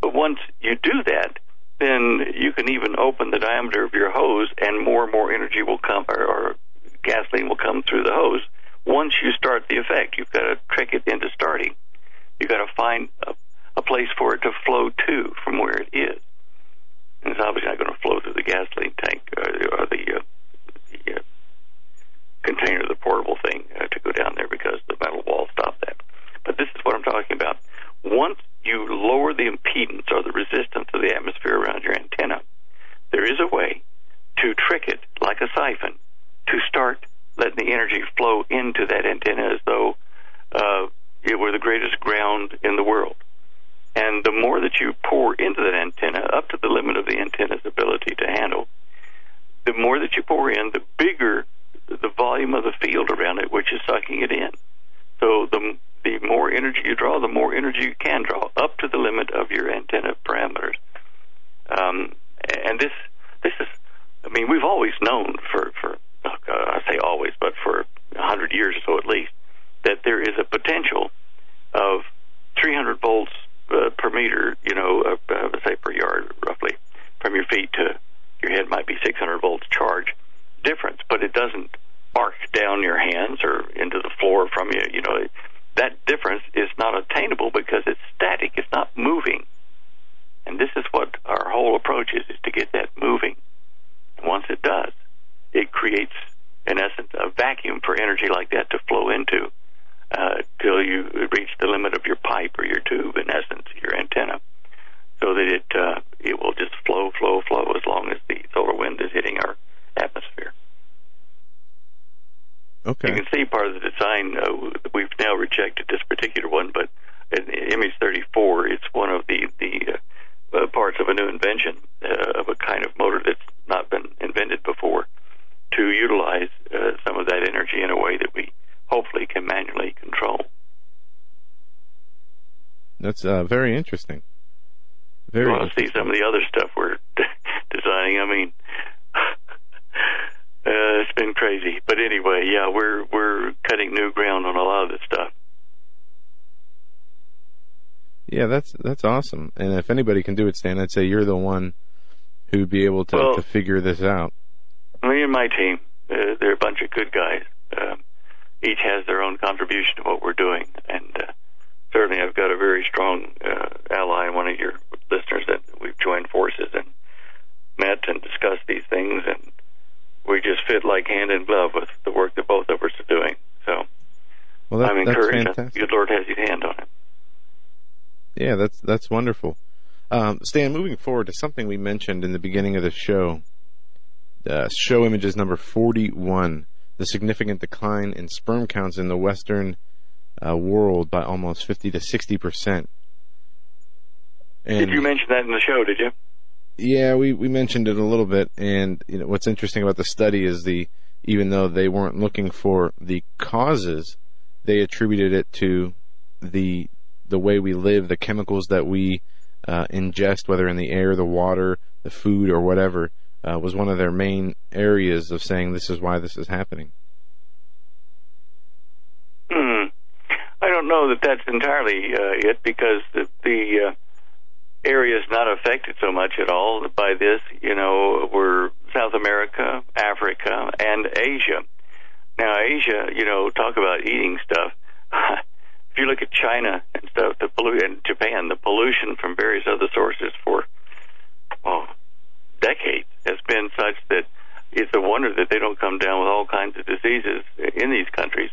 But once you do that, then you can even open the diameter of your hose, and more and more energy will come, or, or gasoline will come through the hose. Once you start the effect, you've got to trick it into starting. You've got to find a, a place for it to flow to from where it is. And it's obviously not going to flow through the gasoline tank uh, very interesting. Very. Well, interesting. see some of the other stuff we're designing. I mean, uh, it's been crazy. But anyway, yeah, we're we're cutting new ground on a lot of this stuff. Yeah, that's that's awesome. And if anybody can do it, Stan, I'd say you're the one who'd be able to, well, to figure this out. Me and my team—they're uh, a bunch of good guys. Uh, each has their own contribution to what we're doing. Yeah, that's that's wonderful. Um, Stan, moving forward to something we mentioned in the beginning of the show, uh, show images number 41, the significant decline in sperm counts in the Western uh, world by almost 50 to 60 percent. Did you mention that in the show? Did you? Yeah, we, we mentioned it a little bit, and you know what's interesting about the study is the even though they weren't looking for the causes, they attributed it to the the way we live, the chemicals that we uh, ingest, whether in the air, the water, the food, or whatever, uh, was one of their main areas of saying this is why this is happening. Mm. I don't know that that's entirely uh, it because the, the uh, area is not affected so much at all by this. You know, we're South America, Africa, and Asia. Now, Asia, you know, talk about eating stuff. if you look at China pollu- in Japan, the pollution from various other sources for well, decades has been such that it's a wonder that they don't come down with all kinds of diseases in these countries.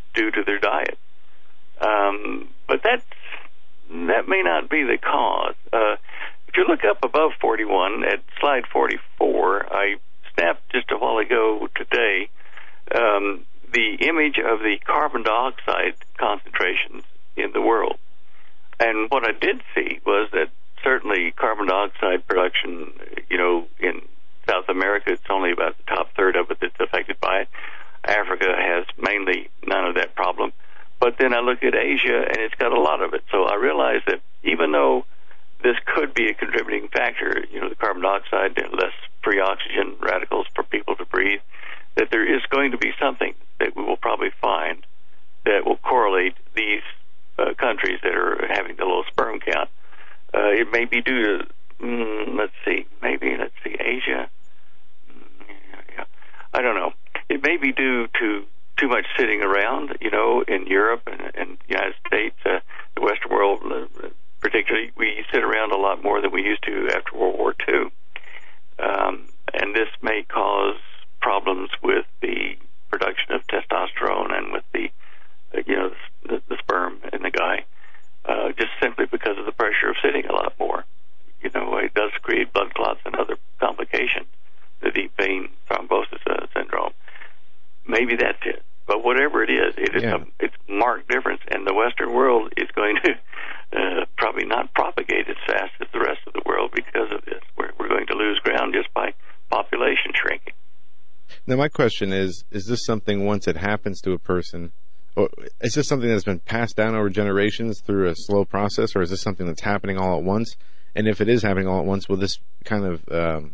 Question is: Is this something once it happens to a person, or is this something that's been passed down over generations through a slow process, or is this something that's happening all at once? And if it is happening all at once, will this kind of um,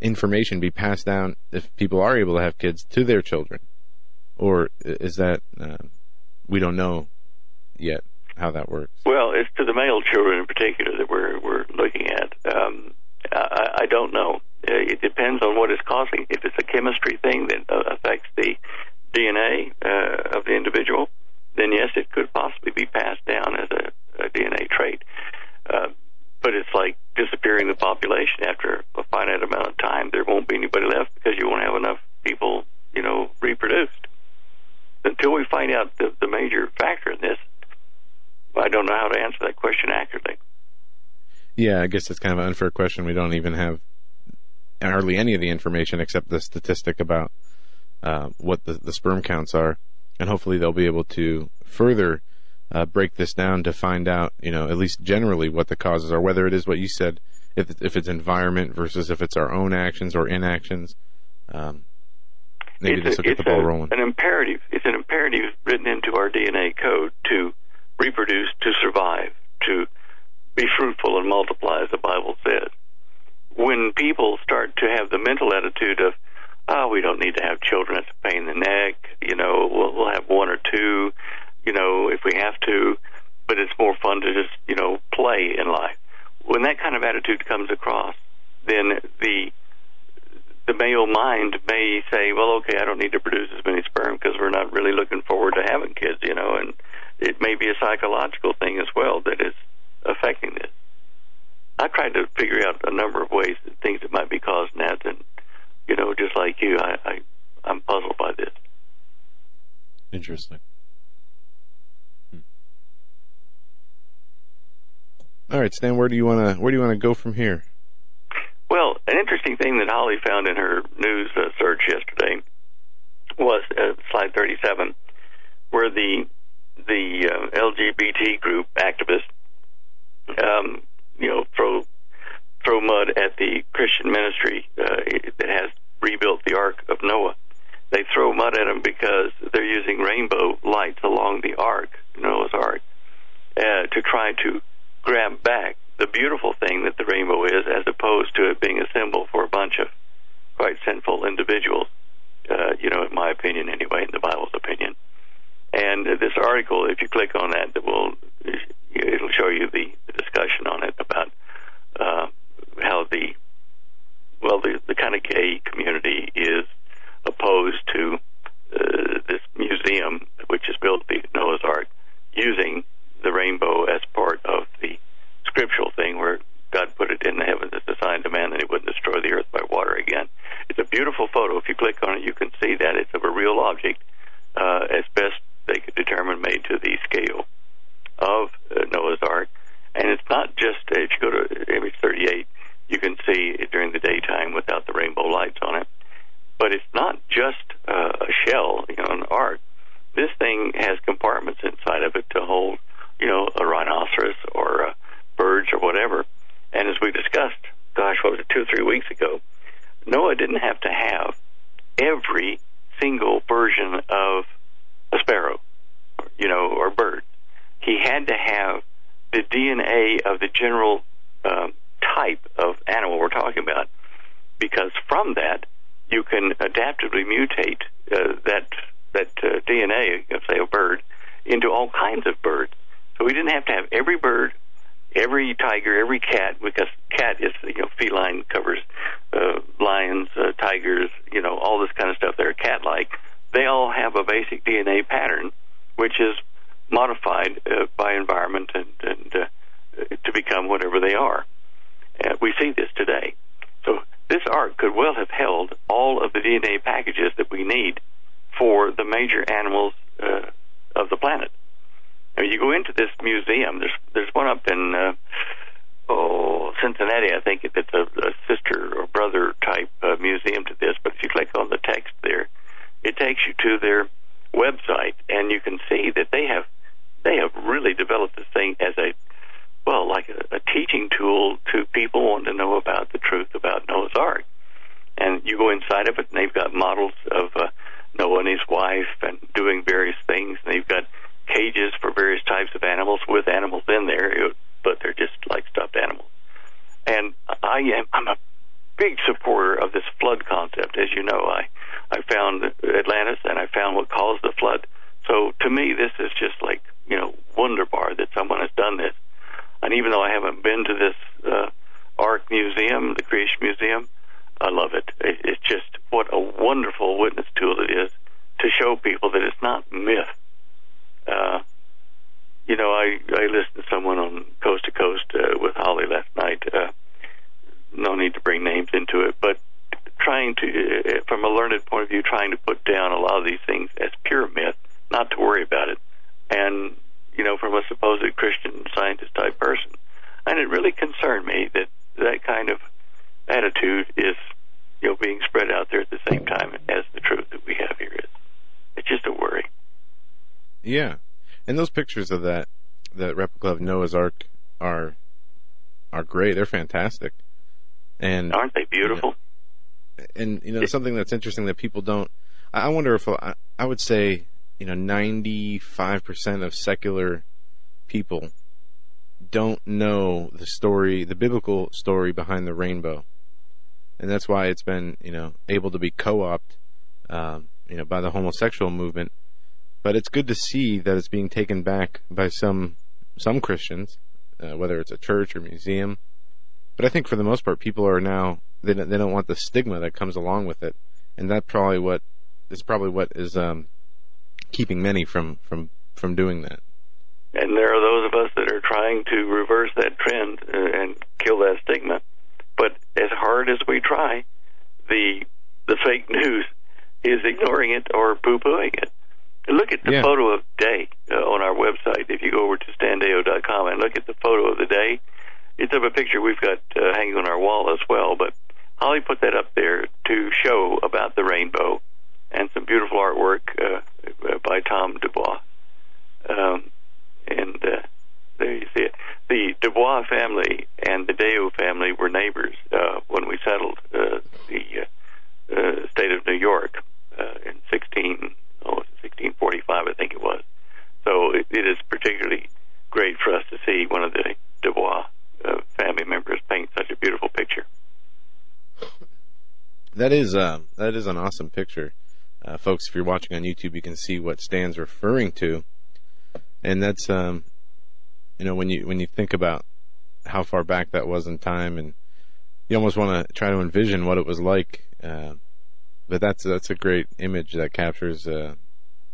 information be passed down if people are able to have kids to their children, or is that uh, we don't know yet how that works? Well, it's to the male children in particular that we're we're looking at. Um, I, I don't know. Uh, It depends on what is causing. If it's a chemistry thing that uh, affects the DNA uh, of the individual, then yes, it could possibly be passed down as a, a DNA trait. Uh, but it's like disappearing the population after a finite amount of time. There won't be anybody left because you won't have enough people, you know, reproduced. Until we find out the, the major factor in this, I don't know how to answer that question accurately. Yeah, I guess it's kind of an unfair question. We don't even have hardly any of the information except the statistic about uh, what the, the sperm counts are, and hopefully they'll be able to further uh, break this down to find out, you know, at least generally what the causes are, whether it is what you said, if if it's environment versus if it's our own actions or inactions. Um, maybe it's this a- will get the ball a- rolling. An imperative. It's an imperative written into our DNA code to reproduce, to survive, to be fruitful and multiply, as the Bible says. When people start to have the mental attitude of, oh, we don't need to have children, it's a pain in the neck, you know, we'll, we'll have one or two, you know, if we have to, but it's more fun to just, you know, play in life. When that kind of attitude comes across, then the the male mind may say, well, okay, I don't need to produce as many sperm because we're not really looking forward to having kids, you know, and it may be a psychological thing as well that is affecting this. I tried to figure out a number of ways, that things that might be causing that, and, you know, just like you, I, I, I'm puzzled by this. Interesting. All right, Stan, where do you want to where do you want to go from here? Well, an interesting thing that Holly found in her news uh, search yesterday was uh, slide 37, where the the uh, LGBT group activists, um, you know, throw throw mud at the Christian ministry uh, that has rebuilt the Ark of Noah. They throw mud at them because they're using rainbow lights along the Ark, Noah's Ark, uh, to try to grab back the beautiful thing that the rainbow is, as opposed to it being a symbol for a bunch of quite sinful individuals. Uh, you know, in my opinion, anyway, in the Bible's opinion. And this article, if you click on that, that will it'll show you the, the discussion on it about uh, how the well, the, the kind of gay community is opposed to uh, this museum, which is built to be Noah's Ark, using the rainbow as part of the scriptural thing where God put it in the heavens as a sign to man that he wouldn't destroy the earth by water again. It's a beautiful photo. If you click on it, you can see that it's of a real object, uh, as best they could determine, made to the scale of uh, Noah's Ark. And it's not just, if you go to image 38, you can see it during the daytime without the rainbow lights on it. But it's not just uh, a shell, you know, an ark. This thing has compartments inside of it to hold, you know, a rhinoceros or uh, birds or whatever. And as we discussed, gosh, what was it, two or three weeks ago, Noah didn't have to have every single version of a sparrow, you know, or bird. He had to have the DNA of the general um, type of animal we're talking about, because from that you can adaptively mutate uh, that that uh, DNA of say a bird into all kinds of birds. So we didn't have to have every bird, every tiger, every cat, because cat is you know feline covers uh, lions, uh, tigers, you know all this kind of stuff. They're cat-like. They all have a basic DNA pattern, which is modified uh, by environment and, and uh, to become whatever they are. Uh, we see this today. So this ark could well have held all of the DNA packages that we need for the major animals uh, of the planet. Now, you go into this museum. There's there's one up in uh, oh Cincinnati, I think it's a, a sister or brother type uh, museum to this. But if you click on the text there, it takes you to their website, and you can see that they have they have really developed this thing as a well, like a, a teaching tool to people wanting to know about the truth about Noah's Ark. And you go inside of it, and they've got models of uh, Noah and his wife, and doing various things. And they've got cages for various types of animals with animals in there, but they're just like stuffed animals. And I am I'm a big supporter of this flood concept. As you know, I I found Atlantis and I found what caused the flood. So to me, this is just like you know wonder bar that someone has done this. And even though I haven't been to this uh, Ark Museum, the Creation Museum, I love it. it. It's just what a wonderful witness tool it is to show people that it's not myth. Uh, you know, I I listened to someone on Coast to Coast uh, with Holly last night. Uh, no need to bring names into it, but trying to, from a learned point of view, trying to put down a lot of these things as pure myth, not to worry about it, and you know, from a supposed Christian scientist type person, and it really concerned me that that kind of attitude is, you know, being spread out there at the same time as the truth that we have here is. It's just a worry. Yeah, and those pictures of that that replica of Noah's Ark are are great. They're fantastic, and aren't they beautiful? And you know something that's interesting that people don't. I wonder if I, I would say you know ninety five percent of secular people don't know the story, the biblical story behind the rainbow, and that's why it's been you know able to be co-opted, um, you know, by the homosexual movement but it's good to see that it's being taken back by some some Christians, uh, whether it's a church or museum. But I think for the most part, people are now they don't, they don't want the stigma that comes along with it, and that probably what is probably what is um, keeping many from from from doing that. And there are those of us that are trying to reverse that trend uh, and kill that stigma. But as hard as we try, the the fake news is ignoring it or poo pooing it. Look at the Yeah. photo of day uh, on our website. If you go over to standeyo.com and look at the photo of the day, it's of a picture we've got uh, hanging on our wall as well. But Holly put that up there to show about the rainbow and some beautiful artwork uh, by Tom Dubois. Um, and uh, there you see it. The Dubois family and the Deyo family were neighbors uh, when we settled uh, the uh, uh, state of New York uh, in 16, oh, 1645, I think it was. So it, it is particularly great for us to see one of the Dubois uh, family members paint such a beautiful picture. That is uh, that is an awesome picture, uh, folks. If you're watching on YouTube, you can see what Stan's referring to, and that's um, you know when you when you think about how far back that was in time, and you almost want to try to envision what it was like. Uh, but that's that's a great image that captures, uh,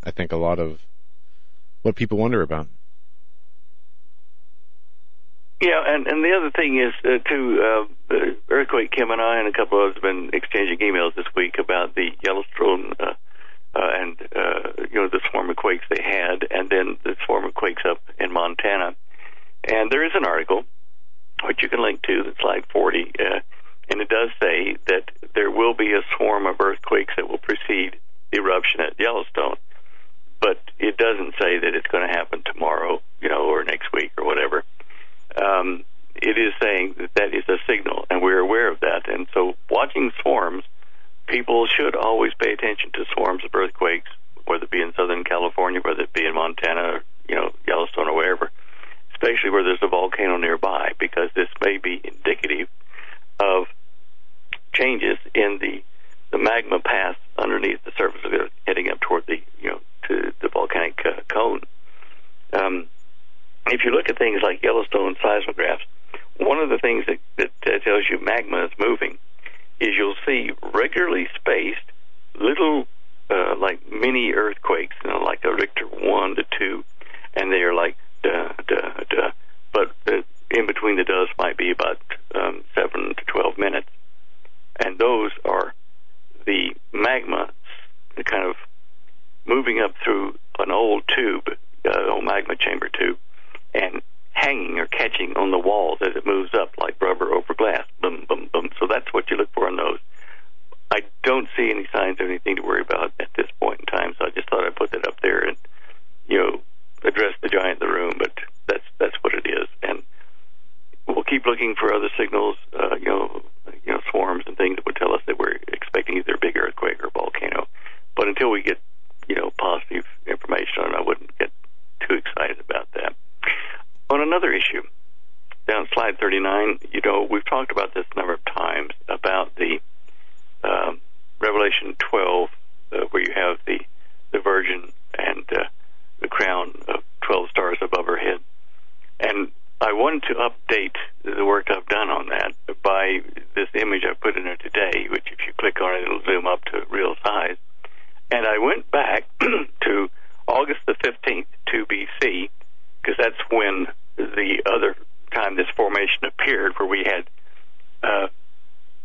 I think, a lot of what people wonder about. Yeah, and and the other thing is uh, too. Uh, Earthquake Kim and I and a couple of us have been exchanging emails this week about the Yellowstone uh, uh, and uh, you know the swarm of quakes they had, and then the swarm of quakes up in Montana. And there is an article which you can link to that's like 40, uh, and it does say that there will be a swarm of earthquakes that will precede the eruption at Yellowstone. But it doesn't say that it's going to happen tomorrow, you know, or next week or whatever um, it is saying that that is a signal, and we're aware of that. And so, watching swarms, people should always pay attention to swarms of earthquakes, whether it be in Southern California, whether it be in Montana, or, you know, Yellowstone, or wherever, especially where there's a volcano nearby, because this may be indicative of changes in the the magma path underneath the surface of the earth, heading up toward the you know to the volcanic uh, cone. Um, if you look at things like Yellowstone seismographs, one of the things that, that uh, tells you magma is moving is you'll see regularly spaced little uh, like mini earthquakes, you know, like a Richter one to two, and they are like duh duh duh. But uh, in between the does might be about um, seven to twelve minutes, and those are the magma kind of moving up through an old tube, uh, old magma chamber tube, and hanging or catching on the walls as it moves up like rubber over glass. Boom, boom, boom. So that's what you look for in those. I don't see any signs of anything to worry about at this point in time, so I just thought I'd put that up there and, you know, address the giant in the room, but that's that's what it is. And we'll keep looking for other signals, uh, you know, you know, swarms and things that would tell us that we're expecting either a big earthquake or a volcano. But until we get, you know, positive information on it, I wouldn't get too excited about that. On another issue, down slide 39, you know, we've talked about this a number of times about the um, Revelation 12, uh, where you have the the Virgin and uh, the crown of 12 stars above her head. And I wanted to update the work I've done on that by this image I put in there today, which if you click on it, it'll zoom up to real size. And I went back to August the 15th, 2 BC, because that's when the other time this formation appeared, where we had uh,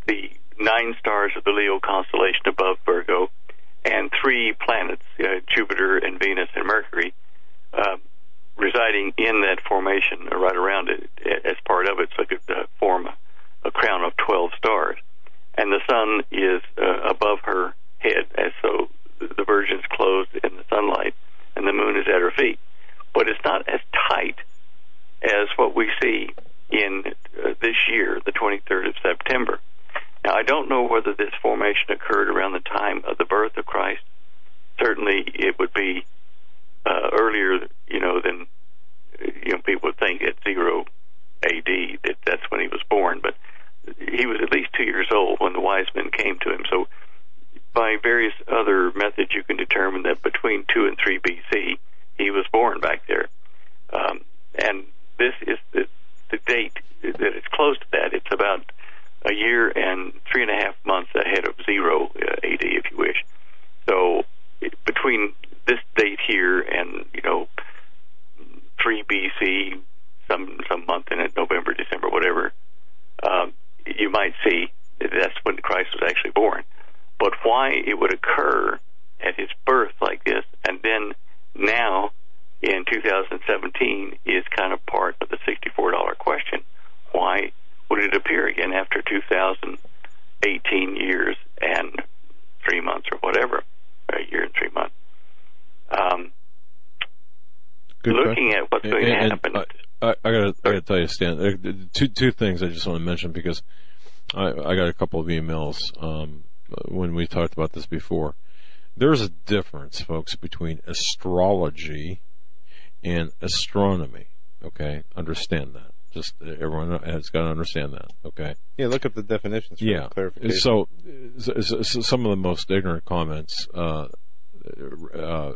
the nine stars of the Leo constellation above Virgo and three planets, uh, Jupiter and Venus and Mercury, uh, residing in that formation or right around it as part of it, so it could uh, form a, crown of 12 stars. And the sun is uh, above her head, as so the Virgin's clothed in the sunlight, and the moon is at her feet. But it's not as tight as what we see in uh, this year, the 23rd of September. Now, I don't know whether this formation occurred around the time of the birth of Christ. Certainly, it would be uh, earlier, you know, than you know people think at zero A.D. that that's when he was born. But he was at least two years old when the wise men came to him. So, by various other methods, you can determine that between two and three B.C. he was born back there. Um, and this is the, the date that it's close to that. It's about a year and three and a half months ahead of zero uh, AD, if you wish. So between this date here and you know three BC, some some month in it, November, December, whatever, um, you might see that that's when Christ was actually born. But why it would occur at his birth like this, and then now in 2017 is kind of part of the $64 question. Why would it appear again after 2018 years and three months or whatever, a year and three months? Um, looking question. at what's going And- to and happen. I, I gotta, I gotta tell you, Stan. uh, Two two things I just want to mention because I, I got a couple of emails um, when we talked about this before. There's a difference, folks, between astrology and astronomy. Okay, understand that. Just uh, everyone has got to understand that. Okay. Yeah, look up the definitions for Yeah. clarification. So, so, so some of the most ignorant comments. Uh, uh,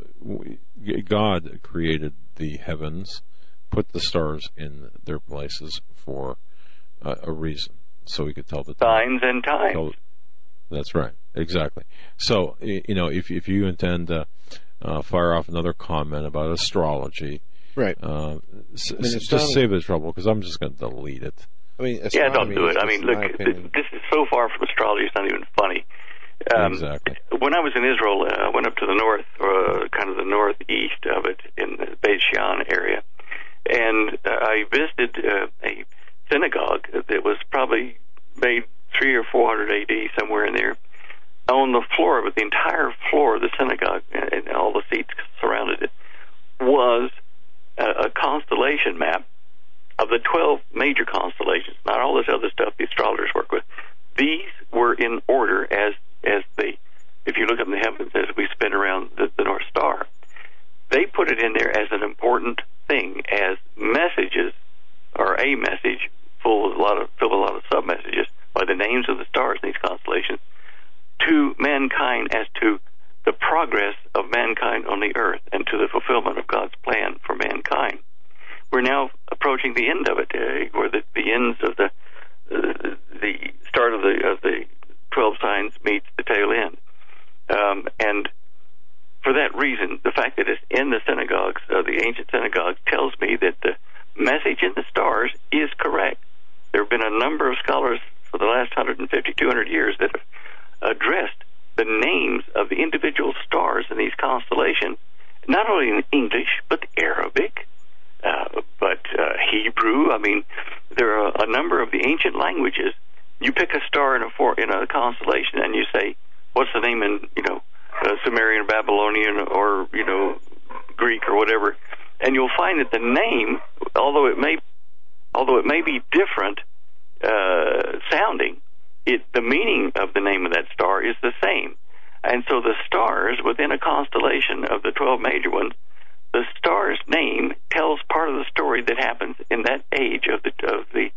God created the heavens, put the stars in their places for uh, a reason, so we could tell the time. Signs and times. Tell- that's right, exactly. So, you know, if if you intend to uh, fire off another comment about astrology, right? Uh, s- I mean, s- astronomy- just save the trouble because I'm just going to delete it. I mean, Yeah, don't do it. I mean, look, my th- opinion- this is so far from astrology, it's not even funny. Um, exactly. When I was in Israel, uh, I went up to the north, uh, kind of the northeast of it, in the Beit Shean area, and uh, I visited uh, a synagogue that was probably made three or four hundred A.D. somewhere in there. On the floor it, the entire floor of the synagogue and, all the seats surrounded it was a, a constellation map of the 12 major constellations, not all this other stuff the astrologers work with. These were in order as as they, if you look up in the heavens as we spin around the, the North Star. They put it in there as an important thing, as messages or a message full of a lot of a lot of sub messages by the names of the stars in these constellations to mankind as to the progress of mankind on the earth and to the fulfillment of God's plan for mankind. We're now approaching the end of it, where the, the ends of the uh, the start of the of the twelve signs meets the tail end, um, and for that reason, the fact that it's in the synagogues, uh, the ancient synagogues, tells me that the message in the stars is correct. There have been a number of scholars for the last 150, 200 years that have addressed the names of the individual stars in these constellations, not only in English, but Arabic, uh, but uh, Hebrew. I mean, there are a number of the ancient languages. You pick a star in a for, in a constellation, and you say, "What's the name in you know uh, Sumerian, Babylonian, or you know Greek or whatever?" And you'll find that the name, although it may although it may be different sounding, it the meaning of the name of that star is the same. And so the stars within a constellation of the 12 major ones, the star's name tells part of the story that happens in that age of the of the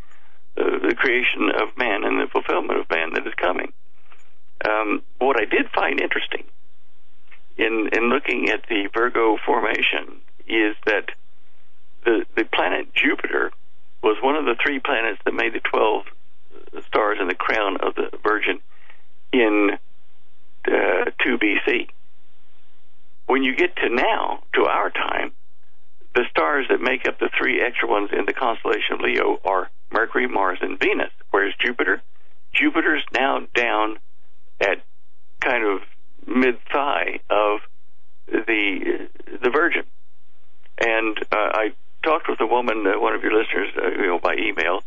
uh, the creation of man and the fulfillment of man that is coming. Um, what I did find interesting in in looking at the Virgo formation is that the the planet Jupiter was one of the three planets that made the 12 stars in the crown of the Virgin in uh, 2 BC. When you get to now, to our time, the stars that make up the three extra ones in the constellation of Leo are Mercury, Mars, and Venus. Whereas Jupiter, Jupiter's now down at kind of mid thigh of the the Virgin. And uh, I talked with a woman, uh, one of your listeners, uh, you know, by email,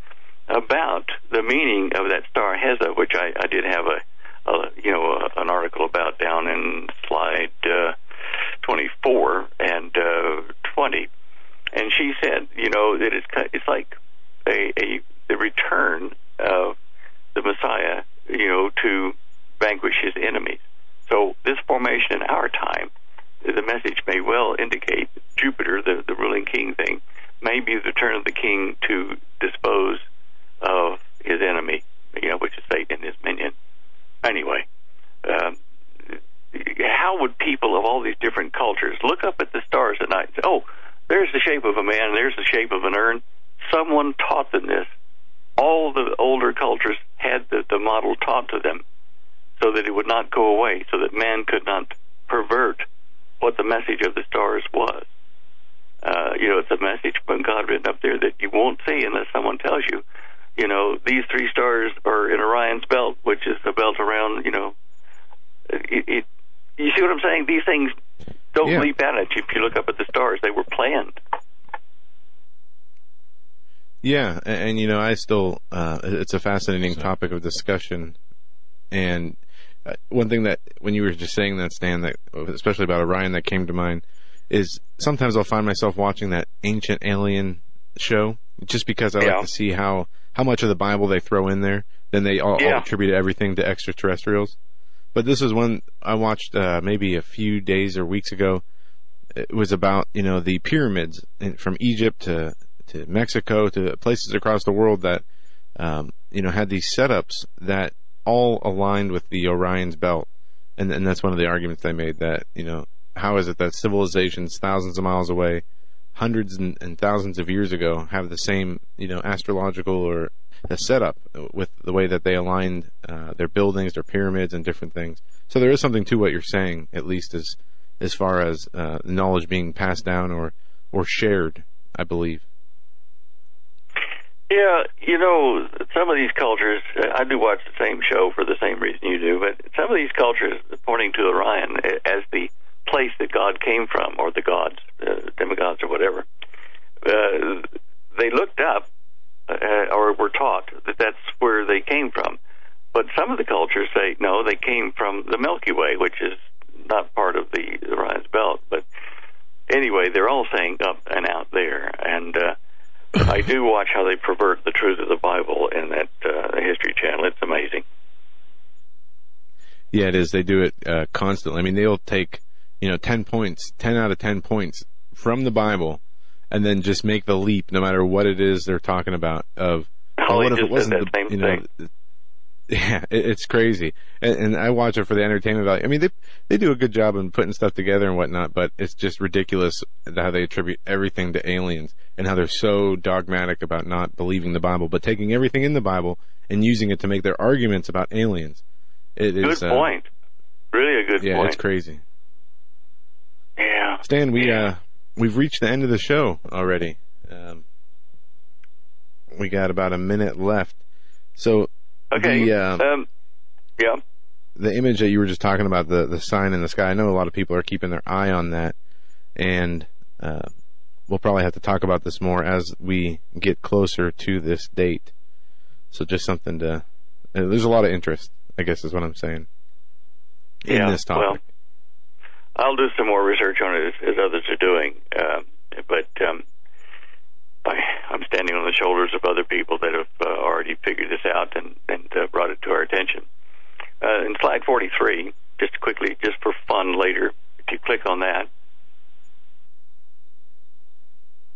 about the meaning of that star Heza, which I, I did have a, a you know a, an article about down in slide uh, 24 and uh, 20, and she said, you know, that it's it's like a, a the return of the Messiah, you know, to vanquish his enemies. So this formation in our time, the message may well indicate Jupiter, the, the ruling king thing, may be the turn of the king to dispose of his enemy, you know, which is Satan and his minion. Anyway, um, how would people of all these different cultures look up at the stars at night and say, oh, there's the shape of a man, there's the shape of an urn? Someone taught them this. All the older cultures had the, the model taught to them so that it would not go away, so that man could not pervert what the message of the stars was. Uh, you know, it's a message from God written up there that you won't see unless someone tells you. You know, these three stars are in Orion's belt, which is a belt around. You know, it, it you see what I'm saying? These things don't Yeah. leap out at you if you look up at the stars. They were planned. Yeah, and, and you know, I still, uh, it's a fascinating topic of discussion. And one thing that, when you were just saying that, Stan, that, especially about Orion, that came to mind is sometimes I'll find myself watching that ancient alien show just because I Yeah. like to see how, how much of the Bible they throw in there. Then they all, all attribute everything to extraterrestrials. But this is one I watched, uh, maybe a few days or weeks ago. It was about, you know, the pyramids in, from Egypt to, to Mexico to places across the world that, um, you know, had these setups that all aligned with the Orion's belt. And, and that's one of the arguments they made that, you know, how is it that civilizations thousands of miles away, hundreds and, and thousands of years ago, have the same, you know, astrological or a setup with the way that they aligned uh, their buildings, their pyramids, and different things. So there is something to what you're saying, at least as as far as uh, knowledge being passed down or or shared. I believe. Yeah, you know, some of these cultures, I do watch the same show for the same reason you do, but some of these cultures, pointing to Orion as the place that God came from, or the gods, uh, demigods, or whatever, uh, they looked up, uh, or were taught that that's where they came from. But some of the cultures say, no, they came from the Milky Way, which is not part of the Orion's belt. But anyway, they're all saying up and out there. And, uh, I do watch how they pervert the truth of the Bible in that uh, History Channel. It's amazing. Yeah, it is. They do it uh, constantly. I mean, they'll take you know ten points, ten out of ten points from the Bible, and then just make the leap, no matter what it is they're talking about. Of oh, what if it wasn't the you know. thing. Yeah, it, it's crazy, and, and I watch it for the entertainment value. I mean, they they do a good job in putting stuff together and whatnot, but it's just ridiculous how they attribute everything to aliens and how they're so dogmatic about not believing the Bible, but taking everything in the Bible and using it to make their arguments about aliens. It is Good uh, point. Really a good yeah, point. it's crazy. Yeah. Stan, we uh we've reached the end of the show already. Um, we got about a minute left. So Okay. the uh, um, yeah. the image that you were just talking about, the the sign in the sky. I know a lot of people are keeping their eye on that, and uh, we'll probably have to talk about this more as we get closer to this date. So just something to. Uh, there's a lot of interest, I guess, is what I'm saying. In yeah. this topic. Well, I'll do some more research on it as, as others are doing. Um, but um, I, I'm standing on the shoulders of other people that have uh, already figured this out, and, and uh, brought it to our attention. Uh, in slide 43, just quickly, just for fun later, if you click on that.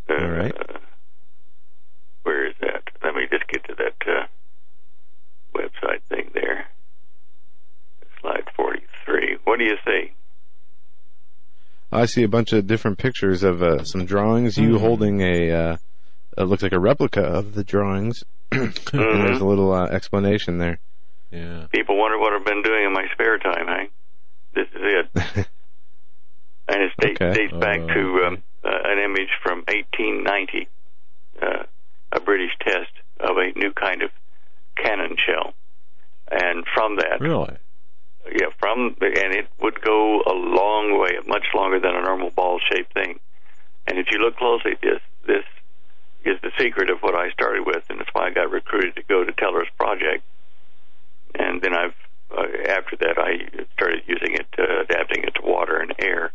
All right. Uh, where is that? Let me just get to that uh, website thing there. Slide 43. What do you see? I see a bunch of different pictures of uh, some drawings. You Mhm. holding a, uh, it looks like a replica of the drawings. And There's a little uh, explanation there. Yeah. People wonder what I've been doing in my spare time, Hank. This is it. and it dates, Okay. dates back to um, uh, an image from 1890, uh, a British test of a new kind of cannon shell. And from that, Really? yeah, from and it would go a long way, much longer than a normal ball-shaped thing. And if you look closely, this this is the secret of what I started with, and that's why I got recruited to go to Teller's project. And then I've uh, after that I started using it, uh, adapting it to water and air,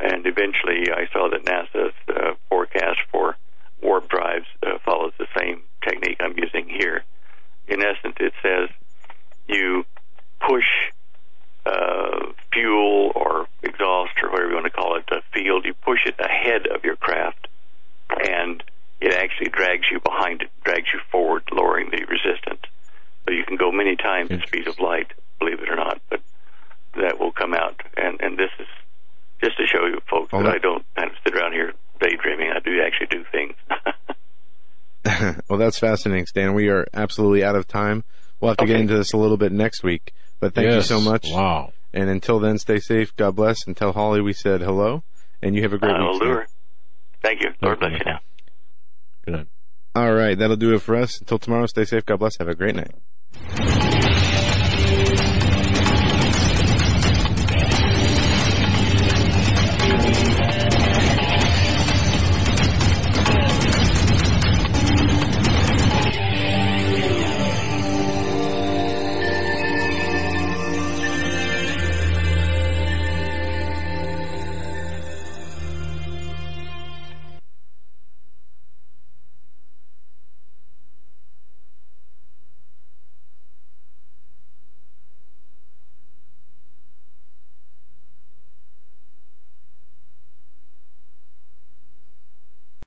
and eventually I saw that NASA's uh, forecast for warp drives uh, follows the same technique I'm using here. In essence, it says you push uh, fuel or exhaust or whatever you want to call it, a field, you push it ahead of your craft, and it actually drags you behind it, drags you forward, lowering the resistance. So you can go many times the speed of light, believe it or not, but that will come out. And, and this is just to show you folks Well, that that- I don't kind of sit around here daydreaming. I do actually do things. well, that's fascinating, Stan. We are absolutely out of time. We'll have to get into this a little bit next week. But thank you so much. Wow. And until then, stay safe. God bless. And tell Holly we said hello. And you have a great I'll week. do Thank you. Lord bless you now. All right. That'll do it for us. Until tomorrow, stay safe. God bless. Have a great night.